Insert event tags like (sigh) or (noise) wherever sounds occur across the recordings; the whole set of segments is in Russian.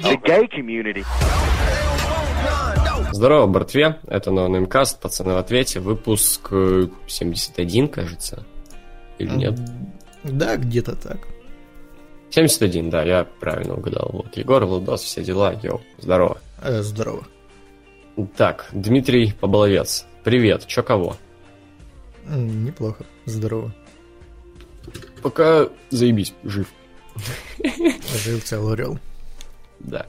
The gay community. Здорово, братве. Это NoNameCast, пацаны в ответе. Выпуск э, 71, кажется. Или нет? Да, где-то так. 71, да, я правильно угадал. Вот, Егор, Владос, все дела, йоу, здорово. Э, здорово. Так, Дмитрий Поболовец. Привет, чё кого? Неплохо. Здорово. Пока заебись, жив. Жив целый орел. Да.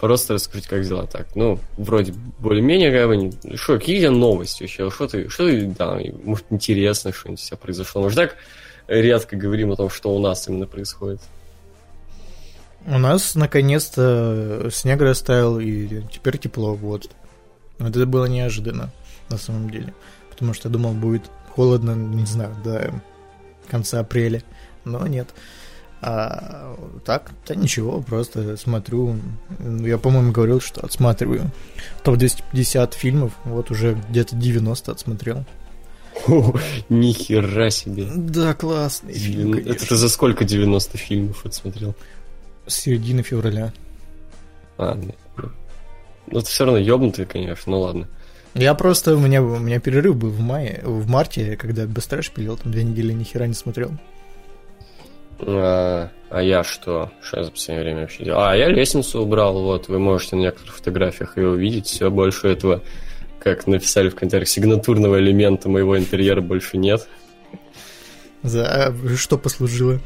Просто расскажите, как дела так. Ну, вроде более-менее, как бы, не- что, какие у новости вообще? Что ты, что ты, да, может, интересно что-нибудь у тебя произошло? Мы же так редко говорим о том, что у нас именно происходит. У нас наконец-то снег растаял, и теперь тепло, вот. Вот Это было неожиданно, на самом деле. Потому что я думал, будет холодно, не знаю, до конца апреля. Но нет. А так, да ничего, просто смотрю. Я, по-моему, говорил, что отсматриваю топ-250 фильмов. Вот уже где-то 90 отсмотрел. О, нихера себе. Да, классный фильм, Это конечно. ты за сколько 90 фильмов отсмотрел? С середины февраля. А, ну, ну. Это все равно ёбнутый, конечно, ну ладно. Я просто, у меня, у меня перерыв был в мае, в марте, когда Бестрэш пилил, там две недели ни хера не смотрел. А, а я что? Что я за последнее время вообще делал? А, я лестницу убрал, вот, вы можете на некоторых фотографиях ее увидеть. Все, больше этого, как написали в комментариях, сигнатурного элемента моего интерьера больше нет. За а что послужило? Да,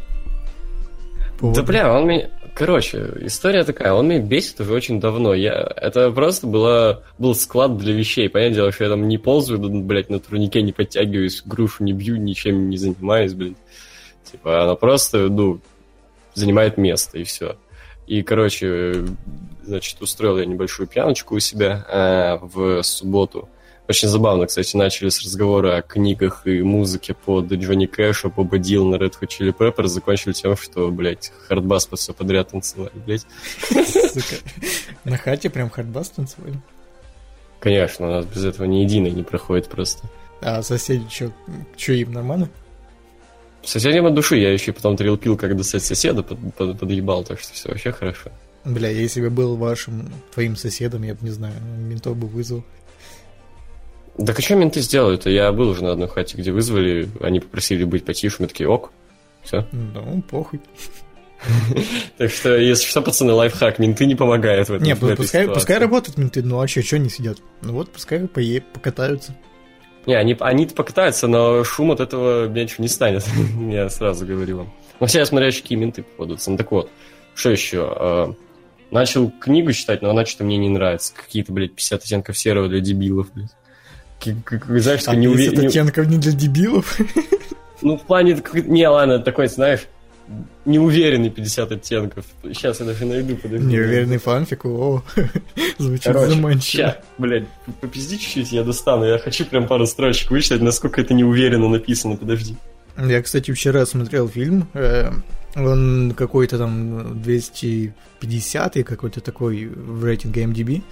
Поводом? бля, он меня... Короче, история такая, он меня бесит уже очень давно. Я... Это просто была... был склад для вещей. Понятное дело, что я там не ползаю, блядь, на турнике не подтягиваюсь, грушу не бью, ничем не занимаюсь, блядь. Типа, она просто, ну, занимает место, и все. И, короче, значит, устроил я небольшую пьяночку у себя э, в субботу. Очень забавно, кстати, начали с разговора о книгах и музыке под Джонни Кэша, Боба Дилана, Red Hot Chili Peppers, закончили тем, что, блядь, хардбас по все подряд танцевали, блядь. Сука. На хате прям хардбас танцевали. Конечно, у нас без этого ни единый не проходит просто. А соседи что, что им нормально? Соседям от души я еще и потом трил-пил, как достать соседа, под, под- подъебал, так что все вообще хорошо. Бля, если бы был вашим, твоим соседом, я бы, не знаю, ментов бы вызвал. Так а что менты сделают? Я был уже на одной хате, где вызвали, они попросили быть потише, мы такие, ок, все. Ну, похуй. (laughs) Так что, если что, пацаны, лайфхак, менты не помогают в этом Не, пускай, работают менты, ну а что, они сидят? Ну вот, пускай покатаются. Не, они, они-то покатаются, но шум от этого меньше не станет, (laughs) я сразу говорю вам. Ну, все я смотрю, какие менты попадутся. Ну, так вот, что еще? Э, Начал книгу читать, но она что-то мне не нравится. Какие-то, блядь, 50 оттенков серого для дебилов, блядь. Как- Знаешь, А такой не 50 оттенков не для дебилов. (laughs) Ну, в плане... Не, ладно, такой, знаешь, неуверенный 50 оттенков. Сейчас я даже найду, подожди. Неуверенный фанфик, о, (laughs) звучит Короче, заманчиво. ща, блядь, попизди чуть-чуть, я достану. Я хочу прям пару строчек вычитать, насколько это неуверенно написано, подожди. Я, кстати, вчера смотрел фильм. э, Он какой-то там 250 какой-то такой в рейтинге MDB.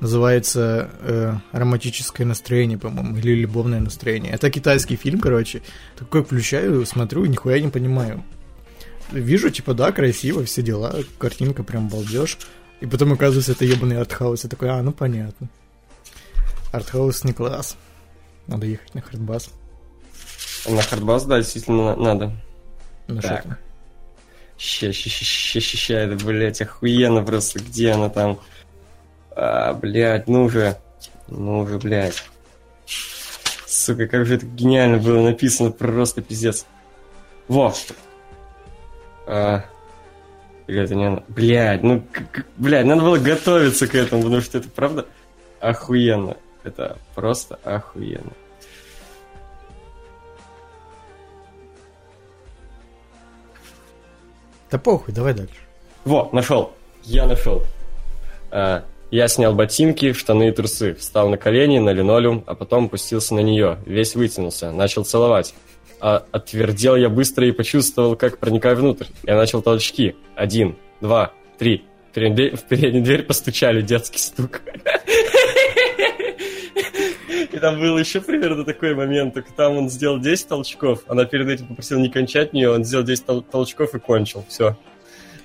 Называется э, «Романтическое настроение», по-моему, или «Любовное настроение». Это китайский фильм, короче. Такой включаю, смотрю, нихуя не понимаю. Вижу, типа, да, красиво, все дела, картинка прям балдеж. И потом оказывается, это ебаный артхаус. Я такой, а, ну понятно. Артхаус не класс. Надо ехать на хардбас. На хардбас, да, действительно на- надо. Ну что Так. Ща, ща, ща, ща, ща, ща, это, блядь, охуенно просто. Где она там? А, блядь, ну же. Ну же, блядь. Сука, как же это гениально было написано, просто пиздец. Во! А, или это не она? Блядь, ну, к- к- блядь, надо было готовиться к этому, потому что это правда охуенно. Это просто охуенно. Да похуй, давай дальше. Во, нашел. Я нашел. А, я снял ботинки, штаны и трусы, встал на колени, на линолеум, а потом опустился на нее. Весь вытянулся, начал целовать. А отвердел я быстро и почувствовал, как проникаю внутрь. Я начал толчки. Один, два, три. В переднюю в переднюю дверь постучали, детский стук. И там был еще примерно такой момент, только там он сделал 10 толчков, она перед этим попросила не кончать нее, он сделал 10 тол- толчков и кончил, все.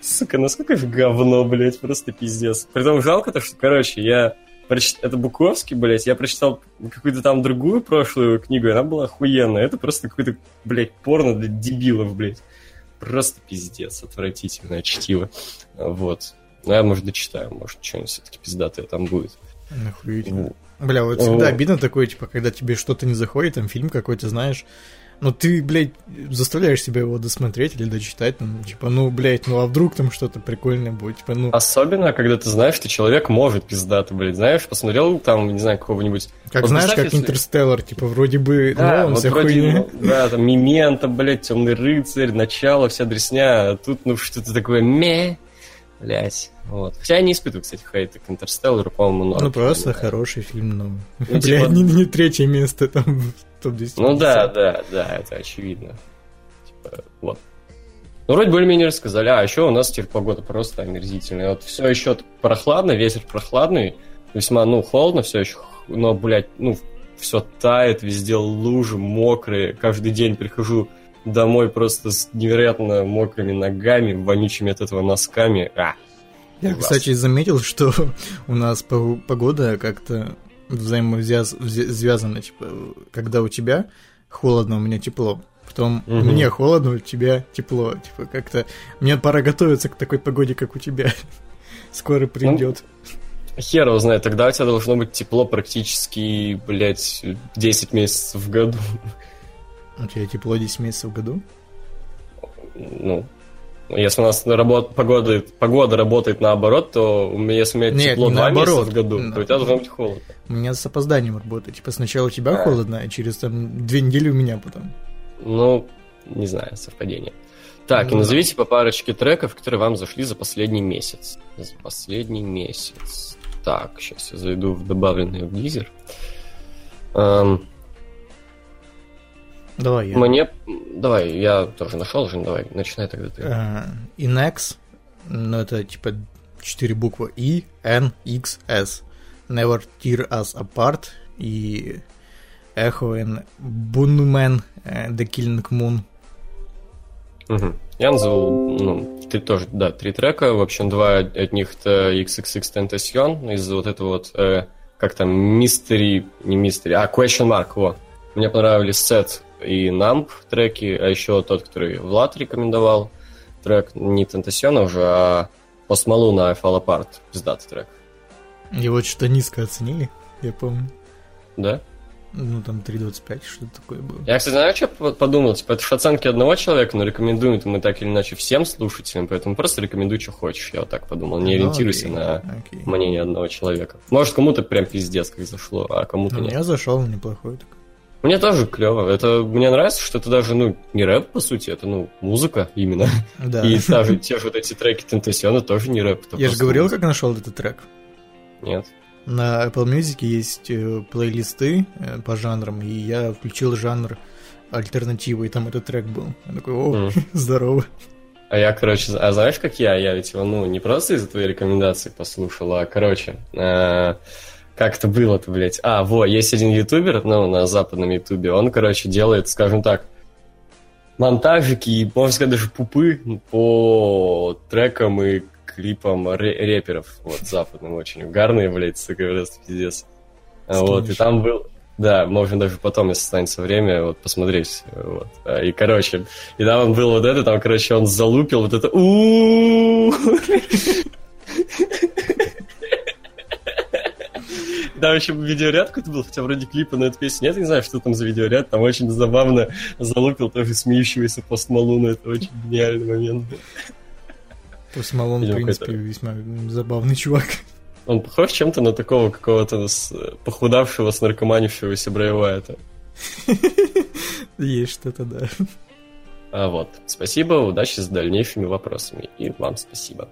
Сука, насколько же говно, блядь, просто пиздец. Притом жалко то, что, короче, я Это Буковский, блядь, я прочитал какую-то там другую прошлую книгу, и она была охуенная. Это просто какой-то, блядь, порно для дебилов, блядь. Просто пиздец, отвратительное чтиво. Вот. Ну, я, может, дочитаю, может, что-нибудь все-таки пиздатое там будет. Нахуй. Бля, вот всегда обидно такое, типа, когда тебе что-то не заходит, там фильм какой-то, знаешь, ну ты, блядь, заставляешь себя его досмотреть или дочитать, там, типа, ну, блядь, ну а вдруг там что-то прикольное будет, типа, ну... Особенно, когда ты знаешь, что человек может пиздато, блядь, знаешь, посмотрел там, не знаю, какого-нибудь... Как вот знаешь, как если... Интерстеллар, типа, вроде бы, да, ну, вот вроде, хуйня. Да, там, Мимента, блядь, Темный рыцарь, начало, вся дресня, а тут, ну, что-то такое, ме, блядь. Вот. Хотя я не испытываю, кстати, хейта к Интерстеллару, по-моему, норм. Ну, просто хороший фильм, но... Ну, (laughs) ну типа... не, не третье место там в топ-10. Ну да, да, да, это очевидно. Типа, вот. Ну, вроде более-менее рассказали. А еще у нас теперь погода просто омерзительная. Вот все еще прохладно, ветер прохладный, весьма, ну, холодно все еще, но, блядь, ну, все тает, везде лужи мокрые. Каждый день прихожу домой просто с невероятно мокрыми ногами, вонючими от этого носками. А, я, кстати, заметил, что (laughs) у нас погода как-то взаимосвязана, типа, когда у тебя холодно, у меня тепло. Потом угу. мне холодно, у тебя тепло. Типа, как-то мне пора готовиться к такой погоде, как у тебя. (laughs) Скоро придет. Ну, хер его знает, тогда у тебя должно быть тепло практически, блядь, 10 месяцев в году. У тебя тепло 10 месяцев в году? Ну, если у нас работ, погода, погода работает наоборот, то если у меня Нет, тепло два месяца в году, да. то у тебя должно быть холодно. У меня с опозданием работает. Типа сначала у тебя а. холодно, а через там две недели у меня потом. Ну, не знаю, совпадение. Так, ну, и назовите по парочке треков, которые вам зашли за последний месяц. За последний месяц. Так, сейчас я зайду в добавленный в Гизер. Эм, Давай я. Мне... Давай, я тоже нашел же, давай, начинай тогда ты. Uh, Inex, ну это типа четыре буквы И, N, X, S. Never Tear Us Apart и Echo and Bunman The Killing Moon. Угу. Я назову, ну, ты тоже, да, три трека. В общем, два от них это XXX Tentacion из вот этого вот, э, как там, Mystery, не Mystery, а Question Mark, во. Мне понравились сет и Numb треки, а еще тот, который Влад рекомендовал, трек не Тентасиона уже, а Post Malone I Fall Apart, пиздатый трек. Его что-то низко оценили, я помню. Да? Ну, там 3.25, что-то такое было. Я, кстати, знаю, что подумал? Типа, это же оценки одного человека, но рекомендуем это мы так или иначе всем слушателям, поэтому просто рекомендуй, что хочешь. Я вот так подумал. Не ну, ориентируйся окей, на окей. мнение одного человека. Может, кому-то прям пиздец как зашло, а кому-то ну, нет. Я зашел, неплохой такой. Мне тоже клево. Это мне нравится, что это даже, ну, не рэп, по сути, это, ну, музыка именно. (laughs) Да. И даже те же вот эти треки Тентасиона тоже не рэп. Я же говорил, музыка. как нашел этот трек. Нет. На Apple Music есть э, плейлисты э, по жанрам, и я включил жанр альтернативы, и там этот трек был. Я такой, о, mm. (laughs) здорово. А я, короче, а знаешь, как я? Я ведь его, ну, не просто из-за твоей рекомендации послушал, а, короче, э, как это было-то, блядь? А, во, есть один ютубер, ну, на западном ютубе, он, короче, делает, скажем так, монтажики и, можно сказать, даже пупы по трекам и клипам рэперов, вот, западным очень угарные, блядь, сука, просто пиздец. Скинешь. Вот, и там был, да, можно даже потом, если останется время, вот, посмотреть, вот. А, и, короче, и там был вот это, там, короче, он залупил вот это Там еще видеоряд какой-то был, хотя вроде клипа на эту песню нет, не знаю, что там за видеоряд. Там очень забавно залупил тоже смеющегося Пост Малуна. Это очень гениальный момент. Пост Малон, в принципе, весьма забавный чувак. Он похож чем-то на такого какого-то похудавшего, с наркоманившегося Брайвайта. Есть что-то, да. А вот. Спасибо, удачи с дальнейшими вопросами. И вам спасибо.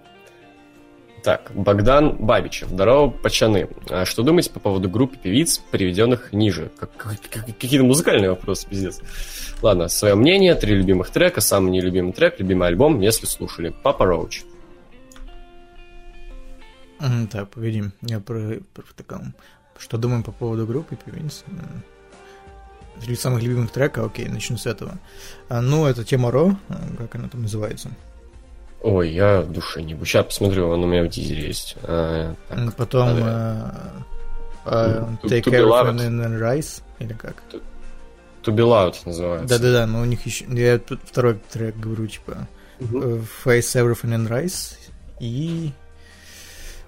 Так, Богдан Бабичев. Здорово, пачаны. А что думаете по поводу группы певиц, приведенных ниже? Как, как, какие-то музыкальные вопросы, пиздец. Ладно, свое мнение, три любимых трека, самый нелюбимый трек, любимый альбом, если слушали. Папа Роуч. Так, погоди, я про, про таком. Что думаем по поводу группы певиц? Три самых любимых трека, окей, начну с этого. А, ну, это тема Ро, как она там называется. Ой, я в душе не Сейчас посмотрю, он у меня в дизеле есть. А, так, Потом а, а, Take to, Care of and Rise, или как? To, to Be Loud называется. Да-да-да, но у них еще... Я второй трек говорю, типа uh-huh. Face Everything and Rise и...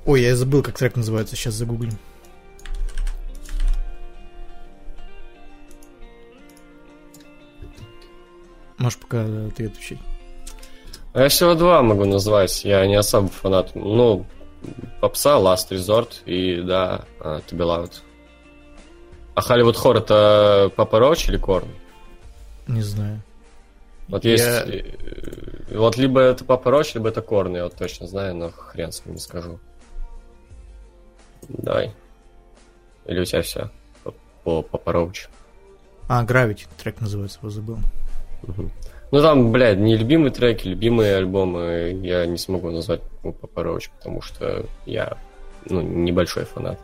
Ой, я забыл, как трек называется, сейчас загуглим. Можешь пока ты отвечай. А я всего два могу назвать. Я не особо фанат. Ну, попса, Last Resort и, да, To Be Loud. А Hollywood Horror это Папа Роуч или Корн? Не знаю. Вот я... есть... Э, вот либо это Папа Роуч, либо это Корн, я вот точно знаю, но хрен с ним не скажу. Давай. Или у тебя все по, по Папа Роуч? А, Gravity трек называется, его забыл. Угу. Ну там, блядь, не любимые треки, любимые альбомы я не смогу назвать ну, Папа потому что я ну, небольшой фанат.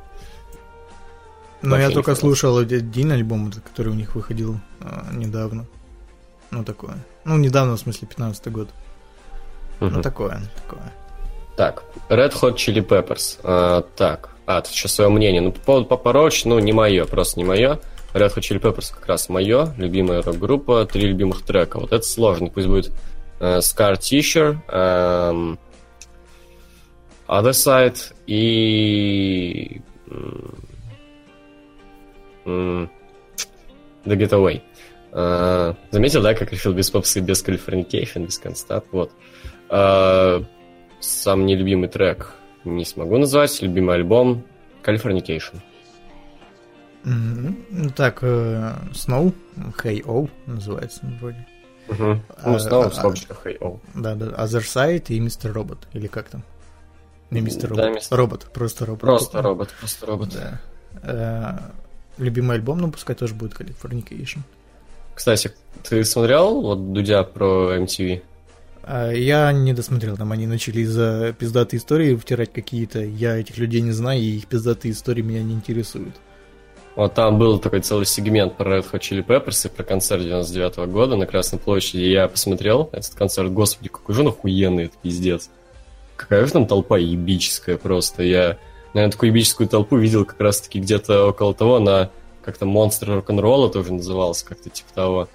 Но я только фанат. слушал один альбом, который у них выходил а, недавно. Ну, такое. Ну, недавно, в смысле, 15 год. Угу. Ну, такое, такое. Так, Red Hot Chili Peppers. А, так, а, тут сейчас свое мнение. Ну, по поводу Папа ну, не мое, просто не мое. Red Hot Chili Peppers как раз мое, любимая рок-группа, три любимых трека. Вот это сложно. Пусть будет uh, Scar Teacher, um, Other Side и The Getaway. Uh, заметил, да, как решил без попсы, без Californication, без Констат, вот. Uh, сам нелюбимый трек не смогу назвать, любимый альбом Californication. Ну так, Snow, Hey O называется вроде. Угу. Ну, Snow, а, скобочка Hey O. Да, да, Other Side и Мистер Робот, или как там? Не Мистер Робот, да, мистер... робот, просто робот. Просто робот, просто робот. Да. А, любимый альбом, ну, пускай тоже будет Californication. Кстати, ты смотрел вот Дудя про MTV? А, я не досмотрел, там они начали за пиздатые истории втирать какие-то. Я этих людей не знаю, и их пиздатые истории меня не интересуют. Вот там был такой целый сегмент про Red Hot Chili Peppers и про концерт 99 -го года на Красной площади. И я посмотрел этот концерт. Господи, какой же он охуенный, это пиздец. Какая же там толпа ебическая просто. Я, наверное, такую ебическую толпу видел как раз-таки где-то около того на как-то монстр рок-н-ролла тоже назывался, как-то типа того.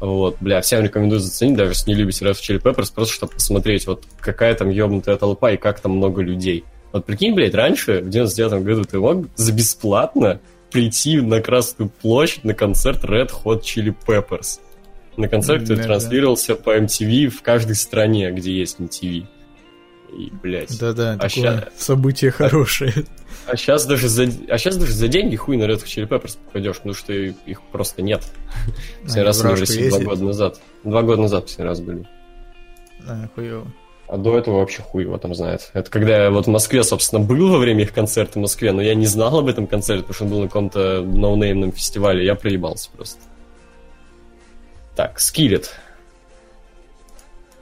Вот, бля, всем рекомендую заценить, даже если не любите Red Hot Chili Peppers, просто чтобы посмотреть, вот какая там ебнутая толпа и как там много людей. Вот прикинь, блядь, раньше, в 99 году ты мог за бесплатно прийти на Красную площадь на концерт Red Hot Chili Peppers. На концерт, который да, транслировался по MTV в каждой стране, где есть MTV. И, блядь. Да-да, а ща... событие хорошее. А, а сейчас даже за, а сейчас даже за деньги хуй на Red Hot Chili Peppers попадешь, потому что их просто нет. Все раз России два года назад. Два года назад все раз были. А, хуёво. А до этого вообще хуй его там знает. Это когда я вот в Москве, собственно, был во время их концерта в Москве, но я не знал об этом концерте, потому что он был на каком-то ноунеймном фестивале, я проебался просто. Так, Скиллет.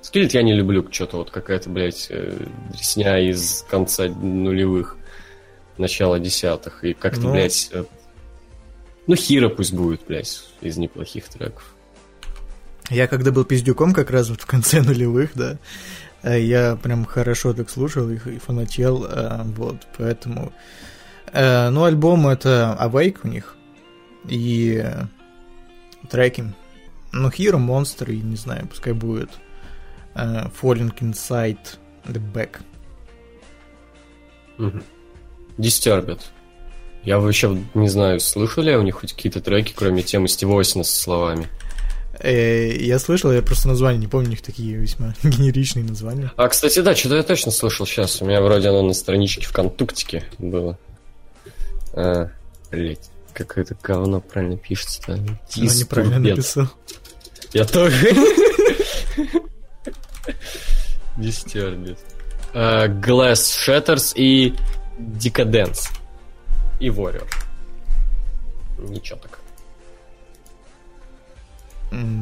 Скиллет я не люблю, что-то вот какая-то, блядь, ресня э, из конца нулевых, начала десятых, и как-то, ну... блядь... Э, ну, Хира пусть будет, блядь, из неплохих треков. Я когда был пиздюком как раз вот в конце нулевых, да, я прям хорошо так слушал их и фанател, э, вот, поэтому... Э, ну, альбом это Awake у них, и треки. Ну, Hero, Monster, и не знаю, пускай будет Falling Inside the Back. Disturbed. Я вообще не знаю, слышали ли у них хоть какие-то треки, кроме темы Стива Осина со словами? Э, я слышал, я просто названия не помню, у них такие весьма (laughs) генеричные названия. А, кстати, да, что-то я точно слышал сейчас. У меня вроде оно на страничке ВКонтуктике было. А, блять, какое-то говно правильно пишется-то. Ну, неправильно написал. Я тоже. (laughs) Disturbed. Uh, Glass Shatters и Decadence. И Warrior. Ничего так.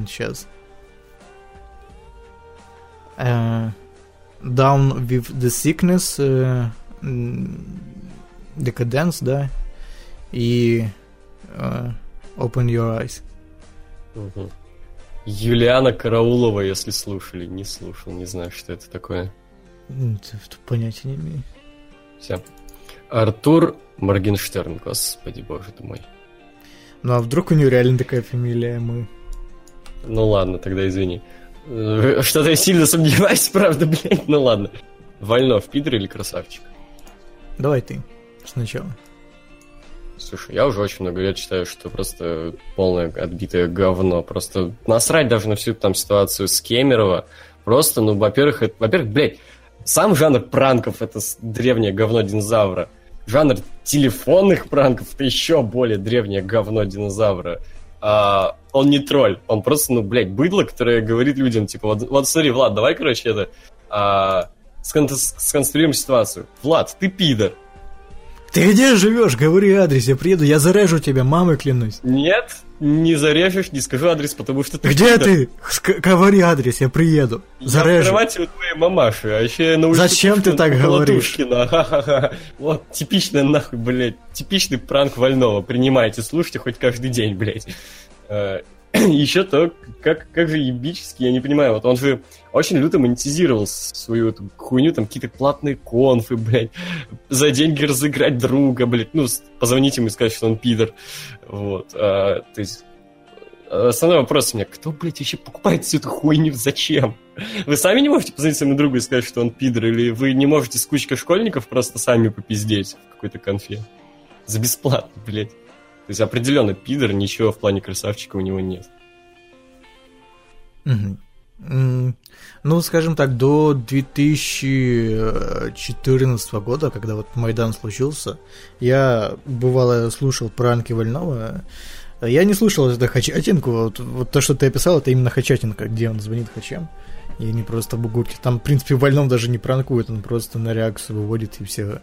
Сейчас. Uh, down with the Sickness, uh, Decadence, да, и uh, Open Your Eyes. Угу. Юлиана Караулова, если слушали. Не слушал, не знаю, что это такое. Понятия не имею. Все. Артур Моргенштерн, господи боже ты мой. Ну а вдруг у него реально такая фамилия, мы... Ну ладно, тогда извини. Э, что-то я сильно сомневаюсь, (laughs) правда, блядь, ну ладно. Вольнов, пидор или красавчик? Давай ты сначала. Слушай, я уже очень много лет считаю, что просто полное отбитое говно. Просто насрать даже на всю там ситуацию с Кемерова. Просто, ну, во-первых, это, во-первых, блядь, сам жанр пранков это древнее говно динозавра. Жанр телефонных пранков это еще более древнее говно динозавра. А, он не тролль, он просто, ну, блядь, быдло, которое говорит людям, типа, вот, вот смотри, Влад, давай, короче, это, а, скон- сконструируем ситуацию. Влад, ты пидор. Ты где живешь? Говори адрес, я приеду, я зарежу тебя, мамой клянусь. Нет, не зарежешь, не скажу адрес, потому что ты... Где ты? Ск- говори адрес, я приеду. Зарежу. Я в кровати у твоей мамаши, а еще я научу... Зачем ты так говоришь? (laughs) Вот, типичный нахуй, блядь, типичный пранк Вольного. Принимайте, слушайте хоть каждый день, блядь. (clears throat) Еще то, как, как же ебически, я не понимаю, вот он же очень люто монетизировал свою эту хуйню, там какие-то платные конфы, блядь, за деньги разыграть друга, блядь, ну, позвонить ему и сказать, что он пидор, вот, а, то есть Основной вопрос у меня, кто, блядь, вообще покупает всю эту хуйню, зачем? Вы сами не можете позвонить своему другу и сказать, что он пидор, или вы не можете с кучкой школьников просто сами попиздеть в какой-то конфе? За бесплатно, блядь. То есть определенно пидор, ничего в плане красавчика у него нет. Ну, скажем так, до 2014 года, когда вот Майдан случился, я бывало слушал пранки Вольного. Я не слушал это Хачатинку, вот, вот то, что ты описал, это именно Хачатинка, где он звонит Хачем, и не просто бугурки. Там, в принципе, Вольнов даже не пранкует, он просто на реакцию выводит и все.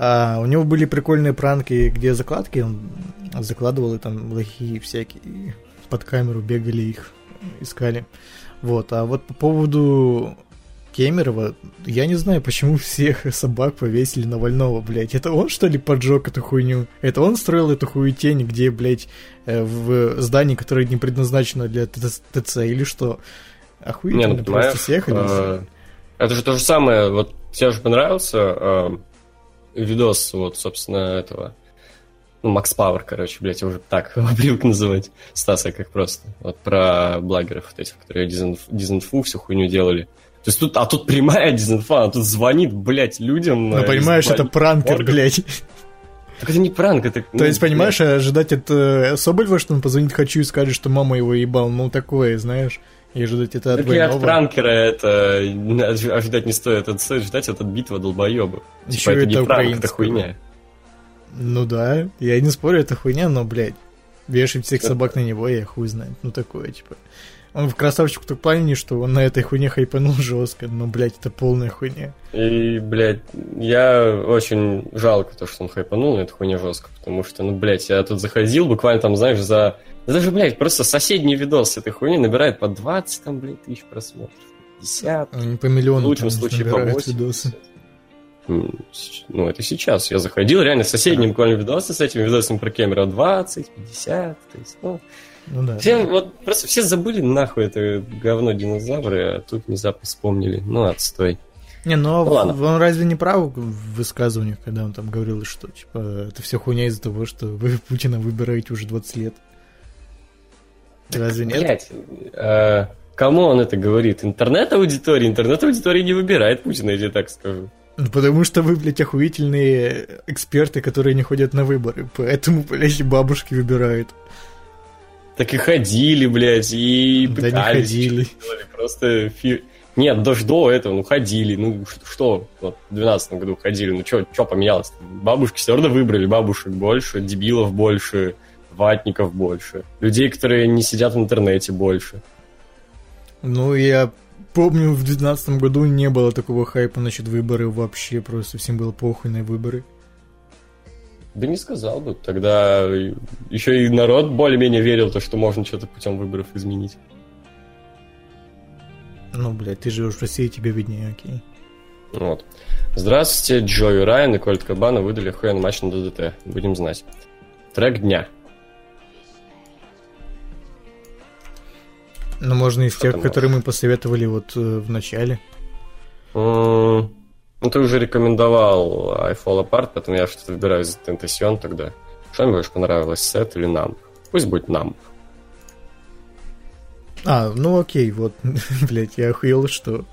А у него были прикольные пранки, где закладки он закладывал, и там лохи всякие под камеру бегали их, искали. Вот, а вот по поводу Кемерова, я не знаю, почему всех собак повесили на Вольного, блядь. Это он, что ли, поджег эту хуйню? Это он строил эту хуетень, где, блядь, э, в здании, которое не предназначено для ТЦ, или что? Охуительно, не, ну, просто съехались. А, это же то же самое, вот тебе же понравился а, видос, вот, собственно, этого. Ну, Макс Пауэр, короче, блядь, я уже так (laughs) привык называть Стаса, как просто. Вот про блогеров вот этих, которые дизинф, дизинфу, всю хуйню делали. То есть тут, а тут прямая дизинфа, а тут звонит, блядь, людям. Ну, понимаешь, это пранкер, орган. блядь. Так это не пранк, это... То есть, понимаешь, блядь. ожидать от э, Соболева, что он позвонит «хочу» и скажет, что мама его ебал, ну, такое, знаешь. И ожидать это от от пранкера это (laughs) ожидать не стоит. Это стоит ждать от битвы долбоеба. Еще типа, это, это не пранк, это хуйня. Ну да, я не спорю, это хуйня, но, блядь, вешать всех собак на него, я хуй знает. Ну такое, типа. Он в красавчик в том плане, что он на этой хуйне хайпанул жестко, но, блядь, это полная хуйня. И, блядь, я очень жалко то, что он хайпанул на этой хуйне жестко, потому что, ну, блядь, я тут заходил буквально там, знаешь, за даже, блядь, просто соседний видос этой хуйни набирает по 20, там, блядь, тысяч просмотров. 50. Они по миллиону. В лучшем случае по 80. Видосы. Ну, это сейчас. Я заходил, реально, соседние а. буквально видосы с этими видосами про Кемера 20, 50, то есть, ну... Ну да. Все, вот просто все забыли нахуй это говно динозавры, а тут внезапно вспомнили. Ну, отстой. Не, ну, ну ладно. он разве не прав в высказываниях, когда он там говорил, что типа это все хуйня из-за того, что вы Путина выбираете уже 20 лет? Разве нет? Блять, э, кому он это говорит? Интернет-аудитория? Интернет-аудитория не выбирает Путина, я тебе так скажу. Ну, потому что вы, блядь, охуительные эксперты, которые не ходят на выборы. Поэтому, блядь, бабушки выбирают. Так и ходили, блядь, и пытались. Да не ходили. Просто фи... Нет, даже до этого, ну, ходили. Ну, что, вот, в 2012 году ходили, ну, что поменялось? Бабушки все равно выбрали, бабушек больше, дебилов больше, ватников больше, людей, которые не сидят в интернете больше. Ну, я помню, в 2012 году не было такого хайпа насчет выборы вообще, просто всем было похуй на выборы. Да не сказал бы. Тогда еще и народ более-менее верил, то, что можно что-то путем выборов изменить. Ну, блядь, ты живешь в России, тебе виднее, окей. Вот. Здравствуйте, Джо и Райан и Кольт Кабана выдали охуенный матч на ДДТ. Будем знать. Трек дня. Ну, можно из тех, которые мы посоветовали вот э, в начале. М, Ну, ты уже рекомендовал I Fall Apart, поэтому я что-то выбираю из Tentacion тогда. Что мне больше понравилось, Сет или Numb? Пусть будет Numb. А, ну окей, вот, (laughs) блядь, я охуел, что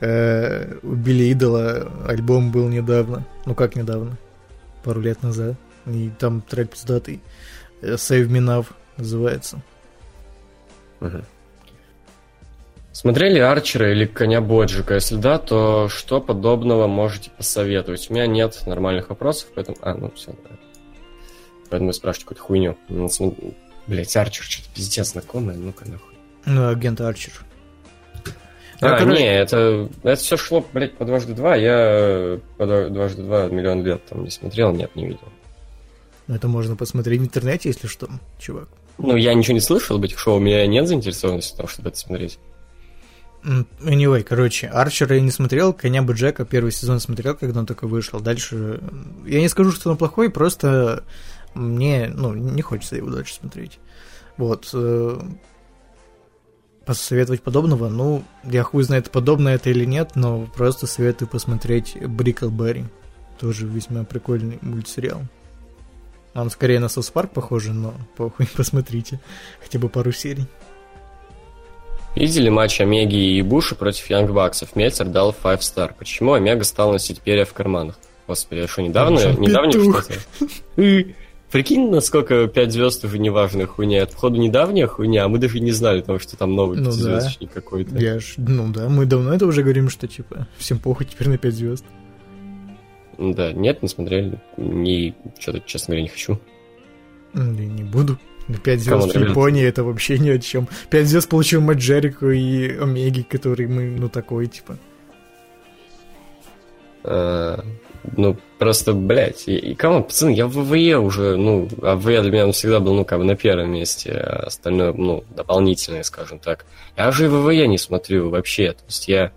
э, у Билли Идола альбом был недавно. Ну как недавно? Пару лет назад. И там трек пиздатый. Э, Save Me Now называется. Мгм. Смотрели Арчера или Коня Боджика? Если да, то что подобного можете посоветовать? У меня нет нормальных вопросов, поэтому... А, ну все, да. Поэтому я спрашиваю какую-то хуйню. Ну, Блять, Арчер что-то пиздец знакомое, ну-ка нахуй. Ну, агент Арчер. А, короче- не, это, это все шло, блядь, по дважды два. Я по два- дважды два миллион лет там не смотрел, нет, не видел. Ну, Это можно посмотреть в интернете, если что, чувак. Ну, я ничего не слышал об этих шоу, у меня нет заинтересованности в том, чтобы это смотреть. Anyway, короче, Арчера я не смотрел, Коня бы Джека первый сезон смотрел, когда он только вышел. Дальше, я не скажу, что он плохой, просто мне, ну, не хочется его дальше смотреть. Вот. э, Посоветовать подобного, ну, я хуй знает, подобно это или нет, но просто советую посмотреть Бриклберри. Тоже весьма прикольный мультсериал. Он скорее на Сос Парк похоже, но похуй, (laughs) посмотрите. Хотя бы пару серий. Видели матч Омеги и Буша против Янг Баксов? Мельцер дал 5 star. Почему Омега стал носить перья в карманах? Господи, а что, недавно? Что Недавно что-то? Прикинь, насколько 5 звезд уже неважная хуйня. Это, походу, недавняя хуйня, а мы даже не знали, потому что там новый Ну да. пятизвездочник какой-то. Я ж, ну да, мы давно это уже говорим, что типа всем похуй теперь на 5 звезд. Да, нет, не смотрели. Не, что-то, честно говоря, не хочу. Да не буду. На 5 Come on, звезд в. Японии это вообще ни о чем. 5 звезд получил Мэтт Джерико и Омеги, который мы, ну такой, типа. А, ну, просто, блядь, и, кому, пацаны, я в ВВЕ уже, ну, а ВВЕ для меня всегда был, ну, как бы на первом месте, а остальное, ну, дополнительное, скажем так. Я уже и ВВЕ не смотрю вообще, то есть я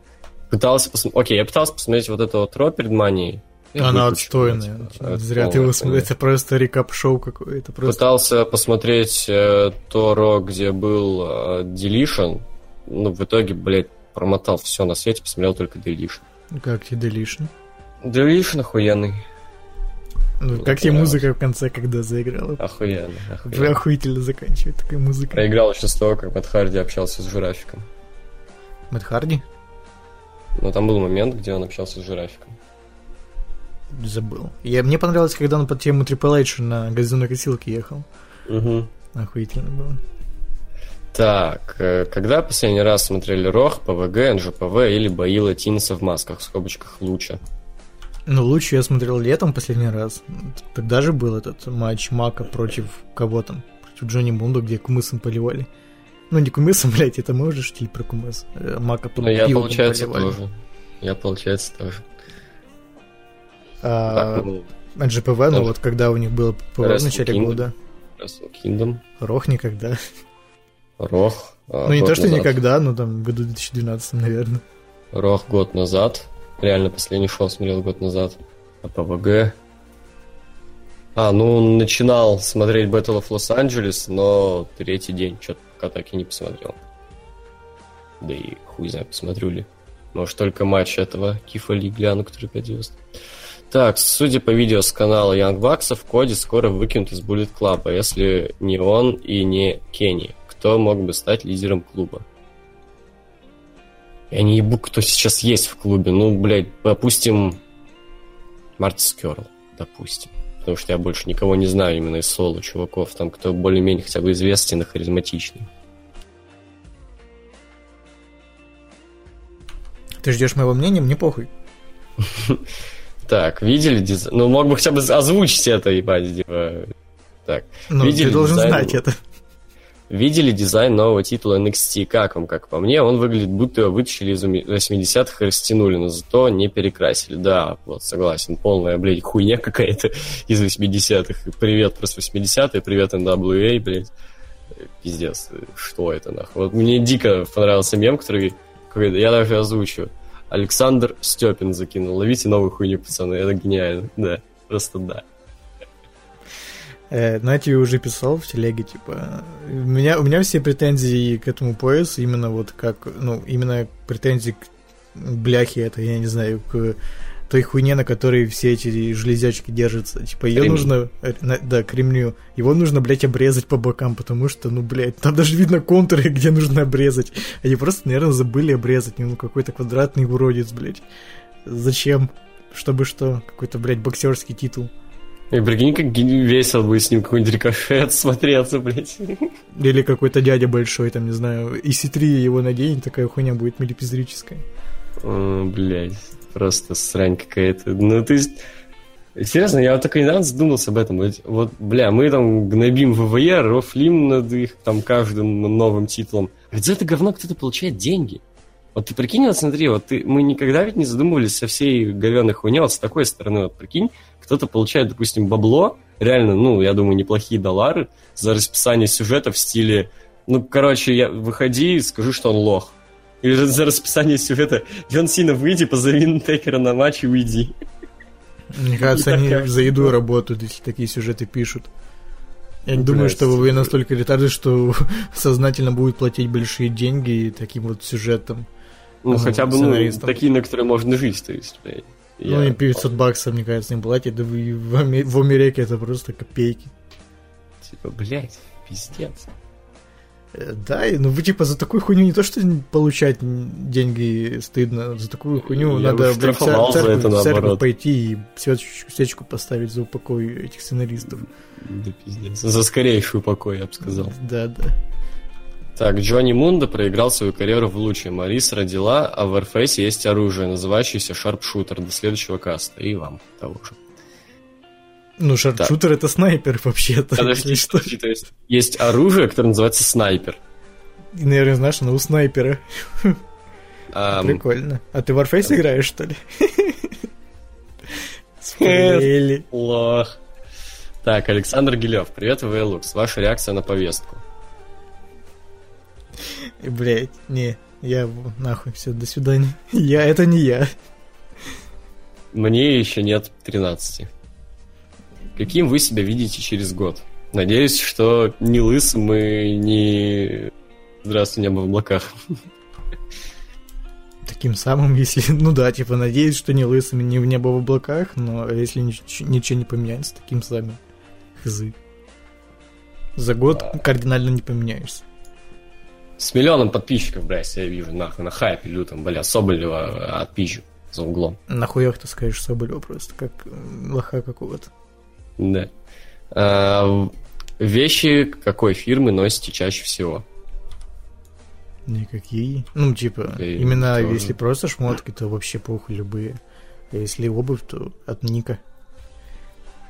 пытался посмотреть, окей, я пытался посмотреть вот это вот Ро перед Манией. Она отстойная. это Зря ты его хуйня. Это просто рекап-шоу какое-то. Просто... Пытался посмотреть э, то Ро, где был э, Deletion, ну, в итоге, блядь, промотал все на свете, посмотрел только Deletion. Как тебе Deletion? Deletion охуенный. Ну, Ну, как тебе музыка в конце, когда заиграла? Охуенно, охуенно. охуительно заканчивает такая музыка. Проиграл еще с того, как Мэтт Харди общался с жирафиком. Мэтт Харди? Но там был момент, где он общался с жирафиком. Забыл. Я, мне понравилось, когда он под тему Triple H на газонной косилке ехал. Угу. Охуительно было. Так, э, когда последний раз смотрели Рох, ПВГ, НЖПВ или бои латинца в масках, в скобочках луча? Ну, лучше я смотрел летом последний раз. Тогда же был этот матч Мака против кого там? Против Джонни Мунду, где кумысом поливали. Ну, не кумысом, (laughs) блядь, это мы уже шутили про кумыс. Э, Мака Ну, я, получается, поливали. тоже. Я, получается, тоже. А, Так, ну, НЖПВ, ну тоже. вот когда у них было ПВ в начале Kingdom. года. Wrestle Kingdom, Рох никогда. Рох. а, ну, не то, что назад. никогда, но там году 2012, наверное. Рох год назад. Реально последний шоу смотрел год назад. А ПВГ... А, ну, начинал смотреть Battle of Los Angeles, но третий день что-то пока так и не посмотрел. Да и хуй знает, посмотрю ли. Может, только матч этого Кифа Ли гляну, который 5 звезд. Так, судя по видео с канала Young Bucks, Коди скоро выкинут из Bullet Club, а если не он и не Кенни, кто мог бы стать лидером клуба? Я не ебу, кто сейчас есть в клубе. Ну, блядь, допустим, Мартис Керл, допустим. Потому что я больше никого не знаю именно из соло чуваков, там, кто более-менее хотя бы известен и харизматичный. Ты ждешь моего мнения? Мне похуй. (laughs) Так, видели дизайн? Ну, мог бы хотя бы озвучить это, ебать, типа. Так, Ну, Видели ты должен дизайн? знать это. видели дизайн нового титула NXT? Как вам, как по мне? Он выглядит, будто его вытащили из 80-х и растянули, но зато не перекрасили. Да, вот, согласен, полная, блядь, хуйня какая-то (laughs) из 80-х. Привет просто 80-е, привет NWA, блядь. Пиздец, что это, нахуй? Вот мне дико понравился мем, который я даже озвучу. Александр Степин закинул. Ловите новую хуйню, пацаны. Это гениально. Да, просто да. Э, тебе уже писал в телеге, типа, у меня, у меня все претензии к этому поясу именно вот как, ну, именно претензии к бляхе это, я не знаю, к той хуйне, на которой все эти железячки держатся. Типа, ее нужно... Э, да, кремню. Его нужно, блядь, обрезать по бокам, потому что, ну, блядь, там даже видно контуры, (laughs) где нужно обрезать. Они просто, наверное, забыли обрезать. Ну, какой-то квадратный уродец, блядь. Зачем? Чтобы что? Какой-то, блядь, боксерский титул. И прикинь, как весело будет с ним какой-нибудь рикошет (laughs) смотреться, блядь. Или какой-то дядя большой, там, не знаю, и C3 его наденет, такая хуйня будет милипизрическая. О, блядь, просто срань какая-то. Ну, ты... Серьезно, я вот только недавно задумался об этом. Вот, бля, мы там гнобим ВВЕ, рофлим над их там каждым новым титулом. А ведь за это говно кто-то получает деньги. Вот ты прикинь, вот смотри, вот ты, мы никогда ведь не задумывались со всей говенной хуйни вот с такой стороны. Вот прикинь, кто-то получает, допустим, бабло, реально, ну, я думаю, неплохие доллары за расписание сюжета в стиле, ну, короче, я, выходи и скажи, что он лох. Или же за расписание сюжета Джон Сина, выйди, позови Текера на матч и уйди. Мне кажется, они такая... за еду работают, если такие сюжеты пишут. Я не думаю, что вы настолько ретарды, что (laughs) сознательно будут платить большие деньги таким вот сюжетом. Ну, хотя бы, ну, такие, на которые можно жить, то есть, блядь. Ну, и 500 баксов, мне кажется, им платят, да в, в Америке это просто копейки. Типа, блядь, пиздец. Э, да, ну вы типа за такую хуйню не то что получать деньги стыдно, за такую хуйню Я надо цер- церковь, это, церковь пойти и свечку, свечку поставить за упокой этих сценаристов. Да пиздец. За скорейший упокой, я бы сказал. Да, да. Так, Джонни Мунда проиграл свою карьеру в луче. Марис родила, а в Warface есть оружие, называющееся шарпшутер до следующего каста. И вам того же. Ну, шарпшутер это снайпер вообще-то. Подожди, что? то есть, есть оружие, которое называется снайпер. И, наверное, знаешь, оно у снайпера. Um... Прикольно. А ты в Warface um... играешь, что ли? (laughs) Спойлили. Лох. Так, Александр Гилев, привет, VLux. Ваша реакция на повестку. И, блядь, не, я нахуй, все, до свидания. (laughs) Я, это не я. Мне еще нет 13. Каким вы себя видите через год? Надеюсь, что не лысым и не... Здравствуй, небо в облаках. Таким самым, если... (laughs) Ну да, типа, надеюсь, что не лысым и не в небо в облаках, но если ничего, ничего не поменяется, таким самым. Хзы. За год а... кардинально не поменяешься. С миллионом подписчиков, блядь, я вижу, нахуй, на хайпе лютом, бля, Соболева отпизжу за углом. Нахуя ты скажешь Соболева просто, как лоха какого-то. Да. А, вещи какой фирмы носите чаще всего? Никакие. Ну, типа, И именно тоже. если просто шмотки, то вообще похуй любые. А если обувь, то от Ника.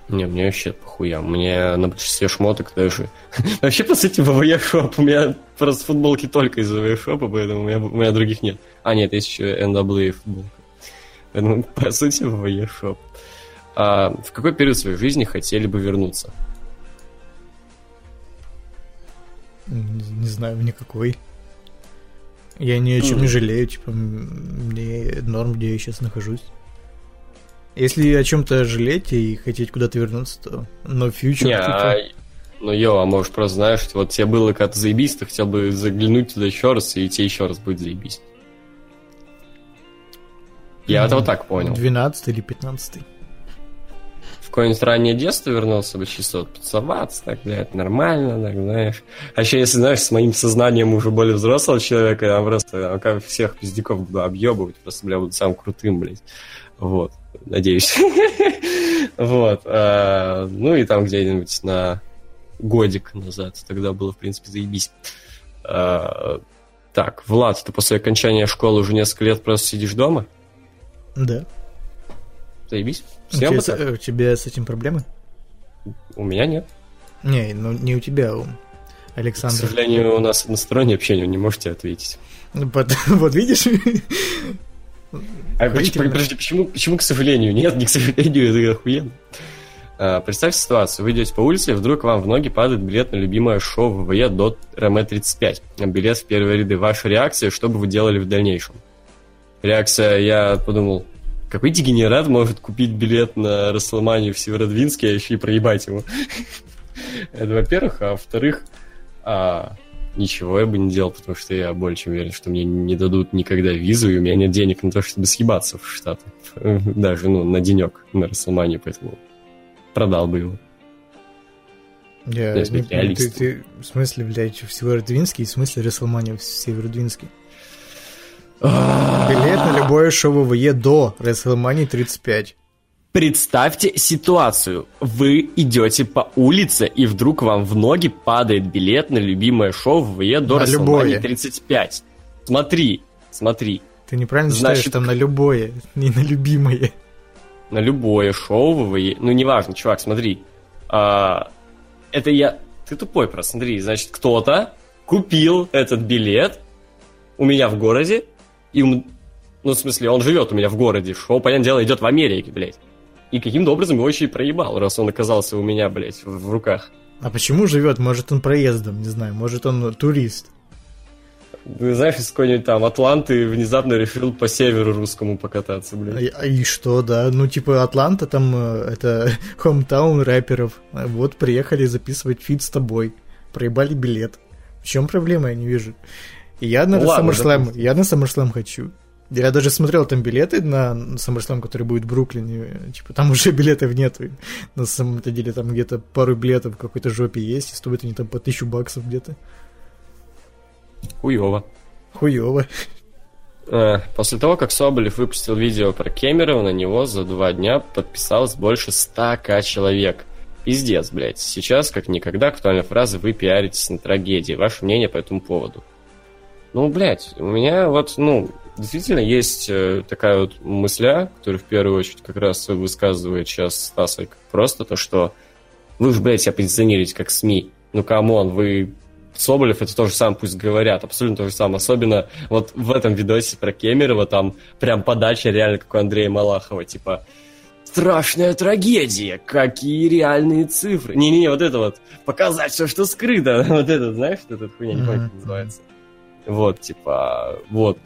Не, мне вообще похуя. Мне на большинстве шмоток даже... (laughs) вообще, по сути, ВВЕ шоп. У меня просто футболки только из ВВЕ шопа, поэтому у меня, у меня других нет. А, нет, есть еще NWA футболка. Поэтому, по сути, ВВЕ шоп. А в какой период своей жизни хотели бы вернуться? Не, не знаю, никакой. Я ни о чем mm. не жалею, типа, мне норм, где я сейчас нахожусь. Если о чем-то жалеть и хотеть куда-то вернуться, то no future. Не, типа... а... Ну, йо, а может, просто знаешь, вот тебе было как-то заебись, ты хотел бы заглянуть туда еще раз, и тебе еще раз будет заебись. Я mm, это вот так понял. 12 или 15 в какое-нибудь раннее детство вернулся бы чисто вот поцеловаться, так, блядь, нормально, так, знаешь. А еще, если, знаешь, с моим сознанием уже более взрослого человека, я просто я как всех пиздюков буду объебывать, просто, бля, буду самым крутым, блядь. Вот, надеюсь. (laughs) Вот. А, ну и там где-нибудь на годик назад. Тогда было, в принципе, заебись. А, так, Влад, ты после окончания школы уже несколько лет просто сидишь дома? Да. Заебись. Всем у, тебя, у тебя с этим проблемы? У меня нет. Не, ну не у тебя, а у Александра. К сожалению, у нас одностороннее общение, не можете ответить. Ну, (laughs) вот видишь? А, подожди, почему, почему, к сожалению? Нет, не к сожалению, это охуенно. А, представь ситуацию. Вы идете по улице, и вдруг вам в ноги падает билет на любимое шоу ВВЕ до РМ-35. Билет в первые ряды. Ваша реакция, что бы вы делали в дальнейшем? Реакция, я подумал, какой дегенерат может купить билет на Расселманию в Северодвинске, а еще и проебать его? Это во-первых, а во-вторых, а, ничего я бы не делал, потому что я более чем уверен, что мне не дадут никогда визу, и у меня нет денег на то, чтобы съебаться в Штаты. (laughs) Даже, ну, на денек на Расселмане, поэтому продал бы его. Я, не, ты, ты, в смысле, блядь, в Северодвинске, в смысле Расселмания в Северодвинске? Билет на любое шоу ВВЕ до WrestleMania 35. Представьте ситуацию. Вы идете по улице, и вдруг вам в ноги падает билет на любимое шоу ВВЕ до WrestleMania 35. Смотри, смотри. Ты неправильно Значит, считаешь, там на любое, не на любимое. На любое шоу ВВЕ. Ну, неважно, чувак, смотри. А, это я... Ты тупой просто, смотри. Значит, кто-то купил этот билет у меня в городе, и, ну, в смысле, он живет у меня в городе. Шоу, понятное дело, идет в Америке, блядь. И каким-то образом его еще и проебал, раз он оказался у меня, блядь, в, в руках. А почему живет? Может, он проездом, не знаю, может, он турист. Ты знаешь, из какой-нибудь там Атланты внезапно решил по северу русскому покататься, блядь. А, и что, да? Ну, типа, Атланта там, э, это (laughs) hometown рэперов. Вот приехали записывать фит с тобой. Проебали билет. В чем проблема, я не вижу. И я на ну, SummerSlam, я на SummerSlam хочу. Я даже смотрел там билеты на SummerSlam, который будет в Бруклине. Типа, там (laughs) уже билетов нету. На самом-то деле там где-то пару билетов в какой-то жопе есть, и стоят они там по тысячу баксов где-то. Хуёво. Хуёво. Э, после того, как Соболев выпустил видео про Кемерова, на него за два дня подписалось больше 100к человек. Пиздец, блядь. Сейчас, как никогда, актуальная фраза «Вы пиаритесь на трагедии». Ваше мнение по этому поводу? Ну, блядь, у меня вот, ну, действительно есть э, такая вот мысля, которая в первую очередь как раз высказывает сейчас Стасик. Просто то, что вы же, блядь, себя позиционируете как СМИ. Ну, come on, вы Соболев это то же самое пусть говорят, абсолютно то же самое. Особенно вот в этом видосе про Кемерова там прям подача реально как у Андрея Малахова, типа страшная трагедия, какие реальные цифры. Не-не-не, вот это вот, показать все, что скрыто. (laughs) Вот это, знаешь, вот эта хуйня, не помню, как называется. Вот, типа, вот.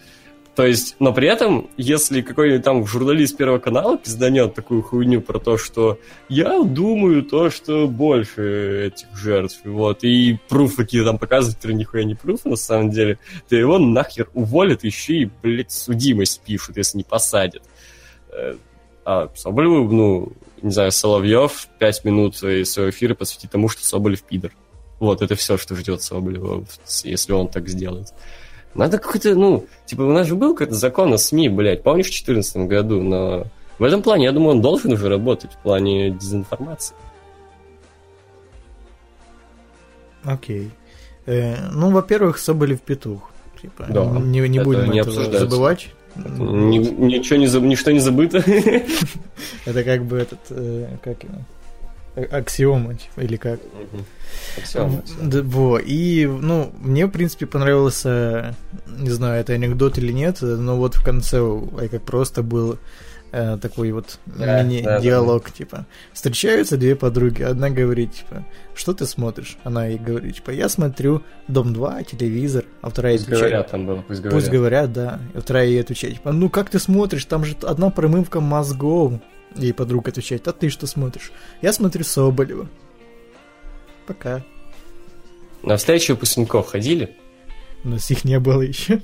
То есть, но при этом, если какой-нибудь там журналист Первого канала пизданет такую хуйню про то, что я думаю то, что больше этих жертв, вот, и пруф какие там показывают, которые нихуя не пруф на самом деле, то его нахер уволят, еще и, блядь, судимость пишут, если не посадят. Э, а Соболеву, ну, не знаю, Соловьев пять минут своего эфира посвятит тому, что Соболев пидор. Вот, это все, что ждет Соболева, если он так сделает. Надо какой-то, ну, типа, у нас же был какой-то закон о СМИ, блядь, помнишь, в 2014 году, но в этом плане, я думаю, он должен уже работать в плане дезинформации. Окей. Э, ну, во-первых, Соболев петух. Типа, да, не, не будем не этого забывать. Ни, ничего не, ничто не забыто. (laughs) Это как бы этот, э, как его, аксиома, типа, или как. Аксиома. Да, во, и, ну, мне, в принципе, понравился, не знаю, это анекдот или нет, но вот в конце, как просто был э, такой вот да, мини-диалог, да, да. типа, встречаются две подруги, одна говорит, типа, что ты смотришь? Она ей говорит, типа, я смотрю Дом-2, телевизор, а вторая пусть отвечает, говорят, там было, пусть говорят. Пусть говорят, да, и вторая ей отвечает, типа, ну как ты смотришь, там же одна промывка мозгов, и подруга отвечает, а ты что смотришь? Я смотрю Соболева. Пока. На встречу выпускников ходили? У нас их не было еще.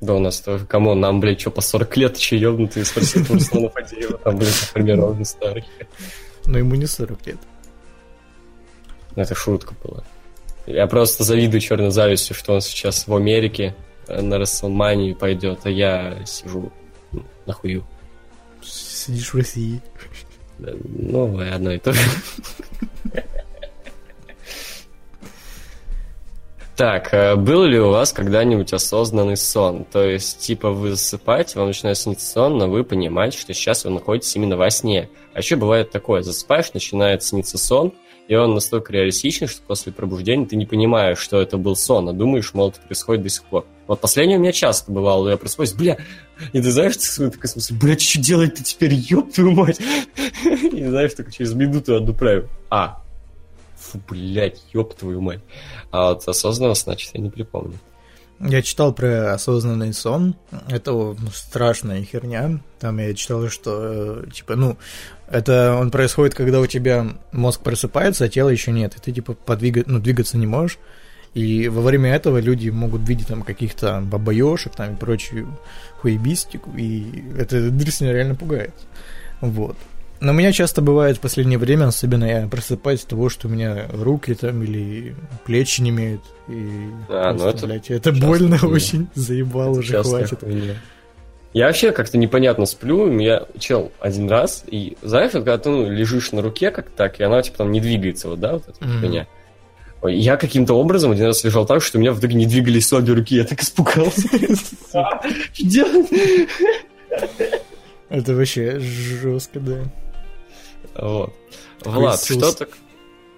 Да у нас тоже, кому нам, блядь, что, по 40 лет, че ебнутые, спросил Руслана Фадеева, там, блядь, например, он старый. Но ему не 40 лет. Это шутка была. Я просто завидую черной завистью, что он сейчас в Америке э, на Расселмании пойдет, а я сижу ну, нахую сидишь в России. Ну, одно и то же. Так, э, был ли у вас когда-нибудь осознанный сон? То есть, типа, вы засыпаете, вам начинает сниться сон, но вы понимаете, что сейчас вы находитесь именно во сне. А еще бывает такое, засыпаешь, начинает сниться сон, и он настолько реалистичный, что после пробуждения ты не понимаешь, что это был сон, а думаешь, мол, это происходит до сих пор. Вот последнее у меня часто бывало, я просыпаюсь, бля, и ты знаешь, ты такой смысл, бля, что делать-то теперь, ёб твою мать? (laughs) И знаешь, только через минуту правил. А, фу, блядь, ёб твою мать. А вот осознанно, значит, я не припомню. Я читал про осознанный сон. Это страшная херня. Там я читал, что, э, типа, ну, это он происходит, когда у тебя мозг просыпается, а тела еще нет. И ты, типа, подвигать, ну, двигаться не можешь. И во время этого люди могут видеть там каких-то бабаёшек там и прочую хуебистику. И это дресня реально пугает. Вот. Но у меня часто бывает в последнее время, особенно я просыпаюсь от того, что у меня руки там или плечи не имеют. И а, просто, ну это, блядь, это больно хуйня. очень, заебал уже, частая хватит. Хуйня. Я вообще как-то непонятно сплю, я чел один раз, и знаешь, вот когда ты ну, лежишь на руке как так, и она типа там не двигается, вот, да, вот эта mm-hmm. хуйня. Я каким-то образом один раз лежал так, что у меня в итоге не двигались обе руки, я так испугался. (laughs) Что делать? Это вообще жестко, да. Вот. Влад, что так...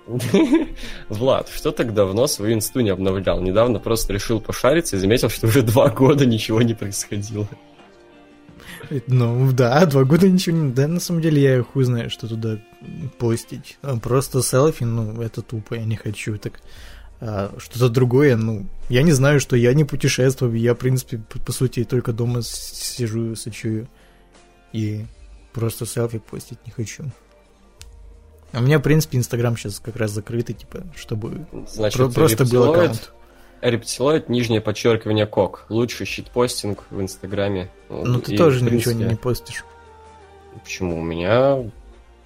(laughs) Влад, что так давно свою инсту не обновлял? Недавно просто решил пошариться и заметил, что уже два года ничего не происходило. Ну, да, два года ничего не... Да, на самом деле, я хуй знаю, что туда постить. А просто селфи, ну, это тупо, я не хочу. Так а, что-то другое, ну, я не знаю, что я не путешествую, я, в принципе, по, по сути, только дома сижу, сочую. И просто селфи постить не хочу. А у меня, в принципе, Инстаграм сейчас как раз закрытый, типа, чтобы Значит, про- просто был аккаунт. Рептилоид, нижнее подчеркивание кок. Лучший щитпостинг в Инстаграме. Ну, ты тоже принципе... ничего не постишь. Почему? У меня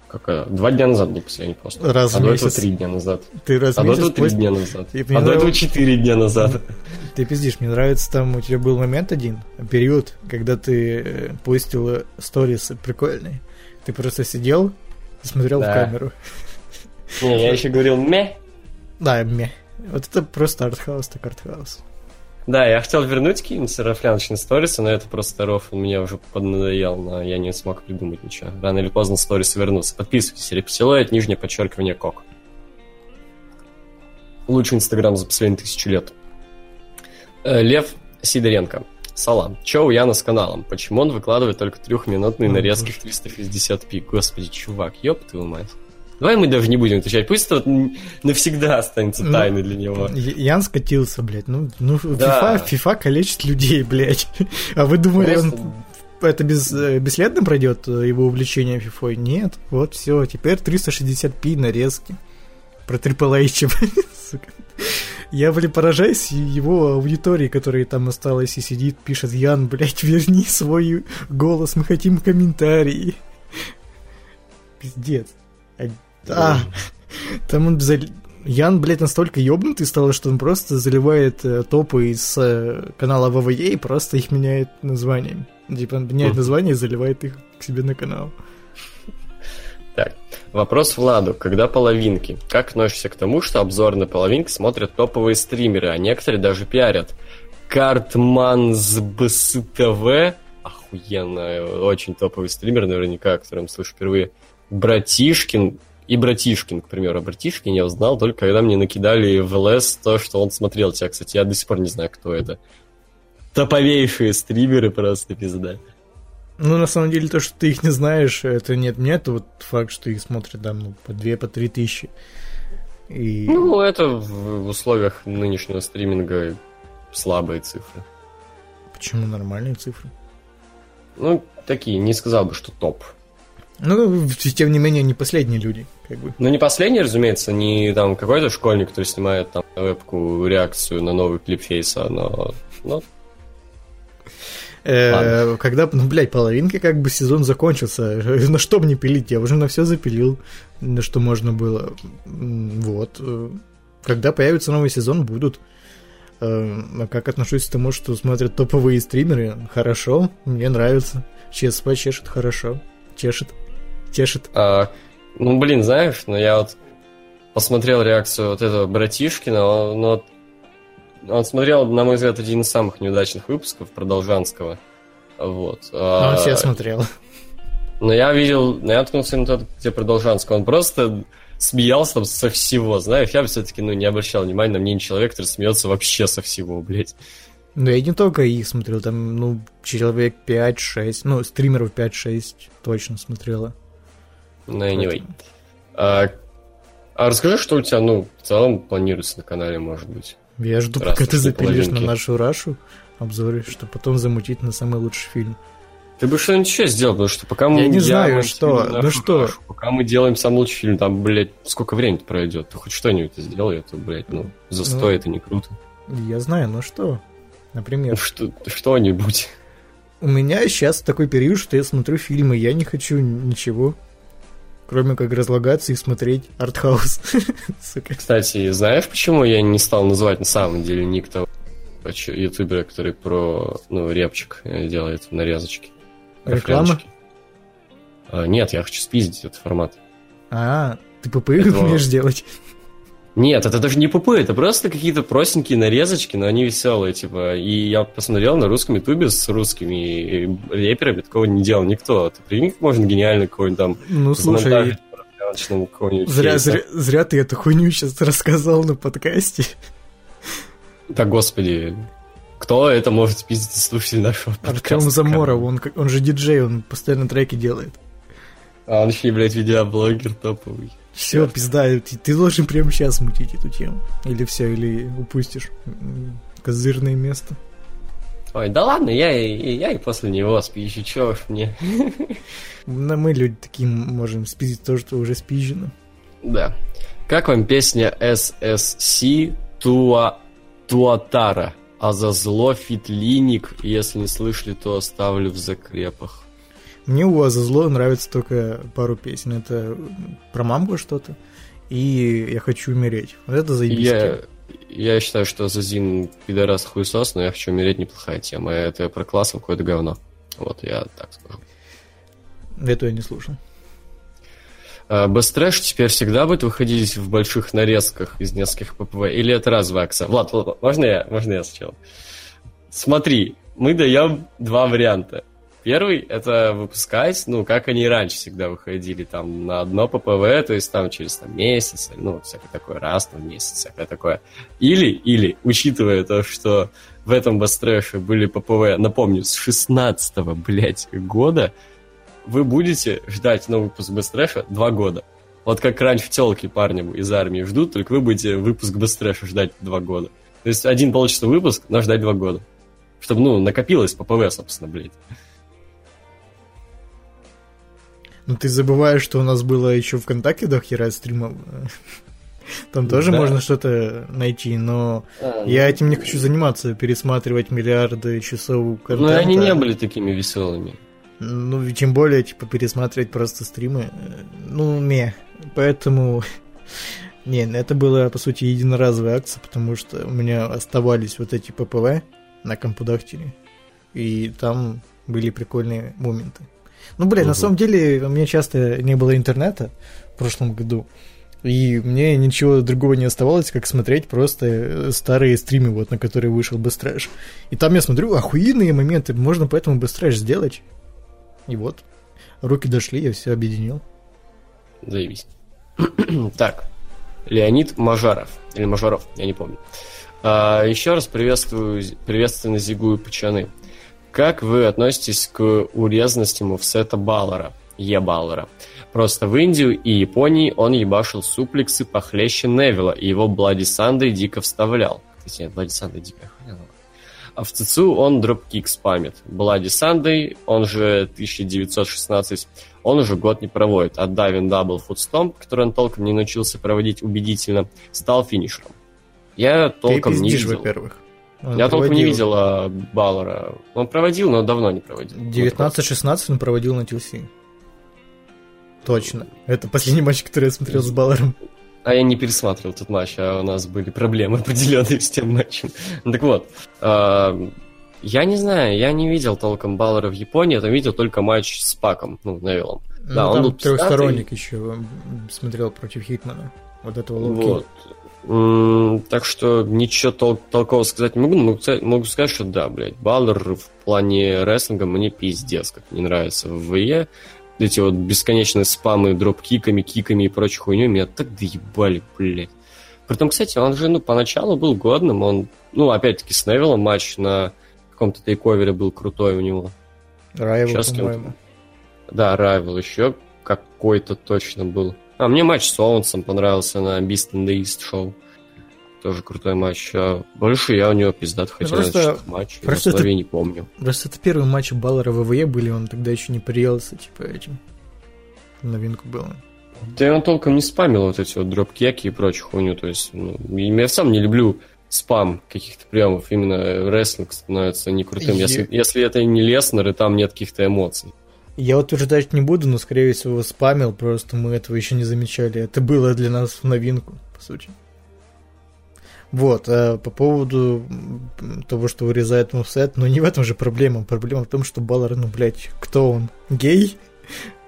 какая? Два дня назад был последний пост. Раз а в до месяц. этого три дня назад. Ты раз а в до этого три пост... дня назад. И а нрав... до этого четыре дня назад. (laughs) Ты пиздишь, мне нравится там, у тебя был момент один, период, когда ты э, постил сторисы прикольные. Ты просто сидел смотрел Да. в камеру. Не, я еще говорил ме. Да, мне. Вот это просто артхаус, так артхаус. Да, я хотел вернуть какие-нибудь рафляночные сторисы, но это просто рофл мне уже поднадоел, но я не смог придумать ничего. Рано или поздно сторисы вернутся. Подписывайтесь, рептилоид, нижнее подчеркивание кок. Лучший инстаграм за последние тысячу лет. Э, Лев Сидоренко. Салам. Чё у Яна с каналом? Почему он выкладывает только трехминутные О, нарезки в 360p? Господи, чувак, ёб твою мать. Давай мы даже не будем отвечать. Пусть это вот навсегда останется Ну, тайной для него. Ян скатился, блядь. Ну, ну Да. FIFA, FIFA калечит людей, блядь. (laughs) А вы думали, Просто- он это без, э, бесследно пройдет, э, его увлечение FIFA? Нет. Вот все, теперь 360p нарезки. Про Triple H, (laughs) сука. Я, блин, поражаюсь его аудитории, которая там осталась и сидит, пишет, Ян, блядь, верни свой голос, мы хотим комментарии. Пиздец. А, а, там он за- Ян, блядь, настолько ёбнутый стал, что он просто заливает э, топы из э, канала ВВЕ и просто их меняет названием. Типа он меняет название и заливает их к себе на канал. Вопрос Владу. Когда половинки? Как относишься к тому, что обзор на половинки смотрят топовые стримеры, а некоторые даже пиарят? Картмансбств, охуенно, очень топовый стример наверняка, о котором слышу впервые. Братишкин и Братишкин, к примеру. О Братишкине я узнал только когда мне накидали в ЛС то, что он смотрел тебя. Кстати, я до сих пор не знаю, кто это. Топовейшие стримеры просто пизда. Ну, на самом деле, то, что ты их не знаешь, это нет. Мне это вот факт, что их смотрят там ну, по 2 по 3 тысячи. И... Ну, это в условиях нынешнего стриминга слабые цифры. Почему нормальные цифры? Ну, такие, не сказал бы, что топ. Ну, тем не менее, не последние люди, как бы. Ну, не последний, разумеется, не там какой-то школьник, который снимает там вебку реакцию на новый клип Фейса, но... но Э, когда, ну, блядь, половинки как бы сезон закончился. (laughs) На что мне пилить? Я уже на все запилил, на что можно было. Вот. э, Когда появится новый сезон, будут. Э, А как отношусь к тому, что смотрят топовые стримеры? Хорошо, мне нравится. ЧСП чешет хорошо. Чешет. Тешит. а, ну, блин, знаешь, ну я вот посмотрел реакцию вот этого братишкина, ну, вот он смотрел, на мой взгляд, один из самых неудачных выпусков Продолжанского. Вот. Ну, А, Он все смотрел. Но я видел, но я ткнулся на тот, где Продолжанского. Он просто смеялся там со всего, знаешь. Я все-таки, ну, не обращал внимания на мнение человека, который смеется вообще со всего, блядь. Ну, я не только их смотрел, там, ну, человек 5-6, ну, стримеров 5-6 точно смотрела. Ну, anyway. А, а расскажи, что у тебя, ну, в целом планируется на канале, может быть? Я жду, Раз пока ты на запилишь на половинке. нашу Рашу обзоры, что потом замутить на самый лучший фильм. Ты бы что-нибудь еще сделал, потому что пока мы... Я не знаю, мы что, ну что? Рашу, Пока мы делаем самый лучший фильм, там, блядь, сколько времени пройдет? Ты хоть что-нибудь сделай, это, блядь, ну, застой, Ну. это не круто. Я знаю, ну что? Ну, Например, что, что-нибудь. у меня сейчас такой период, что я смотрю фильмы, я не хочу ничего, кроме как разлагаться и смотреть артхаус. (laughs) Кстати, знаешь, почему я не стал называть на самом деле ник того ютубера, который про, ну, репчик э, делает нарезочки? Реклама? А, нет, я хочу спиздить этот формат. А, ты ПП умеешь делать? Нет, это даже не пупы, это просто какие-то простенькие нарезочки, но они веселые, типа. И я посмотрел на русском ютубе с русскими реперами, такого не делал никто. Ты прикинь, как можно гениально какой-нибудь там Ну, слушай, зря, зря, зря ты эту хуйню сейчас рассказал на подкасте. Да, господи, кто это может спиздить из слушателей нашего подкаста? Артем Заморов, он, он же диджей, он постоянно треки делает. А он еще блядь, видеоблогер топовый. Все, пизда, ты, ты должен прямо сейчас мутить эту тему. Или все, или упустишь козырное место. Ой, да ладно, я, и- я и после него спищу, чё уж мне. (laughs) Но мы люди такие можем спиздить то, что уже спизжено. Да. Как вам песня SSC Туа... Туатара? А за зло фитлиник, если не слышали, то оставлю в закрепах. Мне у Азазло нравится только пару песен. Это про мамку что-то. И я хочу умереть. Вот это заебись. Я, я считаю, что Зазин пидорас хуесос, но я хочу умереть неплохая тема. Это про классом какое-то говно. Вот, я так скажу. Эту я не слушал. А, Бэстрэш теперь всегда будет выходить в больших нарезках из нескольких ППВ? Или это разовая акция? Влад, Влад, можно я, можно я сначала? Смотри, мы даем два варианта. Первый — это выпускать, ну, как они раньше всегда выходили, там, на одно ППВ, то есть там через там, месяц, ну, всякое такое, раз в месяц, всякое такое. Или, или, учитывая то, что в этом Бастрэше были ППВ, напомню, с 16-го, блядь, года, вы будете ждать новый выпуск Бестрэша два года. Вот как раньше телки парни из армии ждут, только вы будете выпуск Бестрэша ждать два года. То есть один получится выпуск, но ждать два года. Чтобы, ну, накопилось ППВ, собственно, блядь. Но ты забываешь, что у нас было еще ВКонтакте до хера стримов. Там тоже Да. можно что-то найти, но я этим не хочу заниматься, пересматривать миллиарды часов Ну, контента. они не были такими веселыми. Ну, и тем более, типа, пересматривать просто стримы. э, Ну, не. Поэтому... (laughs) Не, это была, по сути, единоразовая акция, потому что у меня оставались вот эти ППВ на компудахтере, и там были прикольные моменты. Ну, блин, на Мгм. самом деле, у меня часто не было интернета в прошлом году, и мне ничего другого не оставалось, как смотреть просто э, старые стримы, вот на которые вышел Бестрэш. И там я смотрю, охуенные моменты, можно поэтому Бестрэш сделать. И вот, руки дошли, я все объединил. Заебись. (clears throat) так, Леонид Мажаров. Или Мажаров, я не помню. А, еще раз приветствую, приветственно зигую пачаны. Как вы относитесь к урезанности мувсета Баллера? Е Баллера. Просто в Индию и Японии он ебашил суплексы похлеще Невилла, и его Bloody Sunday дико вставлял. Кстати, нет, Bloody Sunday дико. А в ЦЦУ он dropkick спамит. Bloody Sunday, он же 1916, он уже год не проводит. А diving double foot stomp, который он толком не научился проводить убедительно, стал финишером. Я толком Ты не пиздишь, видел. во-первых. Он Я толком не проводил. видел а, Баллера. Он проводил, но давно не проводил. 19-16 он проводил на TLC. Точно. Это последний матч, который я смотрел с Баллером. А я не пересматривал этот матч, а у нас были проблемы (laughs) определенные с тем матчем. Ну, так вот, а, я не знаю, я не видел толком Баллера в Японии, я там видел только матч с Паком, ну, Невиллом. Да, ну, он там трехсторонник еще м, смотрел против Хитмана. Вот этого Low Ki. Вот. Так что ничего тол- толкового сказать не могу, но могу сказать, могу сказать, что да, блядь, Баллер в плане рестлинга мне пиздец, как не нравится в ВВЕ. Эти вот бесконечные спамы дропкиками, киками и прочей хуйней меня так доебали, блядь. Притом, кстати, он же, ну, поначалу был годным, он, ну, опять-таки, с Невиллом матч на каком-то тейковере был крутой у него. Райвел, по-моему. Да, Райвел еще какой-то точно был. А мне матч с Оуэнсом понравился на Beast in the East шоу. тоже крутой матч. А больше я у него пиздат хотел просто, матч. Просто это, это, не помню. Просто это первый матч Баллера в ВВЕ были, он тогда еще не приелся, типа, этим. Новинку было. Да и он толком не спамил вот эти вот дропкеки и прочую хуйню. То есть, ну, я сам не люблю спам каких-то приемов. Именно рестлинг становится не крутым, Е... если, если это не Леснер и там нет каких-то эмоций. Я утверждать не буду, но, скорее всего, спамил, просто мы этого еще не замечали. Это было для нас в новинку, по сути. Вот, а по поводу того, что вырезает moveset, но не в этом же проблема. Проблема в том, что Баллер, ну, блядь, кто он? Гей?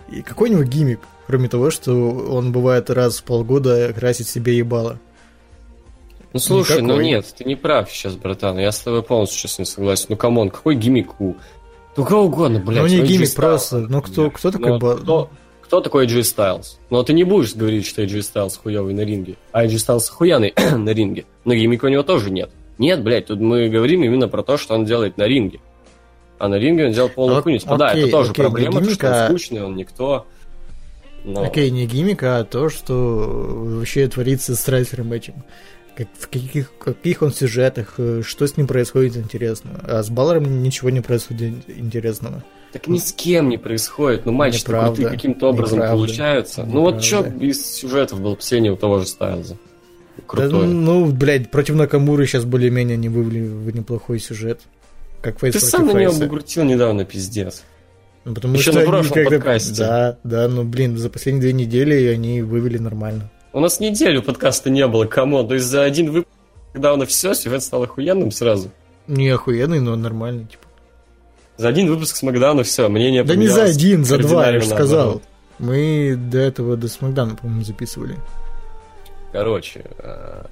И какой у него гиммик? Кроме того, что он бывает раз в полгода красит себе ебало. Ну слушай, Никакой. ну нет, ты не прав сейчас, братан. Я с тобой полностью сейчас не согласен. Ну come on, какой гиммик у ну кого угодно, блядь. Ну не гиммик просто. Ну кто, кто такой... Ну, кто, кто такой AJ Styles? Ну ты не будешь говорить, что AJ Styles хуёвый на ринге. А AJ Styles хуяный на ринге. Но гиммика у него тоже нет. Нет, блядь, тут мы говорим именно про то, что он делает на ринге. А на ринге он делал полную хуйню. Типа, да, это тоже окей, проблема, гиммика... что он скучный, он никто. Но... Окей, не гиммик, а то, что вообще творится с рестлером этим как, в каких, каких он сюжетах, э, что с ним происходит интересно. А с Баллером ничего не происходит интересного. Так ни с кем не происходит. Ну, матчи крутые каким-то образом неправда, получаются. Неправда. Ну, вот что из сюжетов было последнее у того же Стайлза? Крутой. Да, ну, блядь, против Накамуры сейчас более-менее не вывели в неплохой сюжет. Как Фейс Ты сам на него бугуртил недавно, пиздец. Ну, потому Еще что на прошлом подкасте. Да, да, ну, блин, за последние две недели они вывели нормально. У нас неделю подкаста не было, кому. То есть за один выпуск, когда он все, сюжет стал охуенным сразу. Не охуенный, но нормальный, типа. За один выпуск Смакдауна все, мнение Да не за один, за два, я же сказал. Мы до этого до Смакдауна, по-моему, записывали. Короче, э,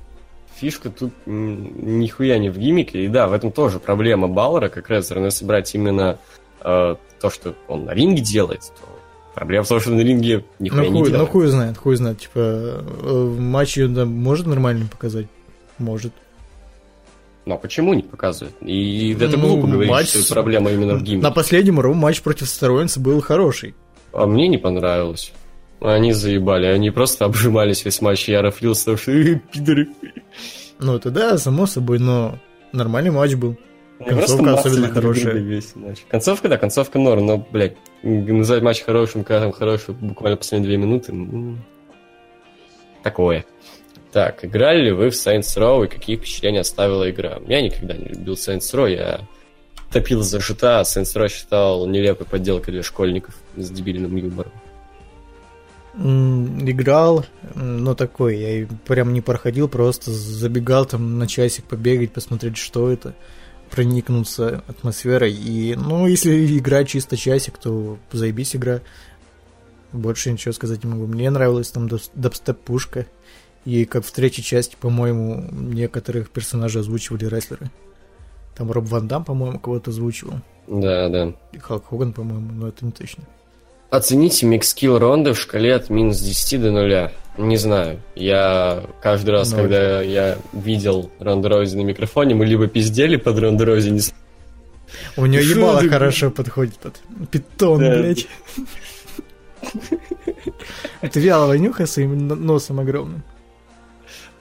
фишка тут нихуя не в гиммике. И да, в этом тоже проблема Баллера, как раз, если брать именно э, то, что он на ринге делает, то Проблема в том, что на ринге нихуя ну, не хуй, делает. Ну хуй знает, хуй знает. Типа, в матче да, может нормально показать? Может. Но почему не показывают? И это ну, глупо говорить, матч... что проблема именно в гиммике. На последнем Роу матч против Сторонца был хороший. А мне не понравилось. Они заебали, они просто (laughs) обжимались весь матч. Я рафлился, что пидоры. Ну, это да, само собой, но нормальный матч был. Концовка особенно хорошая. Весь матч. Концовка, да, концовка норм, но, блядь, называть матч хорошим, когда там хороший буквально последние две минуты, ну, такое. Так, играли ли вы в Saints Row и какие впечатления оставила игра? Я никогда не любил Saints Row, я топил за жита, а Saints Row считал нелепой подделкой для школьников с дебильным юмором. Играл, но такой, я прям не проходил, просто забегал там на часик побегать, посмотреть, что это проникнуться атмосферой. И, ну, если играть чисто часик, то заебись игра. Больше ничего сказать не могу. Мне нравилась там дабстеп-пушка. И как в третьей части, по-моему, некоторых персонажей озвучивали рестлеры. Там Роб Ван Дам, по-моему, кого-то озвучивал. Да, да. И Халк Хоган, по-моему, но это не точно. Оцените микскилл Ронды в шкале от минус 10 до нуля. Не знаю. Я каждый раз, Ноль. когда я видел Ронда Рози на микрофоне, мы либо пиздели под Ронда Рози, не У нее ебало хорошо подходит под питон, да. блядь. Это вялого нюха своим носом огромным.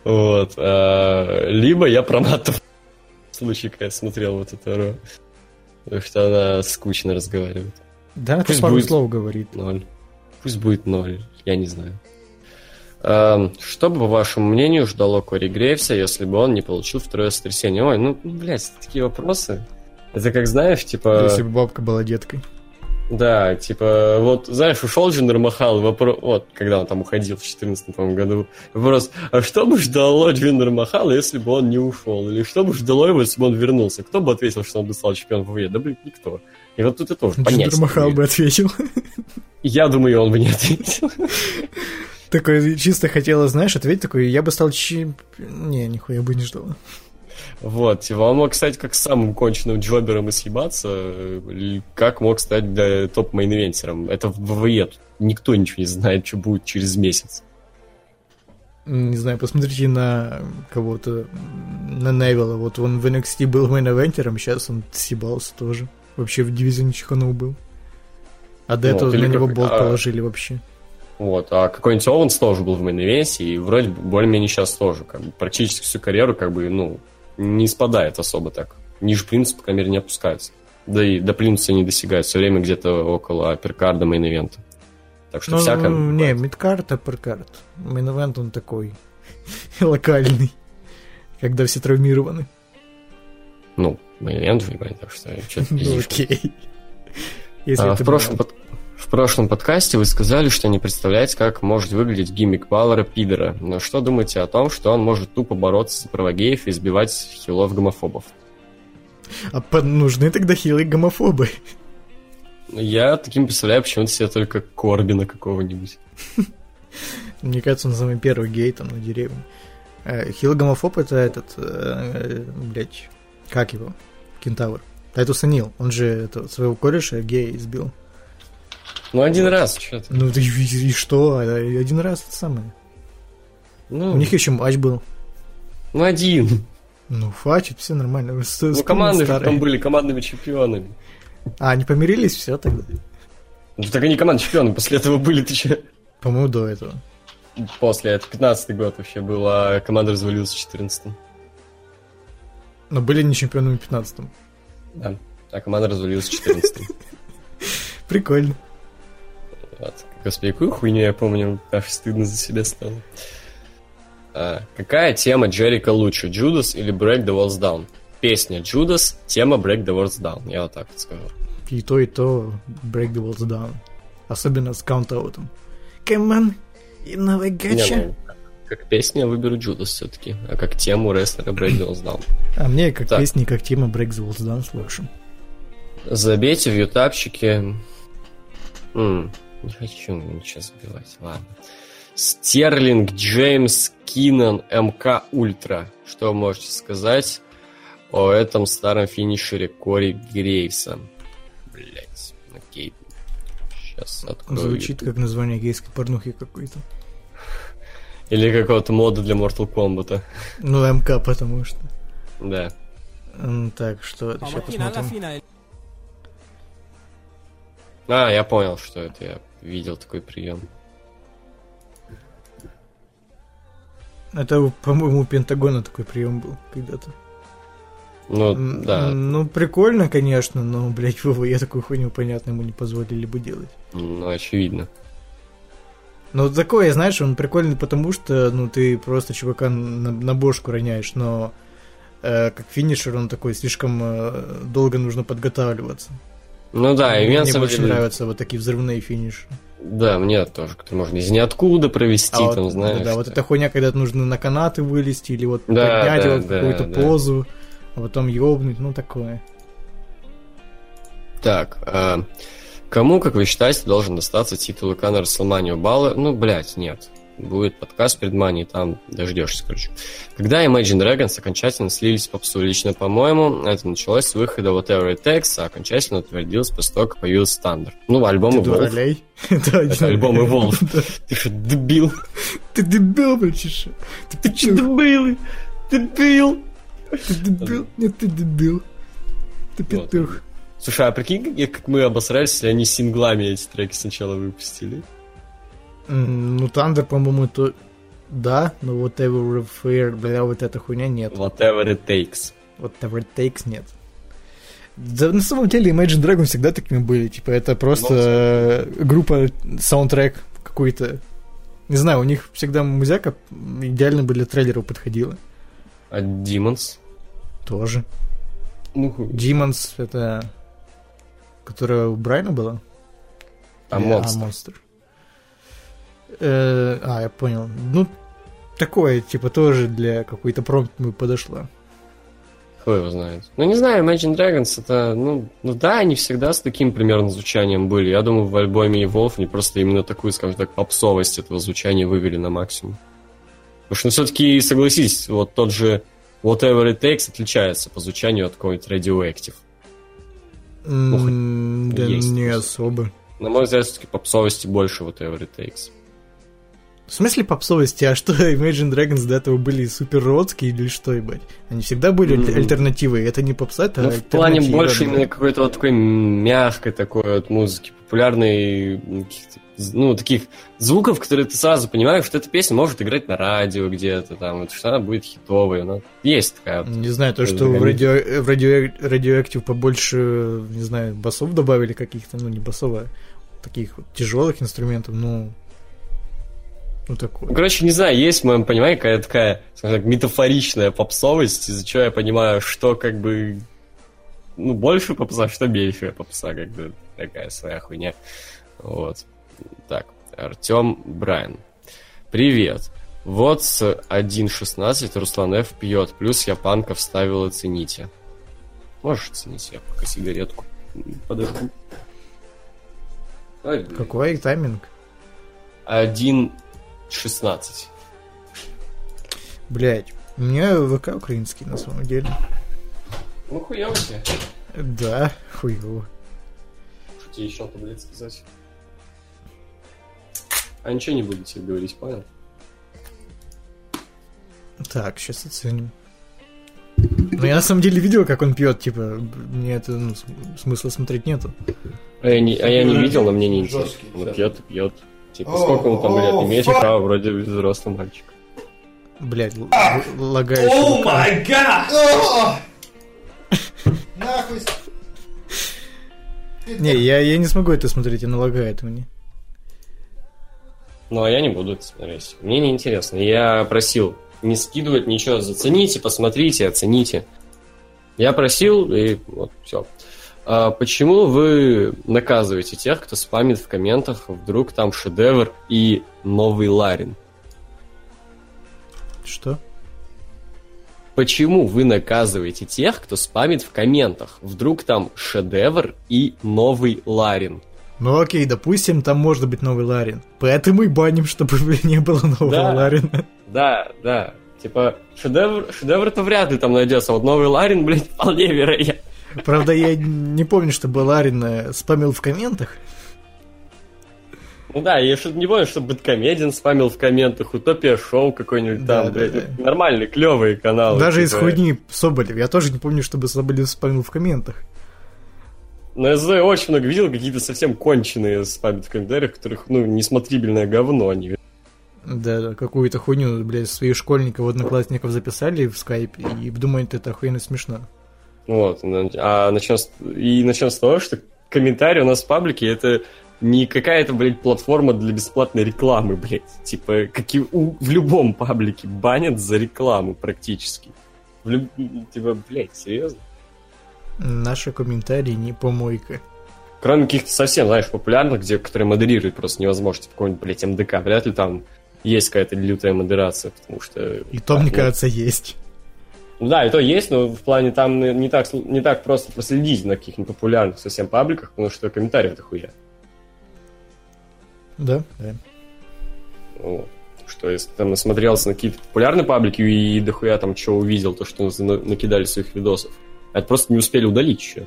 Вот. А, либо я проматывал (laughs) случай, когда я смотрел вот это. Потому что она скучно разговаривает. Да, Пусть пару будет слов говорит. Ноль. Пусть будет ноль, я не знаю. Эм, что бы, по вашему мнению, ждало Кори Грейвса, если бы он не получил второе сотрясение? Ой, ну, блядь, такие вопросы. Это как, знаешь, типа... Если бы бабка была деткой. Да, типа, вот, знаешь, ушел Джиндер Махал, вопрос, вот, когда он там уходил в 2014 году, вопрос, а что бы ждало Джиндер Махала, если бы он не ушел? Или что бы ждало его, если бы он вернулся? Кто бы ответил, что он бы стал чемпионом ВВЕ? Да, блин, никто. И вот тут это тоже понятно. Махал бы ответил. Я думаю, он бы не ответил. Такой чисто хотела, знаешь, ответить такой, я бы стал чемп... Не, нихуя бы не ждал. Вот, типа, он мог стать как самым конченным джобером и съебаться, как мог стать для топ-мейн-ивентером. Это в ВВЕ. Никто ничего не знает, что будет через месяц. Не знаю, посмотрите на кого-то, на Невилла. Вот он в NXT был мейн-ивентером, сейчас он съебался тоже. Вообще в дивизионе чиханул был. А до этого на него болт а... положили вообще. Вот. А какой-нибудь Оуэнс тоже был в мейн-ивенте, и вроде бы более-менее сейчас тоже. Как бы, практически всю карьеру как бы, ну, не спадает особо так. Ниже принца, по крайней мере, не опускается. Да и до принца не достигает. Все время где-то около апперкарда мейн-ивента. Так что ну, всякое... Не, midcard, uppercard. Мейн-ивент он такой (laughs) локальный. (laughs) Когда все травмированы. Ну, мейн-ивент выиграть, так что что-то Ну, (laughs) окей. А, в, прошлом под... в прошлом подкасте вы сказали, что не представляете, как может выглядеть гиммик Баллера Пидора. Но что думаете о том, что он может тупо бороться за права геев и избивать хилов-гомофобов? А под- нужны тогда хилые гомофобы. Я таким представляю почему-то себе только Корбина какого-нибудь. (laughs) Мне кажется, он самый первый гей там на деревне. Э, Хилый гомофоб это этот, э, блядь, как его? Кентавр. Тайтус Анил, он же это, своего кореша гея избил. Ну, один раз, что то Ну и, и- и что? А, Один раз это самое. Ну, У них еще матч был. ну, один. Ну, хватит, все нормально. С- Ну, вспомни команды же там были командными чемпионами. А, они помирились, все тогда. Ну, так они команды чемпионы после этого были, ты че? По-моему, до этого. После, это 15 год вообще был, а команда развалилась в 14 Но были не чемпионами в 15 Да. А команда развалилась в 14 (laughs) Прикольно. Вот. Господи, какую хуйню я помню, аж стыдно за себя стало. А, какая тема Джерика лучше, Judas или Break the Walls Down? Песня Judas, тема Break the Walls Down, я вот так вот скажу. И то, и то break the walls down. Особенно с каунт-аутом. Come on, you know I Не, gotcha. Как песня я выберу Judas все-таки, а как тему рестлера Break the Walls Down. А мне как Так. песни, как тема break the walls down слушаем. Забейте в ютабчике. М, не хочу ничего забивать, ладно. Стерлинг, Джеймс, Кинан, МК Ультра. Что вы можете сказать о этом старом финишере Кори Грейвса? Блять, окей. Сейчас открою. Звучит как название гейской порнухи какой-то. Или какого-то мода для Mortal Kombat. Ну, МК, потому что. Да. Так, что? Сейчас la посмотрим. А, я понял, что это. Я видел такой прием. Это, по-моему, у Пентагона такой прием был когда-то. Ну, М, да. Ну, прикольно, конечно, но, блядь, (laughs) я такую хуйню, понятно, ему не позволили бы делать. Ну, очевидно. Ну, такое, знаешь, он прикольный, потому что, ну, ты просто чувака на, на бошку роняешь, но э, как финишер он такой, слишком э, долго нужно подготавливаться. Ну да, и Мне, самом деле- нравятся вот такие взрывные финиши. Да, мне тоже, который можно из ниоткуда провести, А вот, там, знаешь. да, вот что- эта хуйня, когда нужно на канаты вылезти или вот Да, поднять да, его в да, какую-то да. позу, а потом ёбнуть, ну такое. Так, а, кому, как вы считаете, должен достаться титул ИК на Расселманию Баллы? Ну, блядь, нет. Будет подкаст перед Манией, там дождешься, короче. Когда Imagine Dragons окончательно слились в попсу, лично, по-моему, это началось с выхода Whatever It Takes, а окончательно утвердилось после того, как появился Стандарт. Ну, альбом Ты дуралей? (laughs) Это альбом Evolve. (laughs) Ты что, дебил? Ты дебил, мальчиша. Ты что, дебил? Дебил? Ты дебил? Нет, ты дебил. Ты петух. Слушай, а прикинь, как- мы обосрались, если они синглами эти треки сначала выпустили? Ну, Тандер, по-моему, то... Да, но Whatever Fair, бля, вот эта хуйня нет. Whatever it takes. Whatever It Takes нет. Да, на самом деле Imagine Dragons всегда такими были. Типа, это просто э, группа, саундтрек какой-то. Не знаю, у них всегда музяка идеально бы для трейлеров подходила. А Demons? Тоже. Ну, хуй. Demons это... Которая у Брайна была? А Monster? А. Э, а, я понял. Ну, такое, типа, тоже для какой-то промпт подошла. Кто его знает. Ну, не знаю, Imagine Dragons это, ну, ну да, они всегда с таким примерно звучанием были. Я думаю, в альбоме Evolve они просто именно такую, скажем так, попсовость этого звучания вывели на максимум. Потому что, ну, все-таки, согласись, вот тот же Whatever It Takes отличается по звучанию от какой-нибудь Radioactive. М, Да есть не просто. особо. На мой взгляд, все-таки попсовости больше Whatever It Takes. В смысле попсовости? А что, (laughs) Imagine Dragons до этого были супер родские или что, ебать? Они всегда были mm-hmm. альтернативой. Это не попса, это ну, в плане больше именно какой-то вот такой мягкой такой вот музыки, популярной, ну, таких звуков, которые ты сразу понимаешь, что эта песня может играть на радио где-то там, что она будет хитовой. Она... Есть такая вот. Не знаю, то, что в, радио, в радио, радиоактив побольше, не знаю, басов добавили каких-то, ну, не басов, а таких вот тяжелых инструментов, ну, ну, такое. Ну, короче, не знаю, есть в моем понимании какая-то такая, скажем так, метафоричная попсовость, из-за чего я понимаю, что как бы ну, больше попса, что меньше попса, как бы такая своя хуйня. Вот. Так, Артем Брайан. Привет. Вот с 1.16 Руслан Ф пьет, плюс я панка вставил, оцените. Можешь оценить, я пока сигаретку подожду. Какой тайминг? 1 16. Блять, у меня ВК украинский на самом деле. Ну хуёво тебе. Да, хуёво. Что тебе еще-то, блядь, сказать? А ничего не буду тебе говорить, понял? Так, сейчас оценим. Ну, я на самом деле видел, как он пьет, типа, мне это ну, смысла смотреть нету. А я не, а я не видел, но мне не интересно. Он пьет и пьет. Типа, сколько он там лет? Имеете право, вроде взрослый мальчик. Блять, лагающий. О май гад! Нахуй! Не, я, я не смогу это смотреть, она лагает мне. Ну, а я не буду это смотреть. Мне не интересно. Я просил не скидывать ничего. Зацените, посмотрите, оцените. Я просил, и вот, все. А почему вы наказываете тех, кто спамит в комментах, вдруг там шедевр и новый Ларин? Что? Почему вы наказываете тех, кто спамит в комментах? Вдруг там шедевр и новый Ларин? Ну окей, допустим, там может быть новый Ларин. Поэтому и баним, чтобы не было нового да, Ларина. Да, да. Типа, шедевр, шедевр-то вряд ли там найдется. Вот новый Ларин, блядь, (laughs) вполне вероятно. Правда, я не помню, чтобы Ларин спамил в комментах. Ну да, я что-то не помню, что Бэткомедиан спамил в комментах, Утопия Шоу какой-нибудь да, там, да, блядь. Да. Нормальные, клевые каналы. Даже типа. из хуйни Соболев. Я тоже не помню, чтобы Соболев спамил в комментах. Но я очень много видел, какие-то совсем конченые спамят в комментариях, которых, ну, несмотрибельное говно они. Да, да, какую-то хуйню, блядь, своих школьников, одноклассников записали в скайпе и думают, это охуенно смешно. Вот. А начнем с... И начнем с того, что комментарий у нас в паблике это не какая-то, блядь, платформа для бесплатной рекламы, блядь. Типа, как и у... в любом паблике банят за рекламу практически. В люб... Типа, блядь, серьезно? Наши комментарии не помойка. Кроме каких-то совсем, знаешь, популярных, где, которые модерируют просто невозможно, типа какой-нибудь, блядь, МДК. Вряд ли там есть какая-то лютая модерация, потому что... И то, мне кажется, есть. Ну да, и то есть, но в плане там не так, не так просто проследить на каких-нибудь популярных совсем пабликах, потому что комментарии это хуя. Да, да. Вот. Что если там насмотрелся на какие-то популярные паблики и дохуя там что увидел, то что накидали своих видосов. Это просто не успели удалить еще.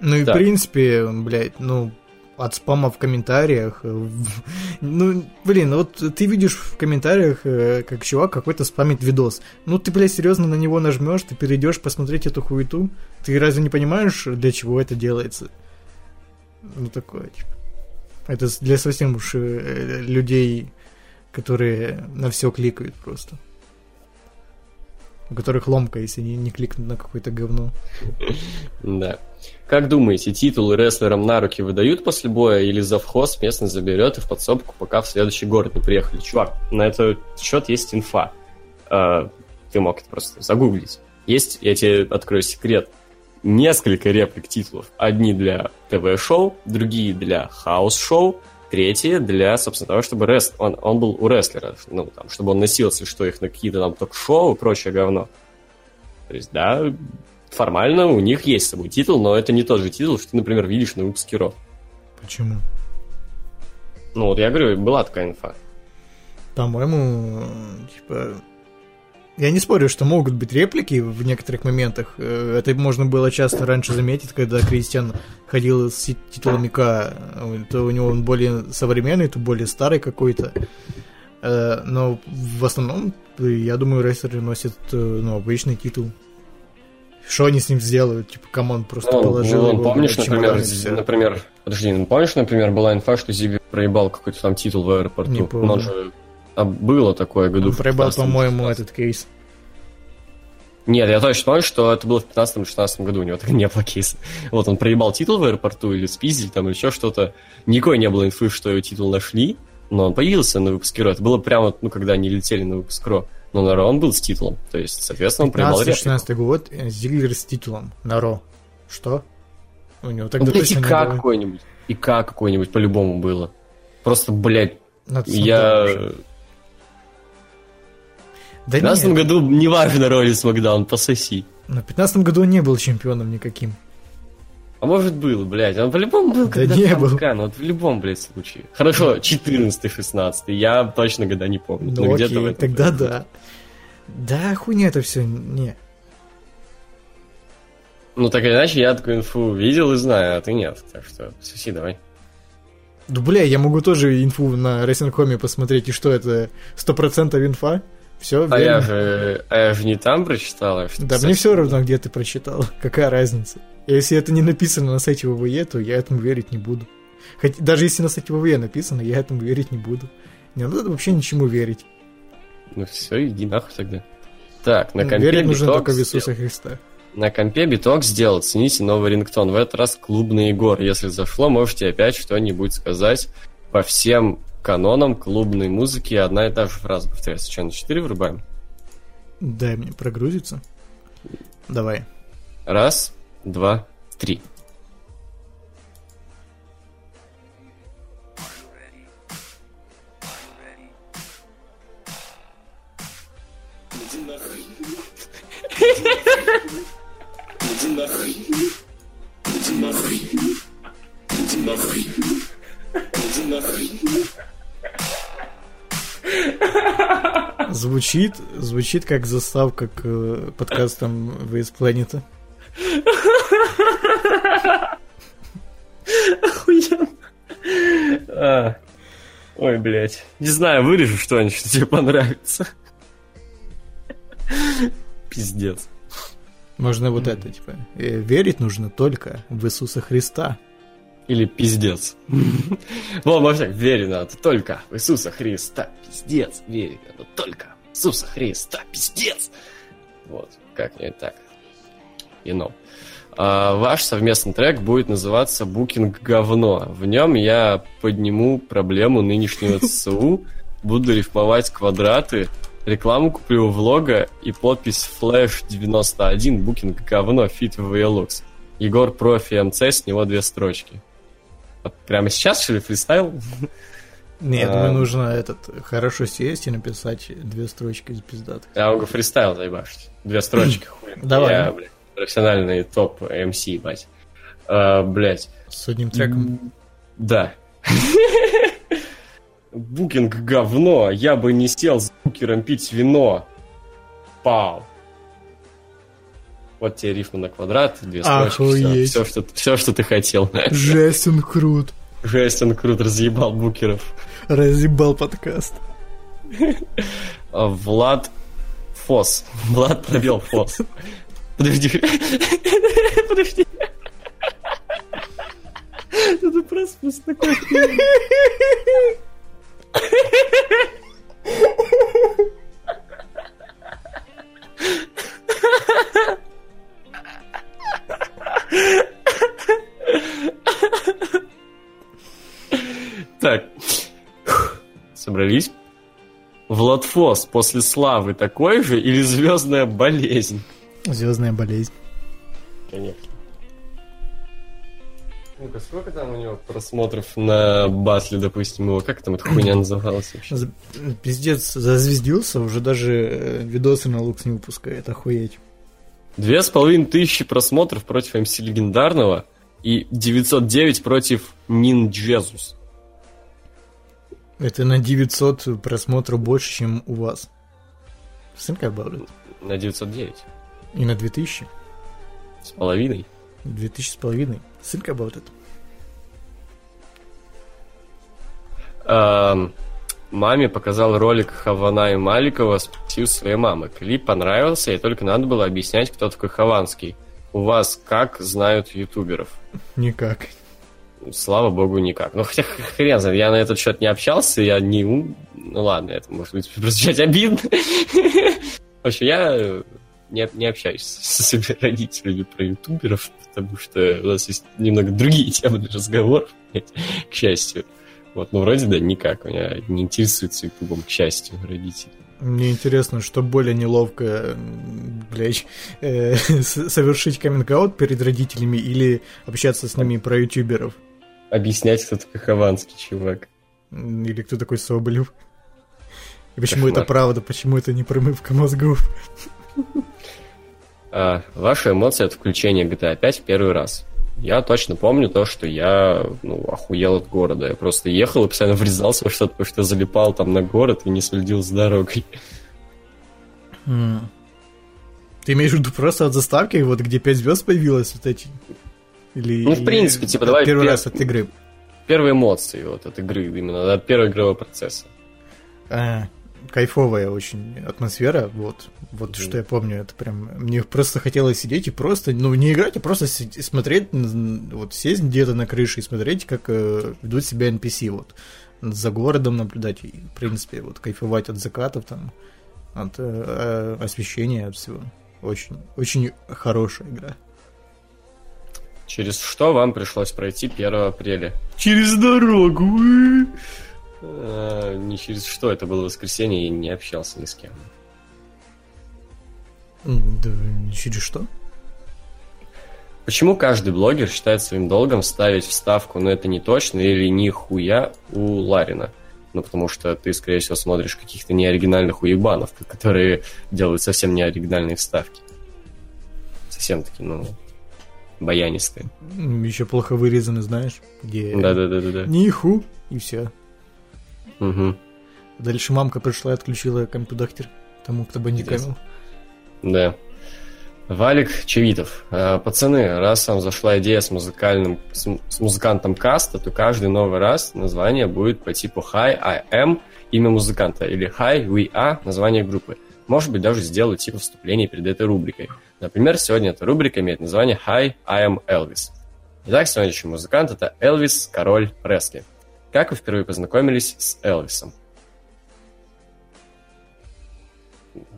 Ну и так. в принципе, блядь, ну, от спама в комментариях. Э, ну, блин, вот ты видишь в комментариях, э, как чувак какой-то спамит видос. Ну, ты, блядь, серьезно на него нажмешь, ты перейдешь посмотреть эту хуету. Ты разве не понимаешь, для чего это делается? Ну, такое, типа. Это для совсем уж э, людей, которые на все кликают просто. У которых ломка, если не, не кликнуть на какое-то говно. Да. Как думаете, титулы рестлерам на руки выдают после боя или завхоз местный заберет и в подсобку, пока в следующий город не приехали? Чувак, на этот счет есть инфа. А, ты мог это просто загуглить. Есть, я тебе открою секрет, несколько реплик титулов. Одни для ТВ-шоу, другие для house-шоу, третьи для, собственно, того, чтобы рест, он, он был у рестлера, ну, там, чтобы он носился, что их на какие-то там ток-шоу и прочее говно. То есть, да, формально у них есть с собой титул, но это не тот же титул, что ты, например, видишь на выпуске Raw. Почему? Ну, вот я говорю, была такая инфа. По-моему, типа... Я не спорю, что могут быть реплики в некоторых моментах. Э, это можно было часто раньше заметить, когда Кристиан ходил с титулами К. То у него он более современный, то более старый какой-то. Э, но в основном, я думаю, рестлеры носят э, ну, обычный титул. Что они с ним сделают? Типа, come on, просто Ну, положил ну, его, помнишь, например, например, подожди, ну, помнишь, например, была инфа, что Зиби проебал какой-то там титул в аэропорту? Не помню. Он же... А было такое году Он проебал, 15-м, по-моему, 16-м. этот кейс. Нет, я точно помню, что это было в 15-16 году, у него так (laughs) не было кейса. Вот, он проебал титул в аэропорту или спиздили там, или еще что-то. Никакой не было инфы, что его титул нашли, но он появился на выпуске Ро. Это было прямо, ну, когда они летели на выпуск Ро. Но на Ро он был с титулом. То есть, соответственно, он проебал реплику. 15-16 год, э, Зиглер с титулом на Ро. Что? У него Ну, тогда блядь, точно и не как было. какой-нибудь. И как какой-нибудь по-любому было. Просто, блядь, Надо я... смотреть уже. В Да 15 нет, году неважно роли Смакдаун, пососи. на 15 году он не был чемпионом никаким. А может был, блядь, он по-любому был Да когда не был. Кан, вот в любом, блядь, случае. Хорошо, 14-16, я точно года не помню. Ну но в окей, этом тогда году. да. Да, хуйня это все, не. Ну, так или иначе, я такую инфу видел и знаю, а ты нет. Так что, соси, давай. Да бля, я могу тоже инфу на Wrestling.com посмотреть, и что это, 100% инфа? Все, А я же, а я же не там прочитал. а что Да мне все равно, где ты прочитал. (laughs) Какая разница? Если это не написано на сайте ВВЕ, то я этому верить не буду. Хоть, даже если на сайте ВВЕ написано, я этому верить не буду. Не надо вообще ничему верить. Ну все, иди нахуй тогда. Так, на компе верить нужно только в. Иисуса Христа. На компе биток сделал, цените новый рингтон. В этот раз клубный Егор. Если зашло, можете опять что-нибудь сказать. По всем канонам клубной музыки одна и та же фраза повторяется. Что, на 4 врубаем? Дай мне прогрузиться. Давай. Раз, два, три. Звучит, звучит как заставка к э, подкастам VS Planet. Охуенно. А. Ой, блядь. Не знаю, вырежу что-нибудь, что тебе понравится. Пиздец. Можно вот это, типа, э, верить нужно только в Иисуса Христа. Или пиздец. (laughs) Во, вообще, верить надо только в Иисуса Христа. Пиздец. Верить надо только в Иисуса Христа. Пиздец. Вот, как-нибудь так. You know. А, ваш совместный трек будет называться «Booking говно». В нем я подниму проблему нынешнего (laughs) ЦСУ, буду рифмовать квадраты, рекламу куплю в лого и подпись Flash 91 «Booking говно» feat VLux. Егор Профи MC, с него две строчки. Прямо сейчас, что ли, фристайл? Нет, А. думаю, нужно этот хорошо сесть и написать две строчки из пиздатых. Я могу фристайл заебашить. Две строчки, (laughs) хуй. Давай. Я, блядь, профессиональный топ МС, ебать. А, блядь. С одним треком. Да. (laughs) Букинг говно. Я бы не сел с букером пить вино. Пау. Вот тебе рифма на квадрат, две строчки. Охуеть. Все, что, все, что ты хотел. Жесть, он крут. Жестин Крут разъебал букеров. Разъебал подкаст. А, Влад Фос. Влад пробел Фос. Подожди. Подожди. Это просто такой Так. Собрались? Влад Фос после славы такой же или звездная болезнь? Звездная болезнь. Конечно. Ну-ка, сколько там у него просмотров на батле, допустим, его? Как там эта хуйня называлась вообще? Пиздец, зазвездился, уже даже э, видосы на лукс не выпускает, охуеть. Две с половиной тысячи просмотров против МС Легендарного и 909 против Нинджезус. Это на 900 просмотров больше, чем у вас. About it. На 909. И на 2000. С половиной. 2000 с половиной. Think about it. Ам, маме показал ролик Хавана и Маликова «Спасибо своей мамы». Клип понравился, и только надо было объяснять, кто такой Хованский. У вас как знают ютуберов? Никак. Слава богу, никак. Ну, хотя хрен знает, я на этот счет не общался, я не... Ну, ладно, это может быть (laughs) прозвучать обидно. В общем, я не, не общаюсь (laughs) со своими родителями про ютуберов, потому что у нас есть немного другие темы для разговоров, к счастью. Вот, ну, вроде да, никак. Меня не интересуется ютубом, к счастью, родители. Мне интересно, что более неловко, блядь, э, (laughs) совершить каминг перед родителями или общаться с ними про ютуберов? Объяснять, кто такой хованский чувак. Или кто такой Соболев. И почему Кошмар. это правда, почему это не промывка мозгов? А, ваши эмоции от включения GTA 5 в первый раз. Я точно помню то, что я ну, охуел от города. Я просто ехал и постоянно врезался во что-то, потому что залипал там на город и не следил за дорогой. Mm. Ты имеешь в виду просто от заставки, вот где 5 звезд появилось, вот эти? Или, ну, в принципе, типа, давай... Первый пер... раз от игры. Первые эмоции вот от игры, именно от первого игрового процесса. А, кайфовая очень атмосфера, вот, вот mm что я помню, это прям, мне просто хотелось сидеть и просто, ну, не играть, а просто смотреть, вот, сесть где-то на крыше и смотреть, как э, ведут себя NPC, вот, за городом наблюдать, и, в принципе, вот, кайфовать от закатов, там, от э освещения, от всего. Очень, очень хорошая игра. Через что вам пришлось пройти 1 апреля? Через дорогу! А, не через что, это было воскресенье, и не общался ни с кем. Да, через что? Почему каждый блогер считает своим долгом ставить вставку, но это не точно, или нихуя у Ларина? Ну, потому что ты, скорее всего, смотришь каких-то неоригинальных уебанов, (laughs) которые делают совсем неоригинальные вставки. Совсем такие, ну, баянистые. Еще плохо вырезаны, знаешь, где... Да-да-да-да. Ниху, и все. Угу. Дальше мамка пришла и отключила компьютер тому, кто бандикамил. Да. Валик Чевитов. А, пацаны, раз вам зашла идея с музыкальным, с, с музыкантом каста, то каждый новый раз название будет по типу Hi, I am, имя музыканта, или Hi, we are, название группы. Может быть, даже сделать типа вступление перед этой рубрикой. Например, сегодня эта рубрика имеет название Hi, I am Elvis. Итак, сегодняшний музыкант это Элвис, король Пресли. Как вы впервые познакомились с Элвисом?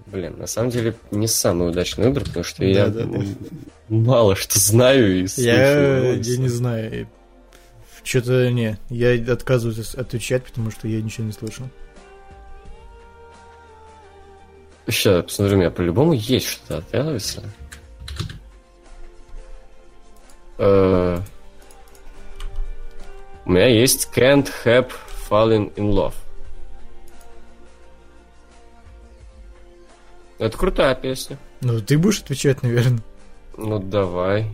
Блин, на самом деле не самый удачный выбор, потому что да, я да, да. мало что знаю и слушаю. Я, я не знаю. Что-то не, я отказываюсь отвечать, потому что я ничего не слышал. Сейчас, посмотри, у меня по-любому есть что-то от Элвиса. У меня есть Can't Have Fallen in Love. Это крутая песня. Ну, ты будешь отвечать, наверное. Ну, давай.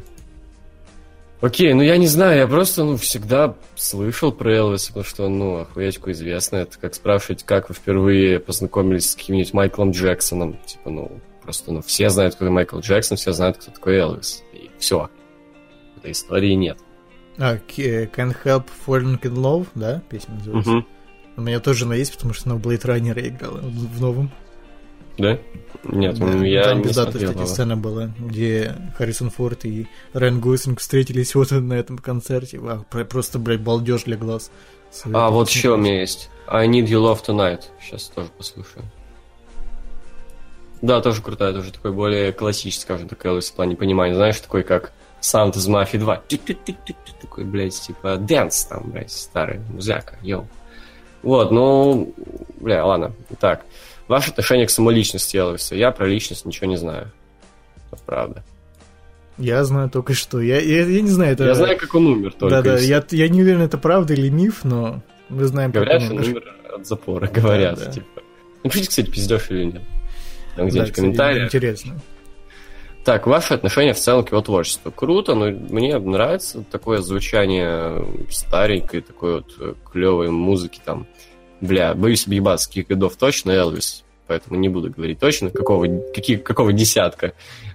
Окей, ну я не знаю, я просто, ну, всегда слышал про Элвиса, потому что, ну, охуячку известно. Это как спрашивать, как вы впервые познакомились с каким-нибудь Майклом Джексоном. Типа, ну, просто, ну, все знают, кто такой Майкл Джексон, все знают, кто такой Элвис. И все. Этой истории нет. А, Can't Help Falling in Love, да, песня называется? Угу. У меня тоже она есть, потому что она в Blade Runner играла, в новом. Да? Нет, да, я Там пиздатая, кстати, сцена была, где Харрисон Форд и Райан Гослинг встретились (laughs) вот на этом концерте. А, просто, блядь, балдеж для глаз. а, вот еще у меня есть. I Need Your Love Tonight. Сейчас тоже послушаю. Да, тоже крутая, тоже такой более классический, скажем так, Элвис в плане понимания. Знаешь, такой как Sound из Мафии 2. Такой, блядь, типа dance там, блядь, старый музяка, yo. Вот, ну, бля, ладно. Так, ваше отношение к самоличности Элвиса. Я про личность ничего не знаю. Это правда. Я знаю только что. Я, я, я не знаю, это... Я знаю, как он умер только. Да-да, я, я не уверен, это правда или миф, но мы знаем, говорят, как он умер. Говорят, он умер от запора, (laughs) говорят, да, да. типа. Напишите, кстати, пиздешь или нет. Там где-нибудь да, в комментариях. Интересно. Так, ваше отношение в целом к его творчеству. Круто, но мне нравится такое звучание старенькой, такой вот э, клевой музыки там. Бля, боюсь объебаться, каких годов точно Элвис, поэтому не буду говорить точно, какого, какие, какого десятка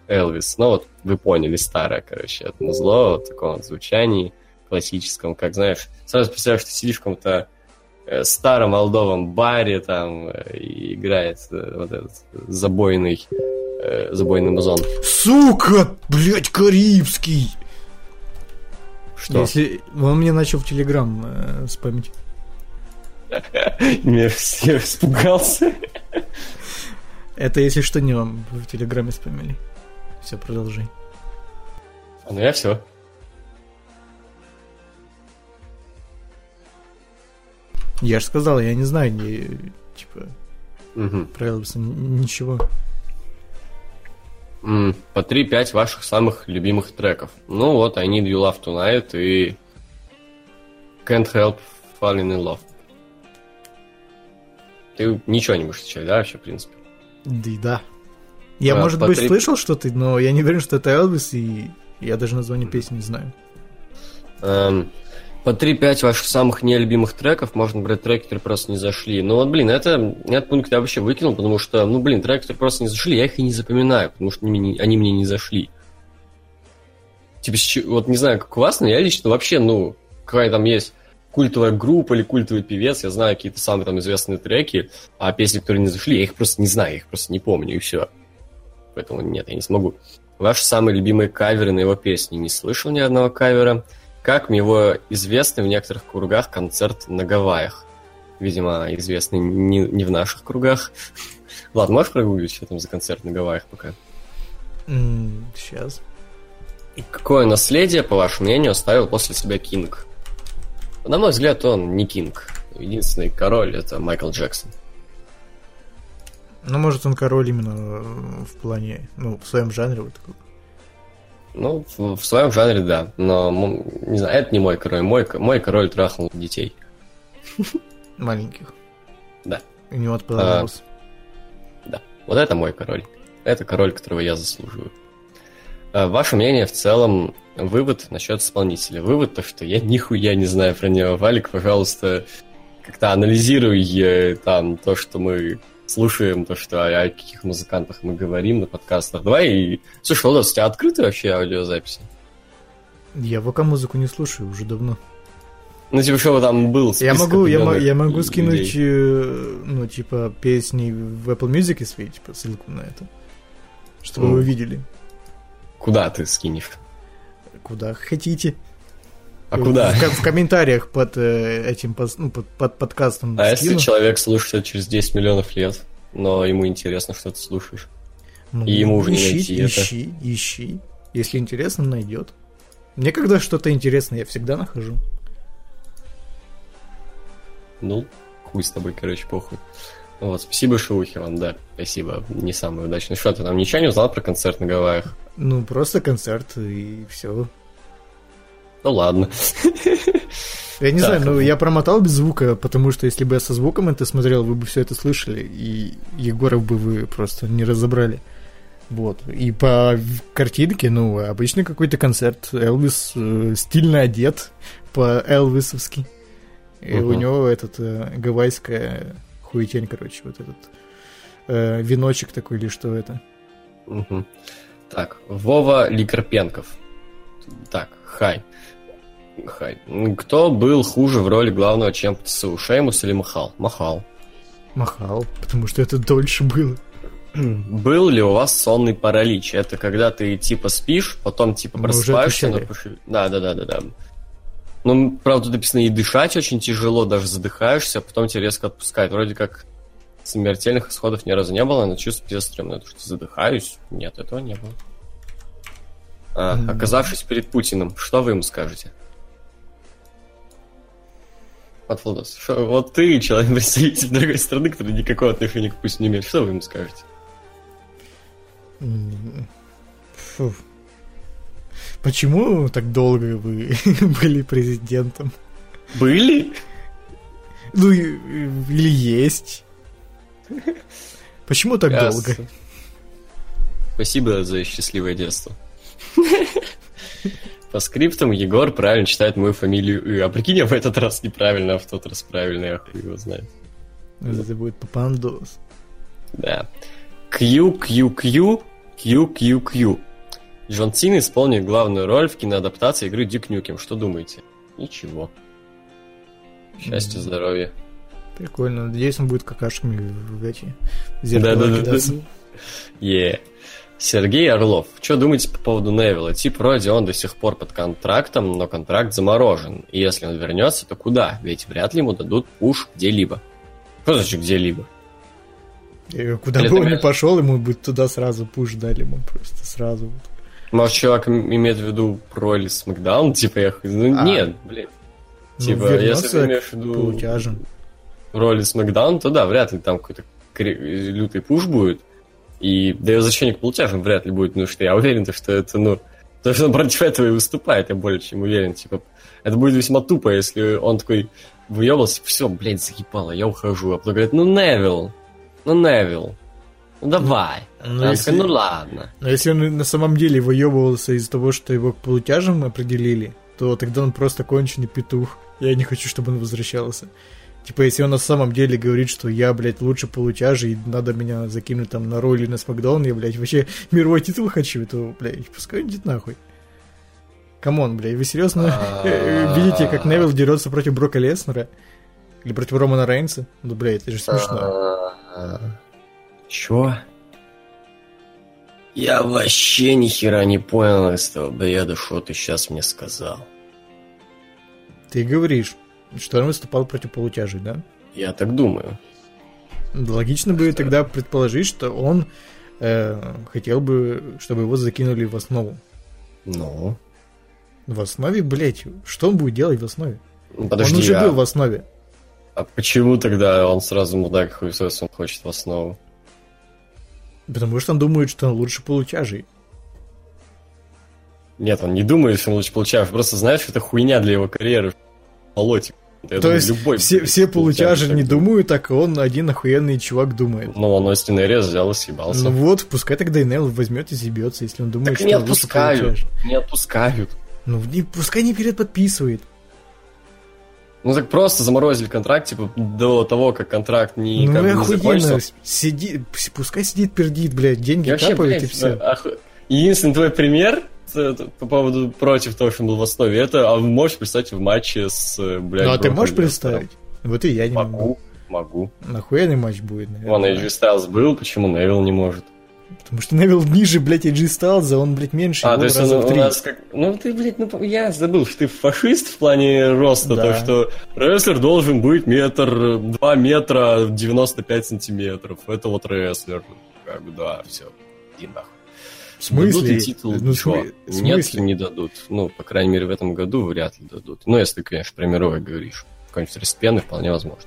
Элвис. Но вот вы поняли, старое, короче, это музло, в таком вот звучании классическом, как, знаешь, сразу представляешь, что сидишь в каком-то э, старом олдовом баре там э, и играет вот этот забойный, э, забойный музон. Сука, блядь, карибский. Что? Если он мне начал в Телеграм э, спамить. Я испугался. Это если что не вам в Телеграме спамили. Все, продолжай. А, Ну я все. Я же сказал, я не знаю, не, типа, Элвиса н- ничего. По 3-5 ваших самых любимых треков. Ну вот, I Need You Love Tonight и Can't Help Falling in Love. Ты ничего не будешь отвечать, да, вообще, в принципе? Да да. Я, А, может быть, три- слышал что-то, но я не уверен, что это Элвис, и я даже название песни не знаю. Эм, по 3-5 ваших самых нелюбимых треков можно брать треки, которые просто не зашли. Ну вот, блин, это, этот пункт я вообще выкинул, потому что, ну, блин, треки, которые просто не зашли, я их и не запоминаю, потому что они, мне- они мне не зашли. Типа, вот не знаю, как у вас, но я лично вообще, ну, какая там есть культовая группа или культовый певец, я знаю какие-то самые там известные треки, а песни, которые не зашли, я их просто не знаю, я их просто не помню, и все. Поэтому нет, я не смогу. Ваши самые любимые каверы на его песни. Не слышал ни одного кавера. Как его известный в некоторых кругах концерт на Гавайях. Видимо, известный не, не в наших кругах. (laughs) Ладно, можешь прогуглить, что там за концерт на Гавайях пока? сейчас. И какое наследие, по вашему мнению, оставил после себя Кинг? На мой взгляд, он не Кинг. Единственный король — это Майкл Джексон. Ну, может, он король именно в плане, ну, в своем жанре вот такой. Ну, в, в своем жанре, да. Но, не знаю, это не мой король. Мой, мой король трахнул детей. Маленьких. Да. У него отпадал А. Да, вот это мой король. Это король, которого я заслуживаю. А, Ваше мнение в целом, вывод насчет исполнителя. Вывод то, что я нихуя не знаю про него. Валик, пожалуйста, как-то анализируй э, там то, что мы слушаем, то, что о, о каких музыкантах мы говорим на подкастах. Давай, и... слушай, Владос, у тебя открыты вообще аудиозаписи? Я ВК-музыку не слушаю уже давно. Ну, типа, что там был Я могу, я, я могу скинуть, э, ну, типа, песни в Apple Music свои, типа, ссылку на это. Чтобы Ну. вы видели. Куда ты скинешь? Куда хотите. А куда? В, в комментариях под э, этим, пос- ну, под, под подкастом А если скину. человек слушает это через 10 миллионов лет, но ему интересно, что ты слушаешь? Ну, И ему уже не ищи, найти это. ищи, ищи. Если интересно, найдет. Мне когда что-то интересно, я всегда нахожу. Ну, хуй с тобой, короче, похуй. Вот, спасибо, Шелухи вам, да, спасибо. Не самый удачный. Что, ты там ничего не узнал про концерт на Гавайях? Ну, просто концерт и все. Ну ладно. Я не Так, знаю, ну я промотал без звука, потому что если бы я со звуком это смотрел, вы бы все это слышали, и Егоров бы вы просто не разобрали. Вот. И по картинке, ну, обычный какой-то концерт. Элвис э, стильно одет по Элвисовски. И у Мгм. него этот э, гавайская хуетень, короче, вот этот э, веночек такой или что это. Мгм. Так, Вова Ликарпенков. Так, хай. Хай. Кто был хуже в роли главного, чем ЦСУ, Шеймус или Махал? Махал. Махал, потому что это дольше было. (clears throat) Был ли у вас сонный паралич? Это когда ты типа спишь, потом типа просыпаешься, но Да, да, да, да, да. Ну, правда, тут написано и дышать очень тяжело, даже задыхаешься, а потом тебя резко отпускает. Вроде как смертельных исходов ни разу не было, но чувство пиздец стрёмное. То, что задыхаюсь, нет, этого не было. А, оказавшись перед Путиным, что вы ему скажете? Владос, шо- вот ты, человек, представитель другой страны, который никакого отношения к Путину не имеет, что вы ему скажете? Фу. Почему так долго вы (laughs) были президентом? Были? Ну, или есть? Почему так Ясно. долго? Спасибо за счастливое детство. (laughs) По скриптам Егор правильно читает мою фамилию И. А прикинь, я в этот раз неправильно, а в тот раз правильно, я хуй его знает. Это будет папандос. Да. Q, Q, Q, Q, Q, Q. Джон Син исполнит главную роль в киноадаптации игры Дюк Нюкем. Что думаете? Ничего. Счастья, здоровья. Прикольно. Надеюсь, он будет какашками в эти Да, зеркала да, да, да. Е. Сергей Орлов. Что думаете по поводу Невилла? Тип вроде он до сих пор под контрактом, но контракт заморожен. И если он вернется, то куда? Ведь вряд ли ему дадут пуш где-либо. Что значит где-либо? Куда Или бы он ни пошел, ему бы туда сразу пуш дали ему просто сразу. Может, чувак им- имеет в виду про или Смакдаун? Типа, я... хуй- Ну, А. нет, блин. Ну, Типа, если ты имеешь в виду роли Смакдаун, то да, вряд ли там какой-то лютый пуш будет. И да и возвращение к полутяжам вряд ли будет, что я уверен, то, что это, ну, то, что он против этого и выступает, я более чем уверен. Типа, это будет весьма тупо, если он такой выебался, все, блядь, заебало, я ухожу. А потом говорит, ну, Невил, ну, Невил, ну, давай. Ну, если- такой, ну, ладно. Но если он на самом деле выебывался из-за того, что его к полутяжам определили, то тогда он просто конченый петух. Я не хочу, чтобы он возвращался. Типа, если он на самом деле говорит, что я, блядь, лучше полутяжи, и надо меня закинуть там на роль или на Смакдаун, я, блядь, вообще (laughs) мировой титул хочу, то, блядь, пускай он идет нахуй. Come on, блядь, вы серьезно э, (laughs) видите, как Невил дерется против Брока Леснера? Или против Романа Рейнса? Ну, блядь, это же смешно. А, Чё? Я вообще ни хера не понял из того бреда, что ты сейчас мне сказал. Ты говоришь, что он выступал против полутяжей, да? Я так думаю. Логично бы тогда предположить, что он э, хотел бы, чтобы его закинули в основу. Ну, В основе, блядь, что он будет делать в основе? ну, подожди, он уже а, был в основе. а почему тогда он сразу мудак хуесос, он хочет в основу? Потому что он думает, что он лучше полутяжей. Нет, он не думает, что он лучше получает, просто знаешь, что это хуйня для его карьеры. Полотик. Я То думаю, есть любой, все, все полутяжи так не думают, так он один охуенный чувак думает. Ну, он Остин Эрис взял и съебался. Ну вот, пускай тогда и Невил возьмет и съебется, если он думает, так что не отпускают, не отпускают. Ну, не- пускай не перед подписывает. Ну так просто заморозили контракт, типа, до того, как контракт не, ну как не охуенно, закончился. сиди, пускай сидит, пердит, блядь, деньги И вообще, капают блядь, и все. оху- Единственный твой пример по поводу против того, что он был в основе, это а можешь представить в матче с, блядь, Ну а ты можешь представить? Вот и я не могу. Могу, могу. Нахуйный матч будет, наверное. Вон AJ Styles был, почему Невил не может? Потому что Невил ниже, блядь, AJ Styles, он, блядь, меньше А, то есть раза он в у три. нас как... Ну ты, блядь, ну я забыл, что ты фашист в плане роста, Да. то что рестлер должен быть метр, два метра, 95 сантиметров. Это вот рестлер. Как бы, да, все. Иди нахуй. В смысле? Дадут ли титул? Ну, Чё? смы- в Нет, смысле? не дадут. Ну, по крайней мере, в этом году вряд ли дадут. Ну, если ты, конечно, про мировой говоришь. Какой-нибудь второстепенный вполне возможно.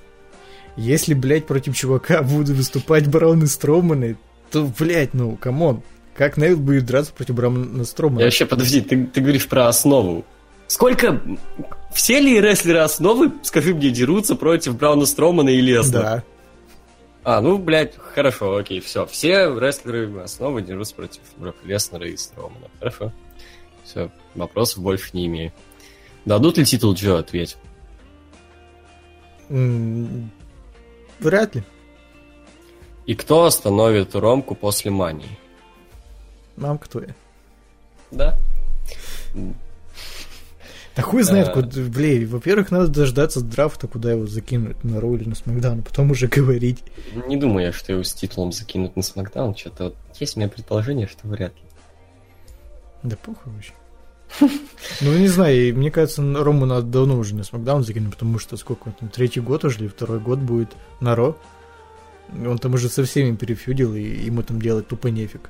Если, блядь, против чувака (laughs) будут выступать Браун и Строманы, то, блядь, ну, come on. Как Невил будет драться против Брауна Я Стромана? вообще, подожди, ты, ты говоришь про основу. Сколько... Все ли рестлеры основы, скажи мне, дерутся против Брауна Стромана и Леснера? Да. А, ну, блядь, хорошо, окей, все. Все рестлеры основы дерутся против Брока Леснера и Стромана. Хорошо. Все, вопросов больше не имею. Дадут ли титул Джо, ответь. Вряд ли. И кто остановит Ромку после мании? Мам, кто я? Да? Да хуй знает, Э. куда, блин, во-первых, надо дождаться драфта, куда его закинуть на роль или на Смакдаун, а потом уже (laughs) говорить. Не думаю я, что его с титулом закинут на Смакдаун. Что-то вот есть у меня предположение, что вряд ли. Да похуй вообще. (laughs) Ну, не знаю, мне кажется, Рому надо давно уже на Смакдаун закинуть, потому что сколько там, третий год уже или второй год будет на Ро. Он там уже со всеми перефьюдил, и ему там делать тупо нефиг.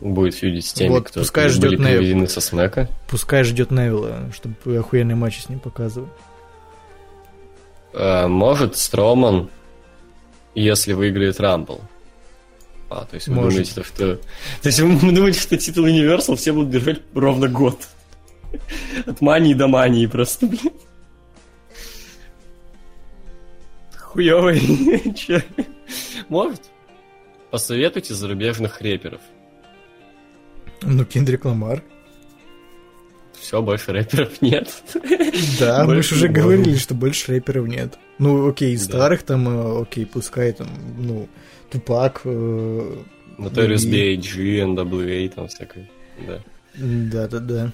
Будет фьюдить с теми, Вот, кто пускай были ждет Невил. переведены со Смека. Пускай ждет Невилла, чтобы охуенные матчи с ним показывал. Э, может, Строман, если выиграет Рамбл. А, то есть вы Может. думаете, то, что... То есть вы (laughs) думаете, что титул Universal все будут держать ровно год? (laughs) От мании до мании просто, блин. Хуёвый. (laughs) Может? Посоветуйте зарубежных рэперов. Ну, Кендрик Ламар. Все, больше рэперов нет. Да, мы же уже говорили, что больше рэперов нет. Ну, окей, старых там, э, окей, пускай там, ну, Тупак, э, Notorious B.I.G., NWA, там всякое. Да. да-да-да.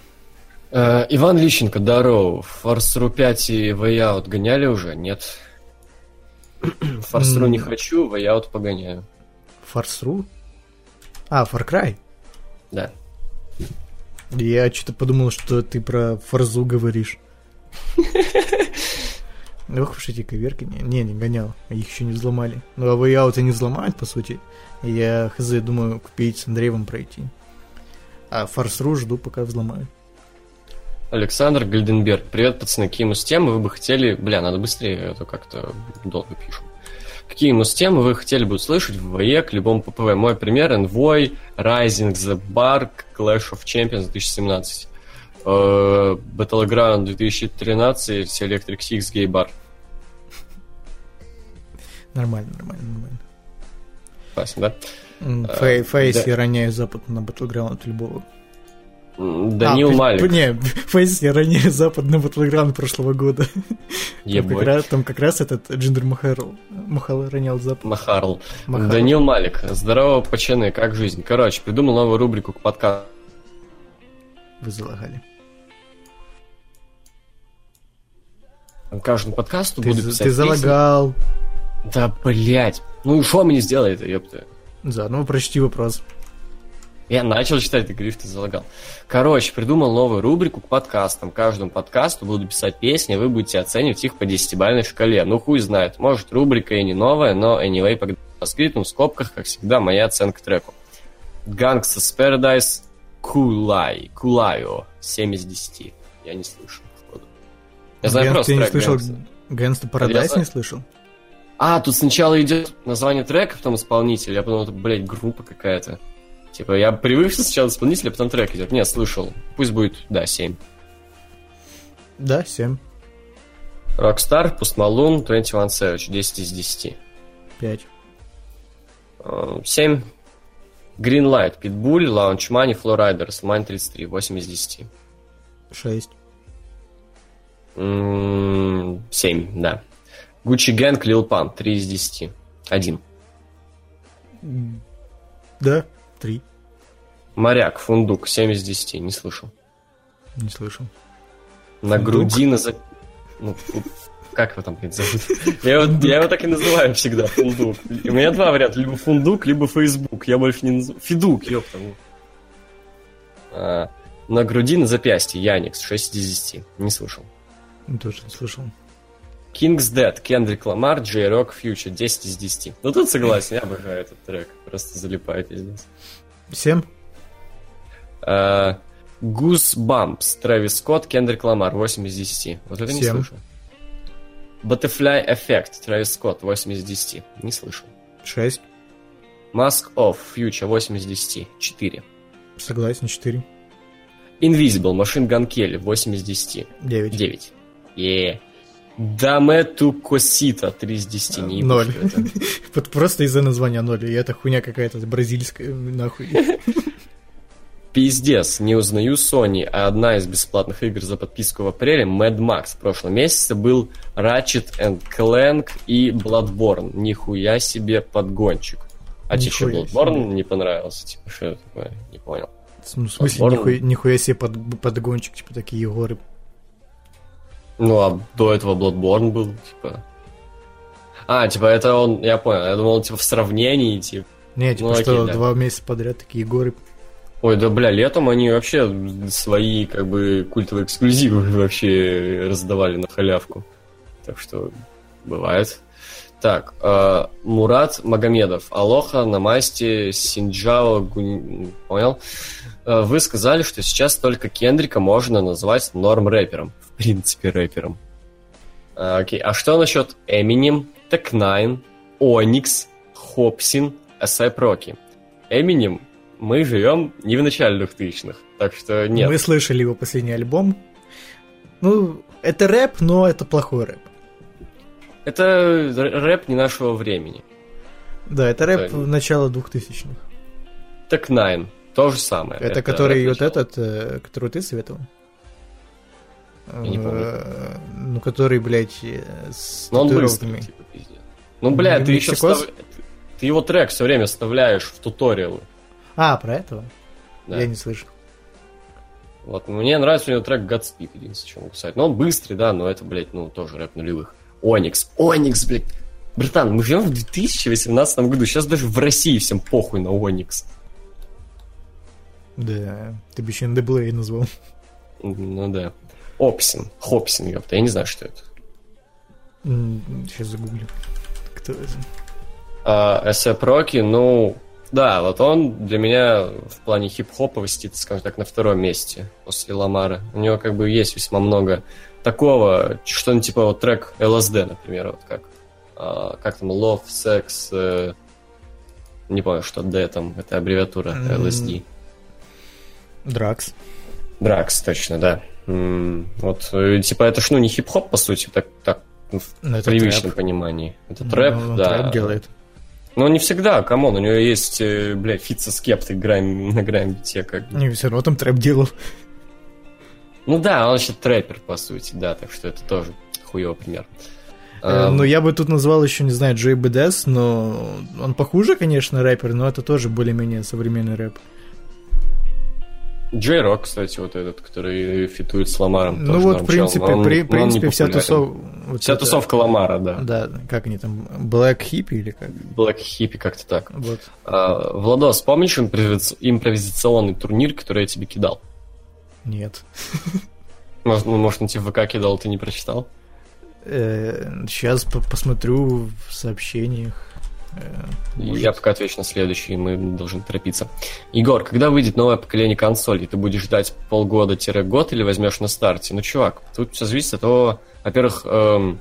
Э, Иван Лищенко, здорово. Форс Ру 5 и Out гоняли уже? Нет. Форсру не хочу, Ваяут погоняю. Форсру? А, Far Cry. Да. Я что-то подумал, что ты про Форзу говоришь. (laughs) Ох уж эти коверки. Не, не, гонял. Их еще не взломали. Ну, а Way не взломают, по сути. Я, хз, думаю, купить с Андреевым пройти. А Форсру жду, пока взломают. Александр Гальденберг. Привет, пацаны. Какие мус-темы вы бы хотели... Бля, надо быстрее, а то как-то долго пишем. Какие мус-темы вы хотели бы услышать в ВЕ к любому ППВ? Мой пример Envoy, Rising the Bark, Clash of Champions 2017. э, Battleground 2013, Electric Six Gay Bar. Нормально, нормально, нормально. Классно, да? Фей- Фейс да. я роняю запад на Battleground любого. Данил А, Малик. Не, Фейс я роняю запад на Battleground прошлого года. Там как, раз, там как раз этот Джиндер Махарл. Махал ронял запад. Махарл. Махарл. Данил Малик. Здорово, пацаны, как жизнь? Короче, придумал новую рубрику к подкасту. Вы залагали. К каждому подкасту Ты, буду писать ты песни. залагал. Да, блять. Ну, что мне сделает, ёпта? Заодно прочти вопрос. Я начал читать, ты говоришь, ты залагал. Короче, придумал новую рубрику к подкастам. Каждому подкасту буду писать песни, вы будете оценивать их по десятибалльной шкале. Ну, хуй знает. Может, рубрика и не новая, но anyway, по скриптам, в скобках, как всегда, моя оценка треку. Gangsta's Paradise Кулай. Coolio. 7 из 10. Я не слышал, походу. Я знаю Gangs, просто ты не слышал. Gangsta Paradise не слышал? А, тут сначала идет название трека, потом исполнитель. Я подумал, это, блядь, группа какая-то. Типа, я привык, сначала исполнитель, а потом трек идет. Нет, слышал. Пусть будет, да, 7. Да, 7, Rockstar, Post Malone, 21 Savage, 10 из 10. 5. Э, 7. Greenlight, Pitbull, Launch Money, Flowriders, Mine 33, 8 из 10. 6. М, 7, да. Gucci Gang, Lil Pump, 3 из 10. 1. Да, 3. Моряк, Фундук, 7 из 10, не слышал. Не слышал. На Фундук? груди на за... Ну, как его там, блин, зовут? Я его, я его так и называю всегда, фундук. У меня два варианта, либо фундук, либо фейсбук. Я больше не называю... Фидук, ёпта. ну. А, на груди на запястье, Яникс, 6 из 10. Не слышал. Тоже не слышал. King's Dead, Кендрик Ламар, Джей Рок, Фьючер, 10 из 10. Ну тут согласен, я обожаю этот трек. Просто залипает пиздец. 7. А, Goosebumps, Трэвис Скотт, Кендрик Ламар, 8 из 10. Вот это не Семь. слышал. Butterfly Effect, Трэвис Скотт, 8 из 10. Не слышал. 6. Mask Off, Future, 8 из 10. 4. Согласен, 4. Invisible, Machine Gun Kelly, 8 из 10. 9. 9. Е. Даме ту Косита, 3 из 10. Не Ноль. что. (laughs) Вот просто из-за названия 0. И это хуйня какая-то бразильская, нахуй. (laughs) Пиздец, не узнаю Sony, а одна из бесплатных игр за подписку в апреле, Mad Max. В прошлом месяце был Ratchet and Clank и Bloodborne. Нихуя себе подгончик. А тебе что, Нихуя Bloodborne не понравился? Типа, что это такое? Не понял. В смысле, нихуя, нихуя себе под, подгончик, типа такие горы. Ну, а до этого Bloodborne был, типа... А, типа, это он, я понял, я думал, типа, в сравнении, типа... Не, типа, Ну, окей, что да. два месяца подряд такие горы. Ой, да, бля, летом они вообще свои, как бы, культовые эксклюзивы (laughs) вообще раздавали на халявку. Так что, бывает. Так, э, Мурат Магомедов. Алоха, Намасти, Синджао, Гунь... Понял? Э, вы сказали, что сейчас только Кендрика можно назвать норм-рэпером. Принципе, рэпером. А, окей, а что насчет Эминем, Тек9, Onyx, Hopsin, A$AP Rocky? Эминем мы живем не в начале 2000-х, так что нет. Мы слышали его последний альбом. Ну, это рэп, но это плохой рэп. Это рэп не нашего времени. Да, это рэп Это- начала 2000-х. Тек9, то же самое. Это, который рэп вот этот, э, который ты советовал? Не помню. Э, Ну, который, блядь, э, с Но он татуировками. быстрый, типа, пиздец. Ну, бля, ты еще встав- Ты его трек все время вставляешь в туториалы. А, про этого? Да. Я не слышал. Вот, мне нравится у него трек Godspeed, единственное, что могу сказать. Но он быстрый, да, но это, блядь, ну, тоже рэп нулевых. Оникс, Оникс, блядь. Братан, мы живем в 2018 году, сейчас даже в России всем похуй на Оникс. Да, ты бы еще NDBLA назвал. Ну да. Опсин, Хопсин, ёпта, я не знаю, что это. Сейчас загуглю. Кто это? А, SF Rocky, ну, да, вот он для меня в плане хип-хоповости, скажем так, на втором месте после Ламара. У него как бы есть весьма много такого, что-нибудь типа вот трек LSD, например, вот как. А, как там, Love, Sex, э, не помню, что D там, это аббревиатура LSD. Дракс. Дракс, точно, да. Вот, э, типа, это ж, ну, не хип-хоп, по сути, так, так в Ну, это привычном трэп. понимании. Это Ну, трэп, он да. трэп делает. Но не всегда, come on, у него есть, э, блядь, feat со Скептой grime, (laughs) на grime-бите, как бы. Не, все равно там трэп делал. Ну да, он еще трэпер, по сути, да, так что это тоже хуёвый пример. Э, Ну, я бы тут назвал еще, не знаю, Джей БДС, но он похуже, конечно, рэпер, но это тоже более-менее современный рэп. Джей Рок, кстати, вот этот, который фитует с Ламаром. ну вот, в принципе, он- при- он принципе, вся тусовка... вот Вся это- тусовка Ламара, да. Да, как они там, Black Hippie или как? Black Hippie как-то так. Вот. А, Владос, помнишь импровиз- импровизационный турнир, который я тебе кидал? Нет. Может, ну, может, он тебе в ВК кидал, ты не прочитал? Сейчас посмотрю в сообщениях. Э, может. Я пока отвечу на следующий, мы должны торопиться. Егор, когда выйдет новое поколение консолей? Ты будешь ждать полгода-год или возьмешь на старте? Ну, чувак, тут все зависит от того, во-первых, эм,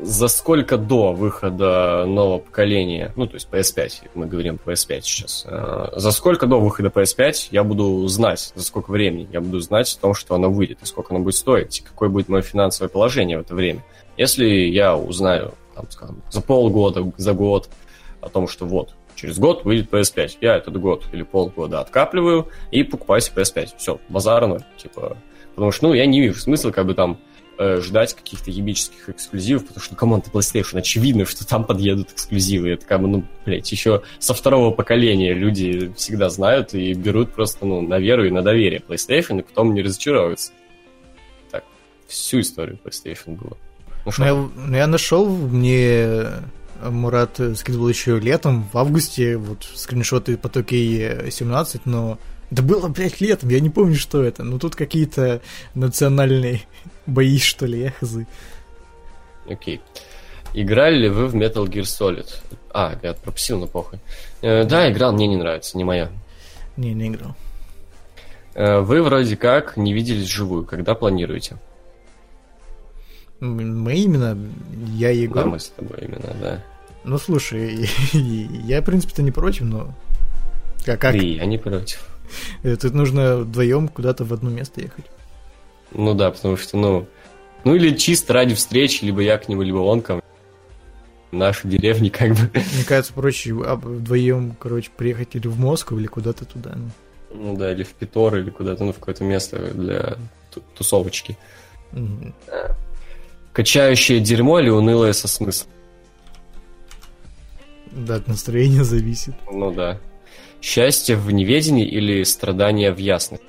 за сколько до выхода нового поколения, ну, то есть PS5, мы говорим PS5 сейчас, э, за сколько до выхода PS5 я буду знать, за сколько времени я буду знать о том, что оно выйдет, и сколько оно будет стоить, и какое будет мое финансовое положение в это время. Если я узнаю, там, скажем, за полгода, за год о том, что вот, через год выйдет PS5, я этот год или полгода откапливаю и покупаю себе PS5. Все, базара ноль, типа, потому что, ну, я не вижу смысла, как бы там э, ждать каких-то ебических эксклюзивов, потому что, come on, ты PlayStation, очевидно, что там подъедут эксклюзивы. Это как бы, ну, блядь, еще со второго поколения люди всегда знают и берут просто, ну, на веру и на доверие PlayStation, и потом не разочаровываются. Так, всю историю PlayStation было. Ну, Ну, я, ну, я нашел, мне Мурат скидывал еще летом, в августе, вот скриншоты потоки 17, но это было, блядь, летом, я не помню, что это. Ну, тут какие-то национальные (laughs) бои, что ли, я хз. Окей. Играли ли вы в Metal Gear Solid? А, я пропустил, но похуй. Э, да, играл, мне не нравится, не моя. Не, не играл. Э, вы вроде как не виделись вживую. Когда планируете? Мы именно, я и Да, Егор. мы с тобой именно, да. Ну, слушай, (laughs) я, в принципе-то не против, но... А как? И я не против. Э, Тут нужно вдвоем куда-то в одно место ехать. Ну да, потому что, ну... Ну или чисто ради встречи, либо я к нему, либо он ко мне. Наши деревни, как бы. Мне кажется, проще а, вдвоем, короче, приехать или в Москву, или куда-то туда. ну. Ну да, или в Питор, или куда-то, ну, в какое-то место для ту- тусовочки. Мгм. Качающее дерьмо или унылое со смыслом? Да, от настроения зависит. Ну да. Счастье в неведении или страдание в ясности?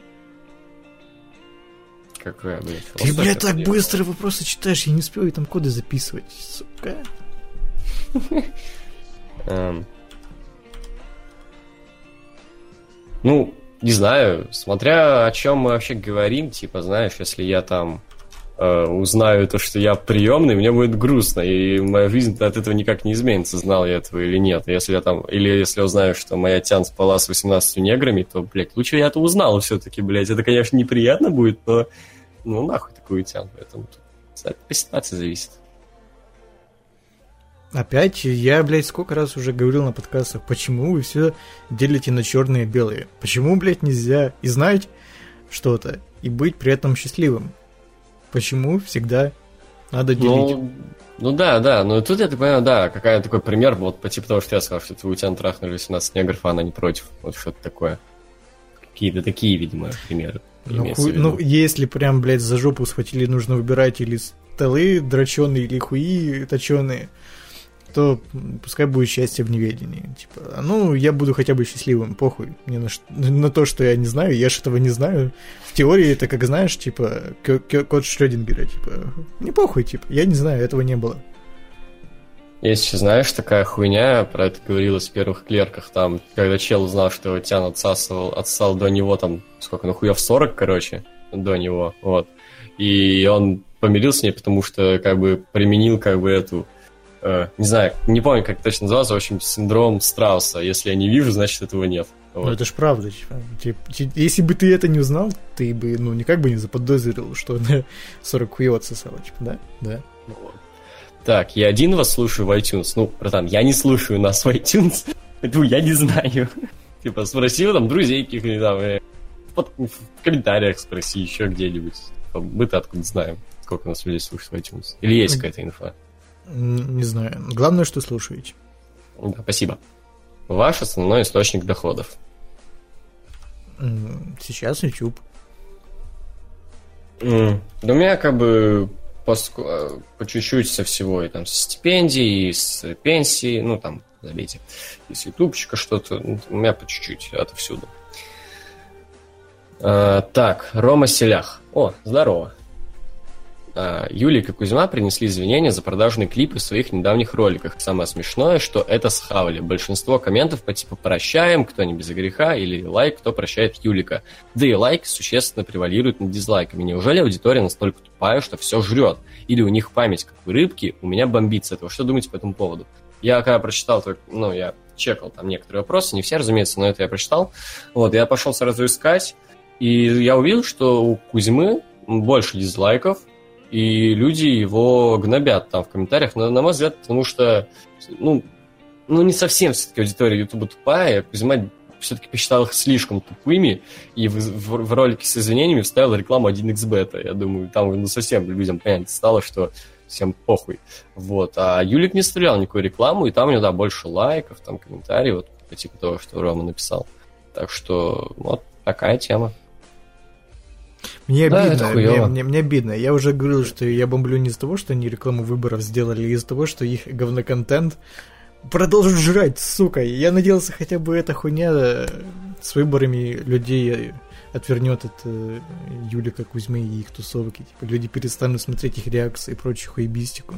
Какая, блядь, Ты, блядь, так приехала. быстро вопросы читаешь, я не успел там коды записывать, сука. (laughs) Эм. Ну, не знаю, смотря о чем мы вообще говорим, типа, знаешь, если я там э, узнаю то, что я приемный, мне будет грустно, и моя жизнь от этого никак не изменится, знал я этого или нет. Если я там, или если узнаю, что моя тян спала с 18 неграми, то, блядь, лучше я это узнал все-таки, блядь. Это, конечно, неприятно будет, но ну нахуй такую тян, поэтому по ситуации зависит. Опять, я, блядь, сколько раз уже говорил на подкастах, почему вы все делите на черные и белые? Почему, блядь, нельзя и знать что-то, и быть при этом счастливым? Почему всегда надо делить? Ну, ну да, да, но тут я так понимаю, да, какая такой пример, вот по типу того, что я сказал, что твою тян трахнули 18 негров, а она не против. Вот что-то такое. Какие-то такие, видимо, примеры. Ну, виду. ну, если прям, блядь, за жопу схватили, нужно выбирать или столы дроченые, или хуи точеные, то пускай будет счастье в неведении. Типа, ну, я буду хотя бы счастливым, похуй. Мне на, на то, что я не знаю, я ж этого не знаю. В теории это, как знаешь, типа, код Шрёдингера, типа, не похуй, типа, я не знаю, этого не было. Есть, знаешь, такая хуйня, про это говорилось в первых клерках, там, когда чел узнал, что Тян отсасывал, отсал до него, там, сколько, ну хуев 40, короче, до него, вот. И он помирился с ней, потому что, как бы, применил, как бы, эту, э, не знаю, не помню, как точно назывался, в общем, синдром Страуса. Если я не вижу, значит, этого нет. Вот. Ну, это ж правда. Типа, если бы ты это не узнал, ты бы, ну, никак бы не заподозрил, что она 40 (laughs) хуев отсосала, типа, да? Да. Вот. Так, я один вас слушаю в iTunes. Ну, братан, я не слушаю нас в iTunes. (laughs) Поэтому я не знаю. (laughs) Типа, спроси там друзей каких-нибудь там, э, в комментариях спроси еще где-нибудь. Мы-то откуда знаем, сколько нас людей слушает в iTunes. Или есть какая-то инфа? Не знаю. Главное, что слушаете. Да, спасибо. Ваш основной источник доходов. Сейчас YouTube. Mm. Да у меня как бы по, по чуть-чуть со всего, и там с стипендий, и с пенсии, ну там, забейте, из ютубчика что-то, у меня по чуть-чуть отовсюду. А, так, Рома Селях. О, здорово. А, Юлик и Кузьма принесли извинения за продажные клипы в своих недавних роликах. Самое смешное, что это схавали. Большинство комментов по типу «прощаем», «кто не без греха» или «лайк», «кто прощает Юлика». Да и лайк существенно превалирует над дизлайками. Неужели аудитория настолько тупая, что все жрет? Или у них память, как у рыбки, у меня бомбит с этого. Что думаете по этому поводу? Я когда прочитал, ну, я чекал там некоторые вопросы, не все, разумеется, но это я прочитал. Вот, я пошел сразу искать, и я увидел, что у Кузьмы больше дизлайков, и люди его гнобят там в комментариях, но, на мой взгляд, потому что, ну, ну не совсем все-таки аудитория Ютуба тупая, Кузьма все-таки посчитал их слишком тупыми, и в, в, в ролике с извинениями вставил рекламу 1xbet. Я думаю, там ну, совсем людям понятно стало, что всем похуй. Вот. А Юлик не стрелял никакой рекламу, и там у него, да, больше лайков, там комментариев, вот по типу того, что Рома написал. Так что вот такая тема. Мне да, обидно, мне, мне, мне обидно. Я уже говорил, что я бомблю не из-за того, что они рекламу выборов сделали, а из-за того, что их говноконтент продолжит жрать, сука. Я надеялся, хотя бы эта хуйня э, с выборами людей отвернет от э, Юлика Кузьмы и их тусовки. Типа, люди перестанут смотреть их реакции и прочую хуебистику.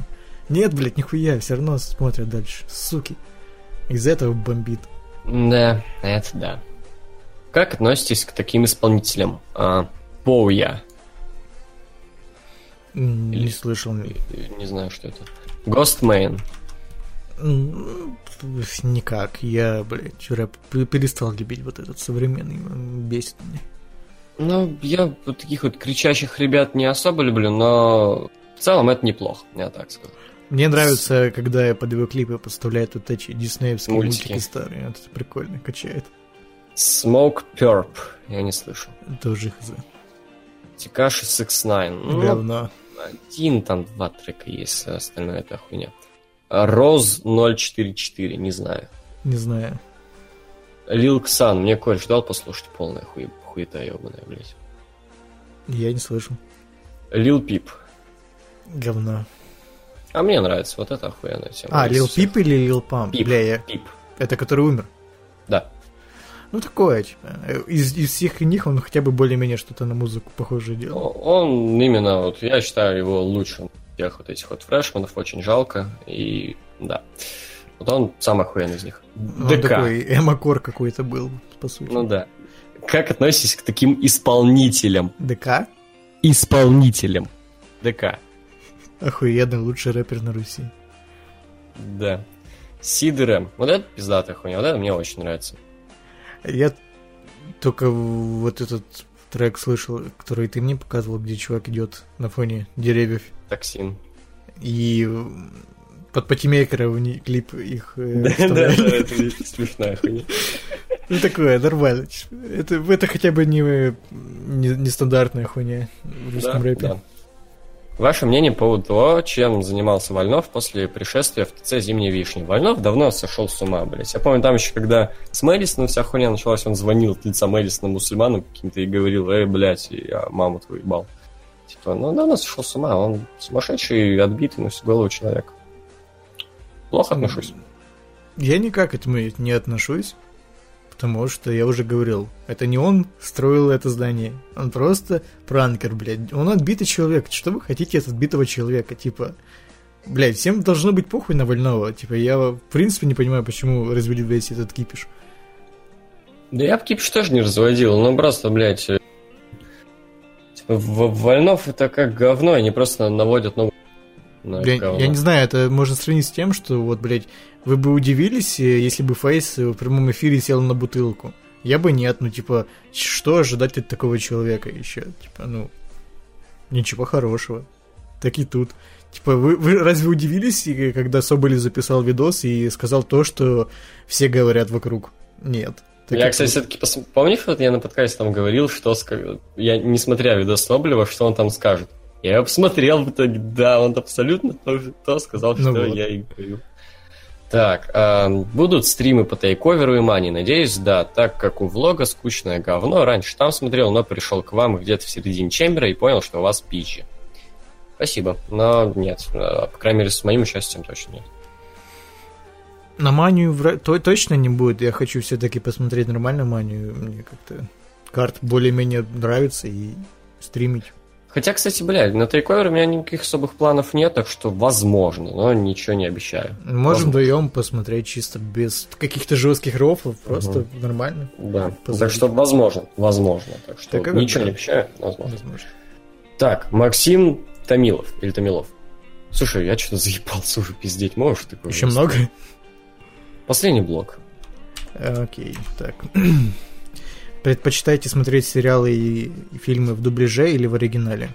Нет, блядь, нихуя, все равно смотрят дальше. Суки. Из-за этого бомбит. Да, это да. Как относитесь к таким исполнителям? А, Боуя. Не Или, слышал. Не, знаю, что это. Ghostman. Никак. Я, блядь, рэп перестал любить вот этот современный. Бесит меня. Ну, я вот таких вот кричащих ребят не особо люблю, но в целом это неплохо, я так скажу. Мне нравится, когда я под его клипы поставляют вот эти диснеевские мультики, мультики старые. Это прикольно, качает. Smoke Perp. Я не слышу. Тоже хз. Тикаши 6 Ну, Говно. Один, там два трека есть, а остальное это хуйня. Роз 044, не знаю. Не знаю. Лил Ксан, мне кореш дал послушать полная хуй, хуета ебаная, блядь. Я не слышу. Лил Пип. Говно. А мне нравится, вот это охуенная тема. А, Лил Пип или Лил Памп? Пип. Бля, я... Пип. Это который умер? Да. Ну, такое, типа. Из, из всех них он хотя бы более-менее что-то на музыку похоже делал. Он именно, вот я считаю его лучшим тех вот этих вот фрешманов, очень жалко. И да. Вот он самый охуенный из них. Он ДК. такой эмокор какой-то был, по сути. Ну да. Как относитесь к таким исполнителям? ДК? Исполнителям. ДК. Охуенный, лучший рэпер на Руси. Да. Сидерем. Вот это пиздатая хуйня, вот это мне очень нравится. Я только вот этот трек слышал, который ты мне показывал, где чувак идет на фоне деревьев. Токсин. И под патимейкера клип их э, Да, да, да, это смешная хуйня. Ну такое, нормально. Это, это хотя бы не, не, не стандартная хуйня в русском рэпе. Да. Ваше мнение по поводу того, чем занимался Вольнов после пришествия в ТЦ «Зимней вишни». Вольнов давно сошел с ума, блядь. Я помню, там еще, когда с Мэдисоном вся хуйня началась, он звонил от лица Мэдисона мусульманам каким-то и говорил, эй, блядь, я маму твою ебал. Типа, ну, давно сошел с ума, он сумасшедший, отбитый на всю голову человек. Плохо отношусь. Я никак к этому не отношусь. Потому что я уже говорил, это не он строил это здание. Он просто пранкер, блядь. Он отбитый человек. Что вы хотите от отбитого человека? Типа, Блядь, всем должно быть похуй на больного. Типа, я в принципе не понимаю, почему развели весь этот кипиш. Да я бы кипиш тоже не разводил, ну просто, блядь, э, типа, Вольнов это как говно, они просто наводят новую на Бля, говно. я не знаю, это можно сравнить с тем, что вот, блядь, вы бы удивились, э, если бы Фейс в прямом эфире сел на бутылку. Я бы нет, ну, типа, что ожидать от такого человека еще? Типа, ну, ничего хорошего. Так и тут. Типа, вы, вы разве удивились, и когда Соболев записал видос и сказал то, что все говорят вокруг? Нет. Так я, кстати, все-таки пос... помнишь, вот я на подкасте там говорил, что я не смотря видос Соболева, что он там скажет. Я посмотрел в итоге, да, он абсолютно то, то сказал, Ну что вот. я и говорил. Так, эм, будут стримы по тейковеру и мани, надеюсь, да, так как у влога скучное говно, раньше там смотрел, но пришел к вам где-то в середине чембера и понял, что у вас пичи. Спасибо, но нет, э, по крайней мере, с моим участием точно нет. На манию вра- то, точно не будет. Я хочу все-таки посмотреть нормальную манию. Мне как-то карт более-менее нравится и стримить. Хотя, кстати, блядь, на тейковер у меня никаких особых планов нет, так что возможно, но ничего не обещаю. Можем вдвоем посмотреть чисто без каких-то жестких рофлов, просто нормально. Да, Позволить. так что возможно, возможно. Так что Так, ничего не обещаю, но возможно. Возможно. Так, Максим Томилов, или Томилов. Слушай, я что-то заебался уже пиздеть, можешь такое? Еще много? Последний блок. Окей, так. (clears throat) Предпочитаете смотреть сериалы и и фильмы в дубляже или в оригинале?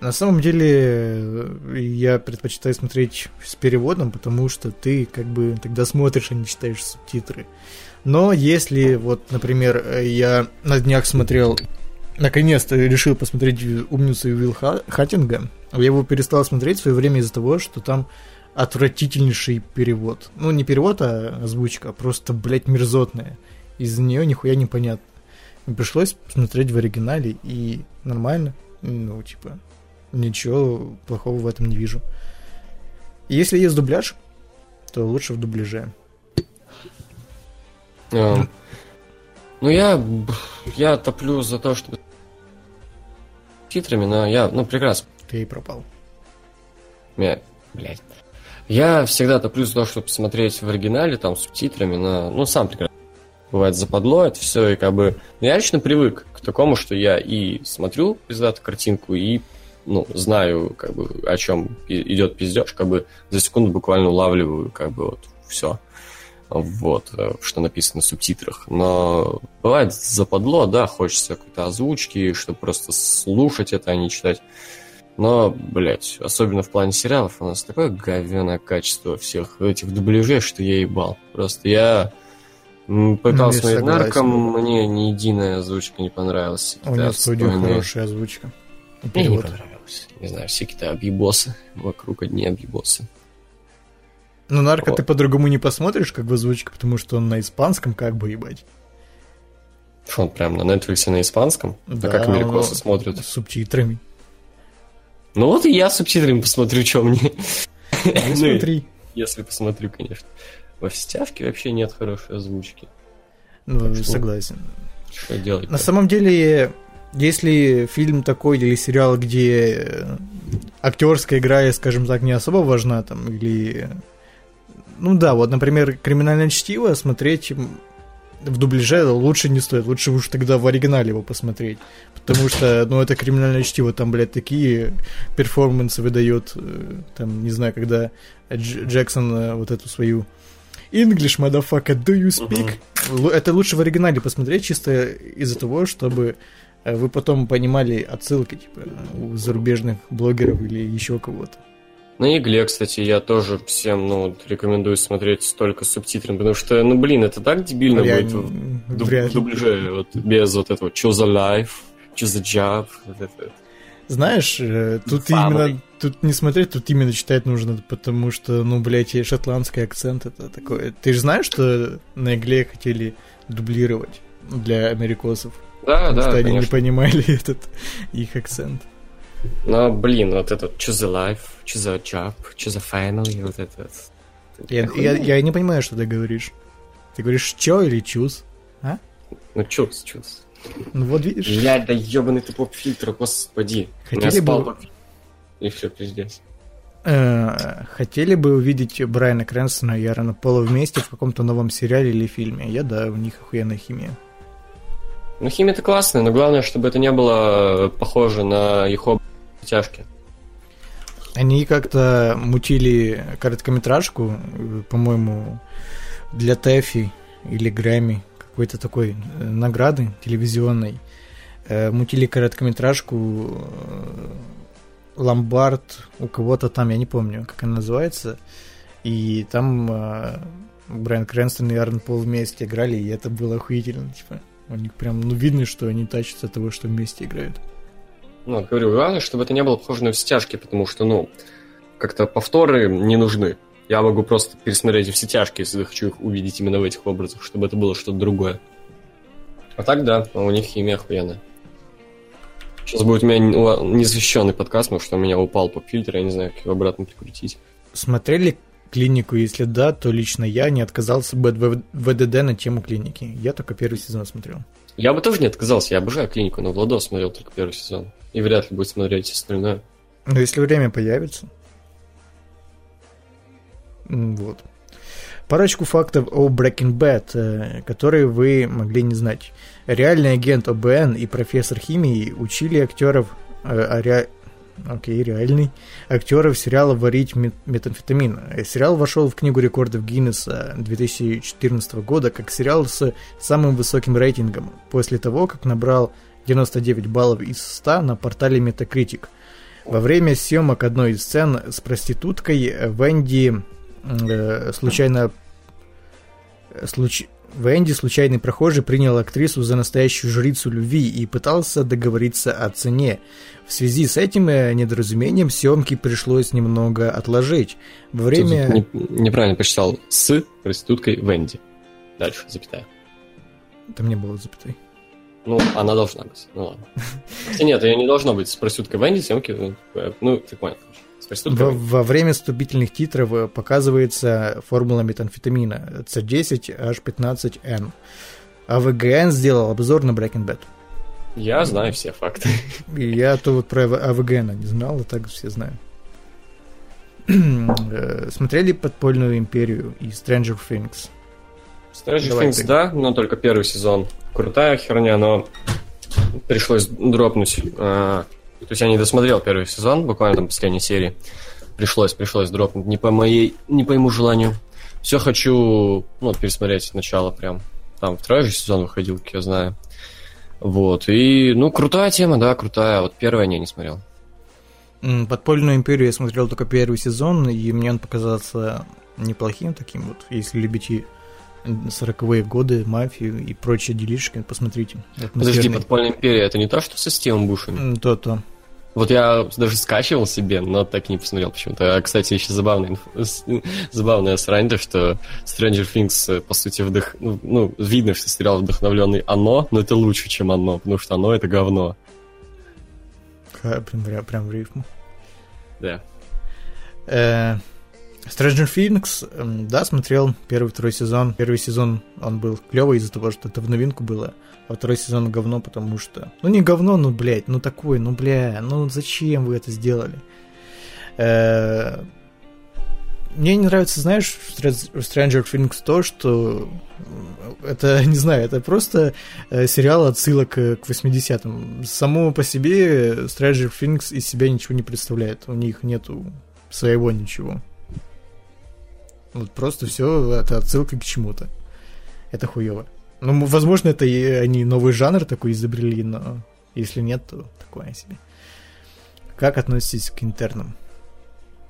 На самом деле, э, я предпочитаю смотреть с переводом, потому что ты как бы тогда смотришь, а не читаешь субтитры. Но если, вот, например, э, я на днях смотрел, наконец-то решил посмотреть «Умницу Уилл Ха- Хаттинга», я его перестал смотреть в свое время из-за того, что там отвратительнейший перевод. Ну, не перевод, а озвучка, а просто, блядь, мерзотная. Из-за нее нихуя не понятно. Пришлось смотреть в оригинале, и нормально. Ну, типа, ничего плохого в этом не вижу. Если есть дубляж, то лучше в дубляже. Эм, Ну, я, я топлю за то, чтобы титрами, но я, ну, прекрасно. Ты и пропал. Я, блядь. Я всегда топлю за то, чтобы смотреть в оригинале, там, с субтитрами, но, ну, сам прекрасно. Бывает западло это все, и как бы... ну, Я лично привык к такому, что я и смотрю пиздатую картинку, и, ну, знаю, как бы, о чем идет пиздеж, как бы за секунду буквально улавливаю, как бы, вот, все. Вот, э, что написано в субтитрах. Но бывает западло, да, хочется какой-то озвучки, чтобы просто слушать это, а не читать. Но, блядь, особенно в плане сериалов у нас такое говёное качество всех этих дубляжей, что я ебал. Просто я пытался Ну, смотреть нарком, мне ни единая озвучка не понравилась. У в студию хорошая озвучка. Мне не понравилось. Не знаю, все какие-то объебосы. Вокруг одни объебосы. Ну, нарко Вот. ты по-другому не посмотришь, как в озвучке, потому что он на испанском, как бы, ебать. Он прям на Netflix на испанском? Да, а как америкосы смотрят? С субтитрами. Ну вот и я с субтитрами посмотрю, что мне. Ну, (laughs) Ну, смотри. Если посмотрю, конечно. Во стявке вообще нет хорошей озвучки. Ну, Так что- согласен. Что делать? На самом деле, если фильм такой или сериал, где э, актерская игра, скажем так, не особо важна, там, или... Ну да, вот, например, «Криминальное чтиво» смотреть в дубляже лучше не стоит. Лучше уж тогда в оригинале его посмотреть. Потому что, ну, это «Криминальное чтиво», там, блядь, такие перформансы выдает, э, там, не знаю, когда Дж- Джексон э, вот эту свою English, motherfucker, do you speak? Лу- Это лучше в оригинале посмотреть, чисто из-за того, чтобы э, вы потом понимали отсылки, типа, у зарубежных блогеров или еще кого-то. На игле, кстати, я тоже всем, ну, рекомендую смотреть только с субтитрами, потому что, ну, блин, это так дебильно Я будет в, дуб- дубляже, вот, без вот этого choose a life, choose a job, вот это. Знаешь, э, тут Family. именно, тут не смотреть, тут именно читать нужно, потому что, ну, блядь, и шотландский акцент это такое. Ты же знаешь, что на игле хотели дублировать для америкосов? Да, потому да, что они не понимали (laughs) этот их акцент. Но, блин, вот этот choose a life, choose a job, choose a family, вот это. вот. Я, я, я не понимаю, что ты говоришь. Ты говоришь чё или чуз? Ну, choose, choose. Ну вот видишь. Блядь, да ебаный ты поп-фильтр, господи. Хотели бы- И все, пиздец. Э, хотели бы увидеть Брайана Крэнстона и Аарона Пола вместе в каком-то новом сериале или фильме? Я, да, у них охуенная химия. Ну, химия-то классная, но главное, чтобы это не было похоже на их тяжки. Они как-то мутили короткометражку, по-моему, для Тэфи или Грэмми, какой-то такой э, награды телевизионной. Э, мутили короткометражку э, Ломбард у кого-то там, я не помню, как она называется. И там Брайан Крэнстон и Арн Пол вместе играли, и это было охуительно. Типа, у них прям, ну, видно, что они тащатся от того, что вместе играют. Ну, говорю, главное, чтобы это не было похоже на стяжки, потому что, ну, как-то повторы не нужны. Я могу просто пересмотреть все тяжки, если хочу их увидеть именно в этих образах, чтобы это было что-то другое. А так, да, у них химия охуенная. Сейчас будет у меня незащищенный подкаст, потому что у меня упал поп-фильтр, я не знаю, как его обратно прикрутить. Смотрели клинику? Если да, то лично я не отказался бы от ВДД на тему клиники. Я только первый сезон смотрел. Я бы тоже не отказался, я обожаю клинику, но Владос смотрел только первый сезон. И вряд ли будет смотреть остальное. Но если время появится. Вот. Парочку фактов о Breaking Bad, э, которые вы могли не знать. Реальный агент ОБН и профессор химии учили актеров э, ре... Окей, реальный. Актеров сериала «Варить метамфетамин». Сериал вошел в Книгу рекордов Гиннесса 2014 года как сериал с самым высоким рейтингом после того, как набрал 99 баллов из 100 на портале Metacritic. Во время съемок одной из сцен с проституткой Венди э, случайно случ... Венди, случайный прохожий, принял актрису за настоящую жрицу любви и пытался договориться о цене. В связи с этим э, недоразумением съемки пришлось немного отложить. Во время... Не, неправильно посчитал. С проституткой Венди. Дальше, запятая. Там не было запятой. Ну, она должна быть. Ну ладно. Хотя нет, ее не должно быть с проституткой Венди, съемки, ну, ну ты понял. Во, во время вступительных титров э, показывается формула метамфетамина C10H15N. А ВГН сделал обзор на Breaking Bad. Я знаю все факты. (laughs) Я то вот про АВГН не знал, а так все знаю. (clears throat) Э, смотрели «Подпольную империю» и «Stranger Things»? Stranger Давай Things, ты. да, но только первый сезон. Крутая херня, но пришлось дропнуть а, то есть я не досмотрел первый сезон, буквально там последней серии. Пришлось, пришлось дропнуть. Не по моей, не по моему желанию. Все хочу, ну, пересмотреть сначала прям. Там второй же сезон выходил, как я знаю. Вот. И, ну, крутая тема, да, крутая. Вот первая не, не смотрел. Подпольную империю я смотрел только первый сезон, и мне он показался неплохим таким вот, если любите 40-е годы, мафию и прочие делишки, посмотрите. Подожди, Подпольная империя, это не то, что со Стивом Бушем? То-то. Вот я даже скачивал себе, но так и не посмотрел почему-то. А, кстати, еще забавная, (laughs) забавная срань, то, что Stranger Things, э, по сути, вдох... ну, ну, видно, что сериал вдохновленный оно, но это лучше, чем оно, потому что оно это говно. Прям, прям в рифму. Да. Э, Stranger Things, да, смотрел первый, второй сезон. Первый сезон он был клевый из-за того, что это в новинку было. А второй сезон говно, потому что... Ну не говно, ну, блядь, ну такой, ну, бля, ну зачем вы это сделали? Э, мне не нравится, знаешь, в Stranger Things то, что это, (laughs) не знаю, это просто э, сериал отсылок к 80-м. Само по себе Stranger Things из себя ничего не представляет. У них нету своего ничего. Вот просто все это отсылка к чему-то. Это хуево. Ну, возможно, это и они новый жанр такой изобрели, но если нет, то такое себе. Как относитесь к интернам?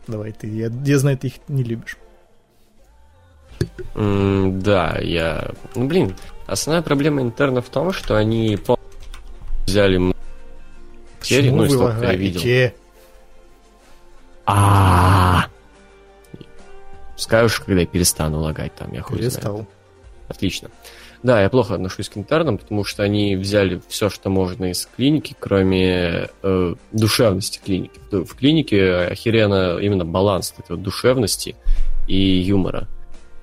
Давай ты, я, я знаю, ты их не любишь. Mm, да, я... Ну, блин, основная проблема интернов в том, что они взяли серии, ну, сколько я видел. А, Скажешь, когда я перестану лагать там, я хуй Перестал. Отлично. Да, я плохо отношусь к интернам, потому что они взяли все, что можно из клиники, кроме э, душевности клиники. В клинике охеренно именно баланс этой вот душевности и юмора.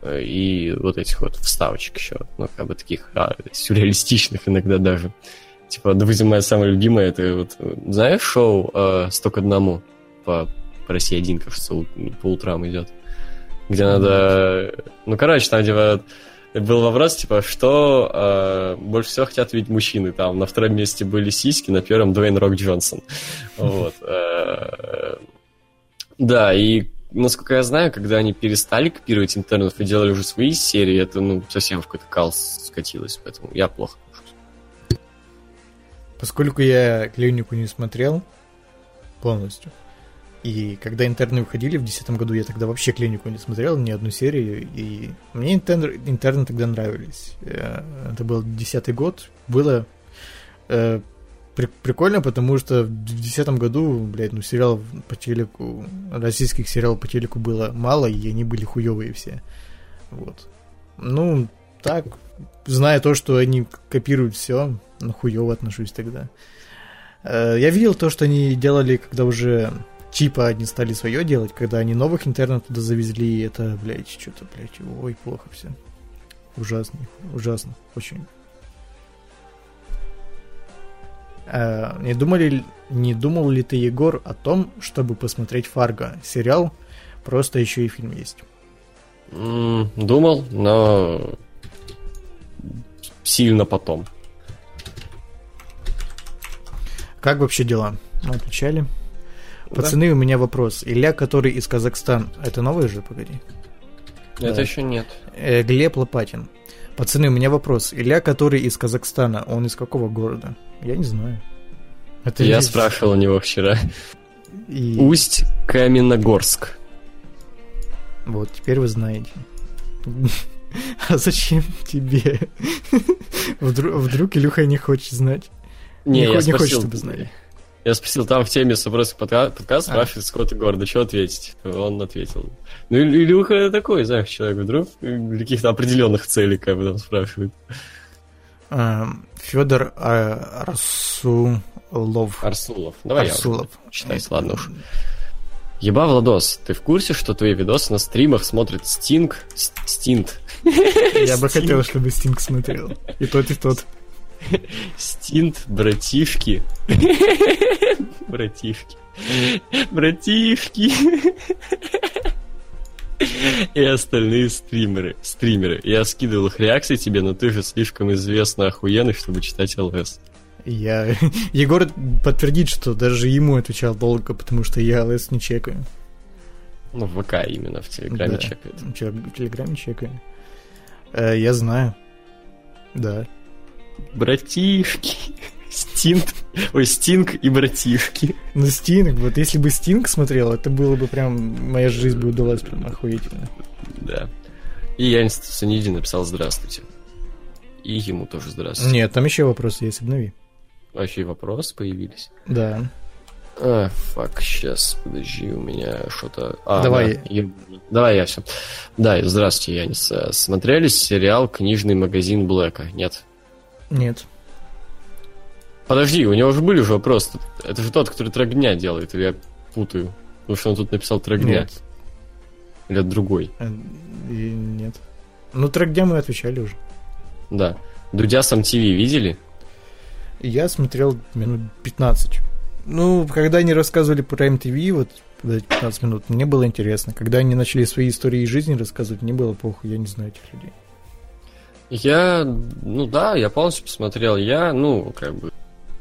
Э, и вот этих вот вставочек еще, ну, как бы таких а, сюрреалистичных иногда даже. Типа, допустим, моя самая любимая, это вот, знаешь шоу э, «Сто одному» по, по России один, кажется, по утрам идет. Где надо... Ну, короче, там, типа, был вопрос, типа, что э, больше всего хотят видеть мужчины. Там на втором месте были сиськи, на первом Дуэйн Рок Джонсон. Вот. Э, да, и насколько я знаю, когда они перестали копировать интернов и делали уже свои серии, это, ну, совсем в какой-то кал скатилось, поэтому я плохо Поскольку я клинику не смотрел полностью, и когда интерны выходили в 2010 году, я тогда вообще клинику не смотрел, ни одну серию, и мне интерны, интерны тогда нравились. Э, это был 2010 год, было э, при, прикольно, потому что в 2010 году, блядь, ну сериалов по телеку, российских сериалов по телеку было мало, и они были хуевые все. Вот. Ну, так, зная то, что они копируют все, ну, хуево отношусь тогда. Э, я видел то, что они делали, когда уже типа они стали свое делать, когда они новых интернов туда завезли, и это, блядь, что-то, блядь, ой, плохо все. Ужасно, ужасно, очень. А, не, думали, не думал ли ты, Егор, о том, чтобы посмотреть Фарго? Сериал, просто еще и фильм есть. думал, но сильно потом. Как вообще дела? Мы отвечали. Пацаны, да. у меня вопрос. Илья, который из Казахстана, это новый же, погоди? Это да. еще нет. Э, Глеб Лопатин. Пацаны, у меня вопрос. Илья, который из Казахстана, он из какого города? Я не знаю. Это Я здесь... спрашивал у него вчера. И... Усть Каменногорск. Вот, теперь вы знаете. (laughs) А зачем тебе? (laughs) Вдруг, вдруг Илюха не хочет знать. Не, не, я не хочет, чтобы знали. Я спросил, там в теме просто подкаст, подкаст а. спрашивает, с какого города, что ответить? Он ответил. Ну, Илюха такой, знаешь, человек вдруг для каких-то определенных целей, как бы там спрашивает. Эм, Федор Арсулов. Арсулов. Давай Арсулов. я читайте, ладно уж. Еба, Владос, ты в курсе, что твои видосы на стримах смотрит Стинг? Стинт. Я бы хотел, чтобы Стинг смотрел. И тот, и тот. Стинт, братишки. Братишки. Братишки. И остальные стримеры. Стримеры. Я скидывал их реакции тебе, но ты же слишком известно охуенный, чтобы читать ЛС. Я... (laughs) Егор подтвердит, что даже ему отвечал долго, потому что я ЛС не чекаю. Ну, в ВК именно, в Телеграме да. чекает. В Телеграме чекаю. Э, я знаю. Да. Братишки. Стинг. Ой, Стинг и братишки. Ну, Стинг, вот если бы Стинг смотрел, это было бы прям... Моя жизнь бы удалась прям охуительно. Да. И Янис Саниди написал «Здравствуйте». И ему тоже здравствуйте. Нет, там еще вопросы есть, обнови. Вообще вопросы появились? Да. А, фак, сейчас, подожди, у меня что-то... А, Давай. Да, я... Давай я все. Да, здравствуйте, Янис. Смотрели сериал «Книжный магазин Блэка»? Нет? Нет. Подожди, у него уже были уже вопросы. Это же тот, который трек дня делает, или я путаю? Потому что он тут написал трек дня. Нет. Или это другой? Э, нет. Ну, трек дня мы отвечали уже. Да. Дудя сам ТВ видели? Я смотрел минут 15. Ну, когда они рассказывали про МТВ, вот 15 минут, мне было интересно. Когда они начали свои истории из жизни рассказывать, мне было плохо, я не знаю этих людей. Я, ну да, я полностью посмотрел. Я, ну, как бы,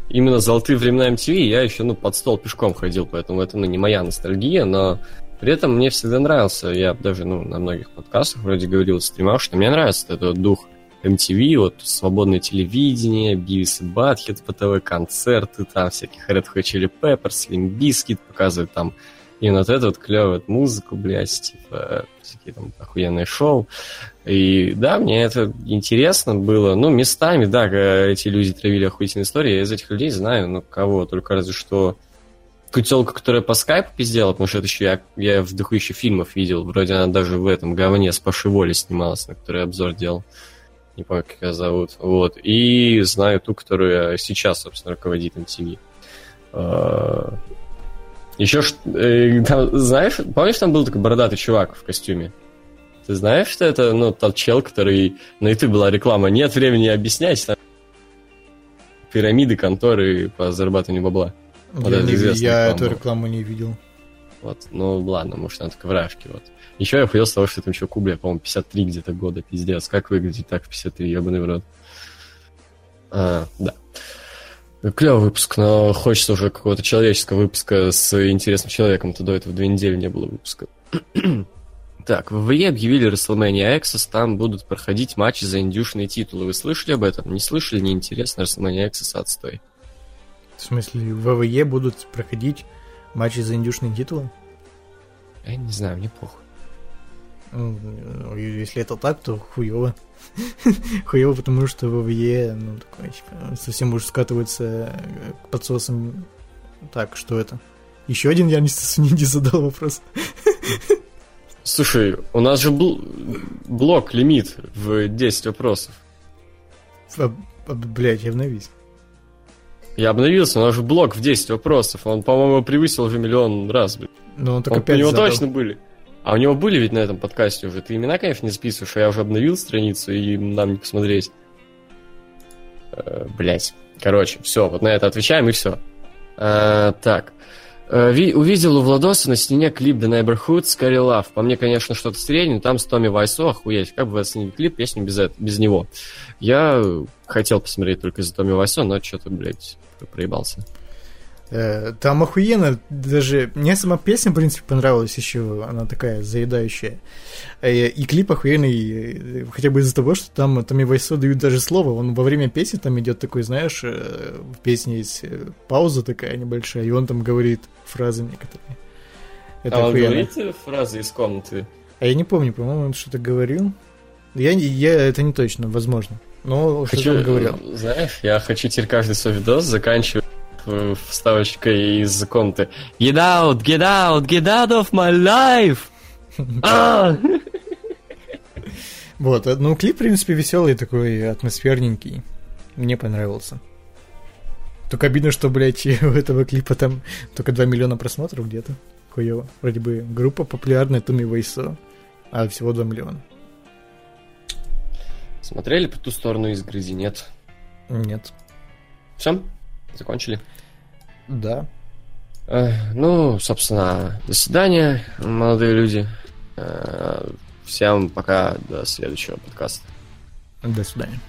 именно золотые времена MTV я еще, ну, под стол пешком ходил, поэтому это, ну, не моя ностальгия, но при этом мне всегда нравился, я даже, ну, на многих подкастах вроде говорил, стримах, что мне нравится этот дух MTV, вот свободное телевидение, Бивис и Батхит, ПТВ концерты, там всяких Red Hot Chili Peppers, Slim Biscuit показывают там и вот эту вот клевую музыку, блядь, типа, всякие там охуенные шоу. И да, мне это интересно было. Ну, местами, да, эти люди травили охуительные истории. Я из этих людей знаю, ну, кого, только разве что кутелка, которая по скайпу пиздела, потому что это еще я, я в еще фильмов видел. Вроде она даже в этом говне с Пашей снималась, на которой обзор делал. Не помню, как ее зовут. Вот. И знаю ту, которая сейчас, собственно, руководит MTV. Еще, э, там, знаешь, помнишь, там был такой бородатый чувак в костюме? Ты знаешь, что это, ну, тот чел, который... На YouTube была реклама. Нет времени объяснять. Там пирамиды, конторы по зарабатыванию бабла. Вот я не, я реклама эту рекламу не видел. Вот, ну ладно, может, она только в рафке, вот. Еще я охуел с того, что там еще Кубля, по-моему, 53 где-то года, пиздец. Как выглядит так в 53, ебаный в рот. А, да. Клевый выпуск, но хочется уже какого-то человеческого выпуска с интересным человеком. То до этого две недели не было выпуска. (clears throat) так, в ВВЕ объявили WrestleMania Access, там будут проходить матчи за индюшные титулы. Вы слышали об этом? Не слышали? Неинтересно, WrestleMania Access отстой. В смысле, в ВВЕ будут проходить матчи за индюшные титулы? Я не знаю, мне похуй. Ну, если это так, то хуево. (laughs) хуево, потому что ВВЕ, ну, такой, типа, совсем уж скатывается к подсосам. Так, что это? Еще один я не (laughs) задал вопрос. (laughs) Слушай, у нас же был блок, лимит в 10 вопросов. А, а, блять, я обновись. Я обновился, у нас же блок в 10 вопросов. Он, по-моему, превысил уже миллион раз. Блин. Ну, он только он, У него задал. точно были. А у него были ведь на этом подкасте уже. Ты имена, конечно, не записываешь, а я уже обновил страницу, и нам не посмотреть. Э, блять. Короче, все, вот на это отвечаем, и все. А, так. Э, увидел у Владоса на стене клип The Neighborhood Scary Love. По мне, конечно, что-то среднее, там с Томми Вайсо, охуеть. Как бы вы оценили клип, песню без, это, без него? Я хотел посмотреть только из-за Томми Вайсо, но что-то, блядь, проебался. Э, там охуенно, даже мне сама песня, в принципе, понравилась еще, она такая заедающая. Э, и клип охуенный, хотя бы из-за того, что там Томми Вайсо дают даже слово, он во время песни там идет такой, знаешь, э, в песне есть пауза такая небольшая, и он там говорит фразы некоторые. Это а охуенно. он говорит фразы из комнаты? А я не помню, по-моему, он что-то говорил. Я, я, это не точно, возможно. Но хочу, что он говорил. Знаешь, я хочу теперь каждый свой видос заканчивать вставочкой из комнаты. Get out, get out, get out of my life! А! Вот, э, ну клип, в принципе, веселый, такой атмосферненький. Мне понравился. Только обидно, что, блядь, (laughs) у этого клипа там только 2 миллиона просмотров где-то. Хуево. Вроде бы группа популярная, Туми Вейсо, а всего 2 миллиона. Смотрели по ту сторону из грязи, нет? Нет. Все? Закончили? Да. Ну, собственно, до свидания, молодые люди. Всем пока, до следующего подкаста. До свидания.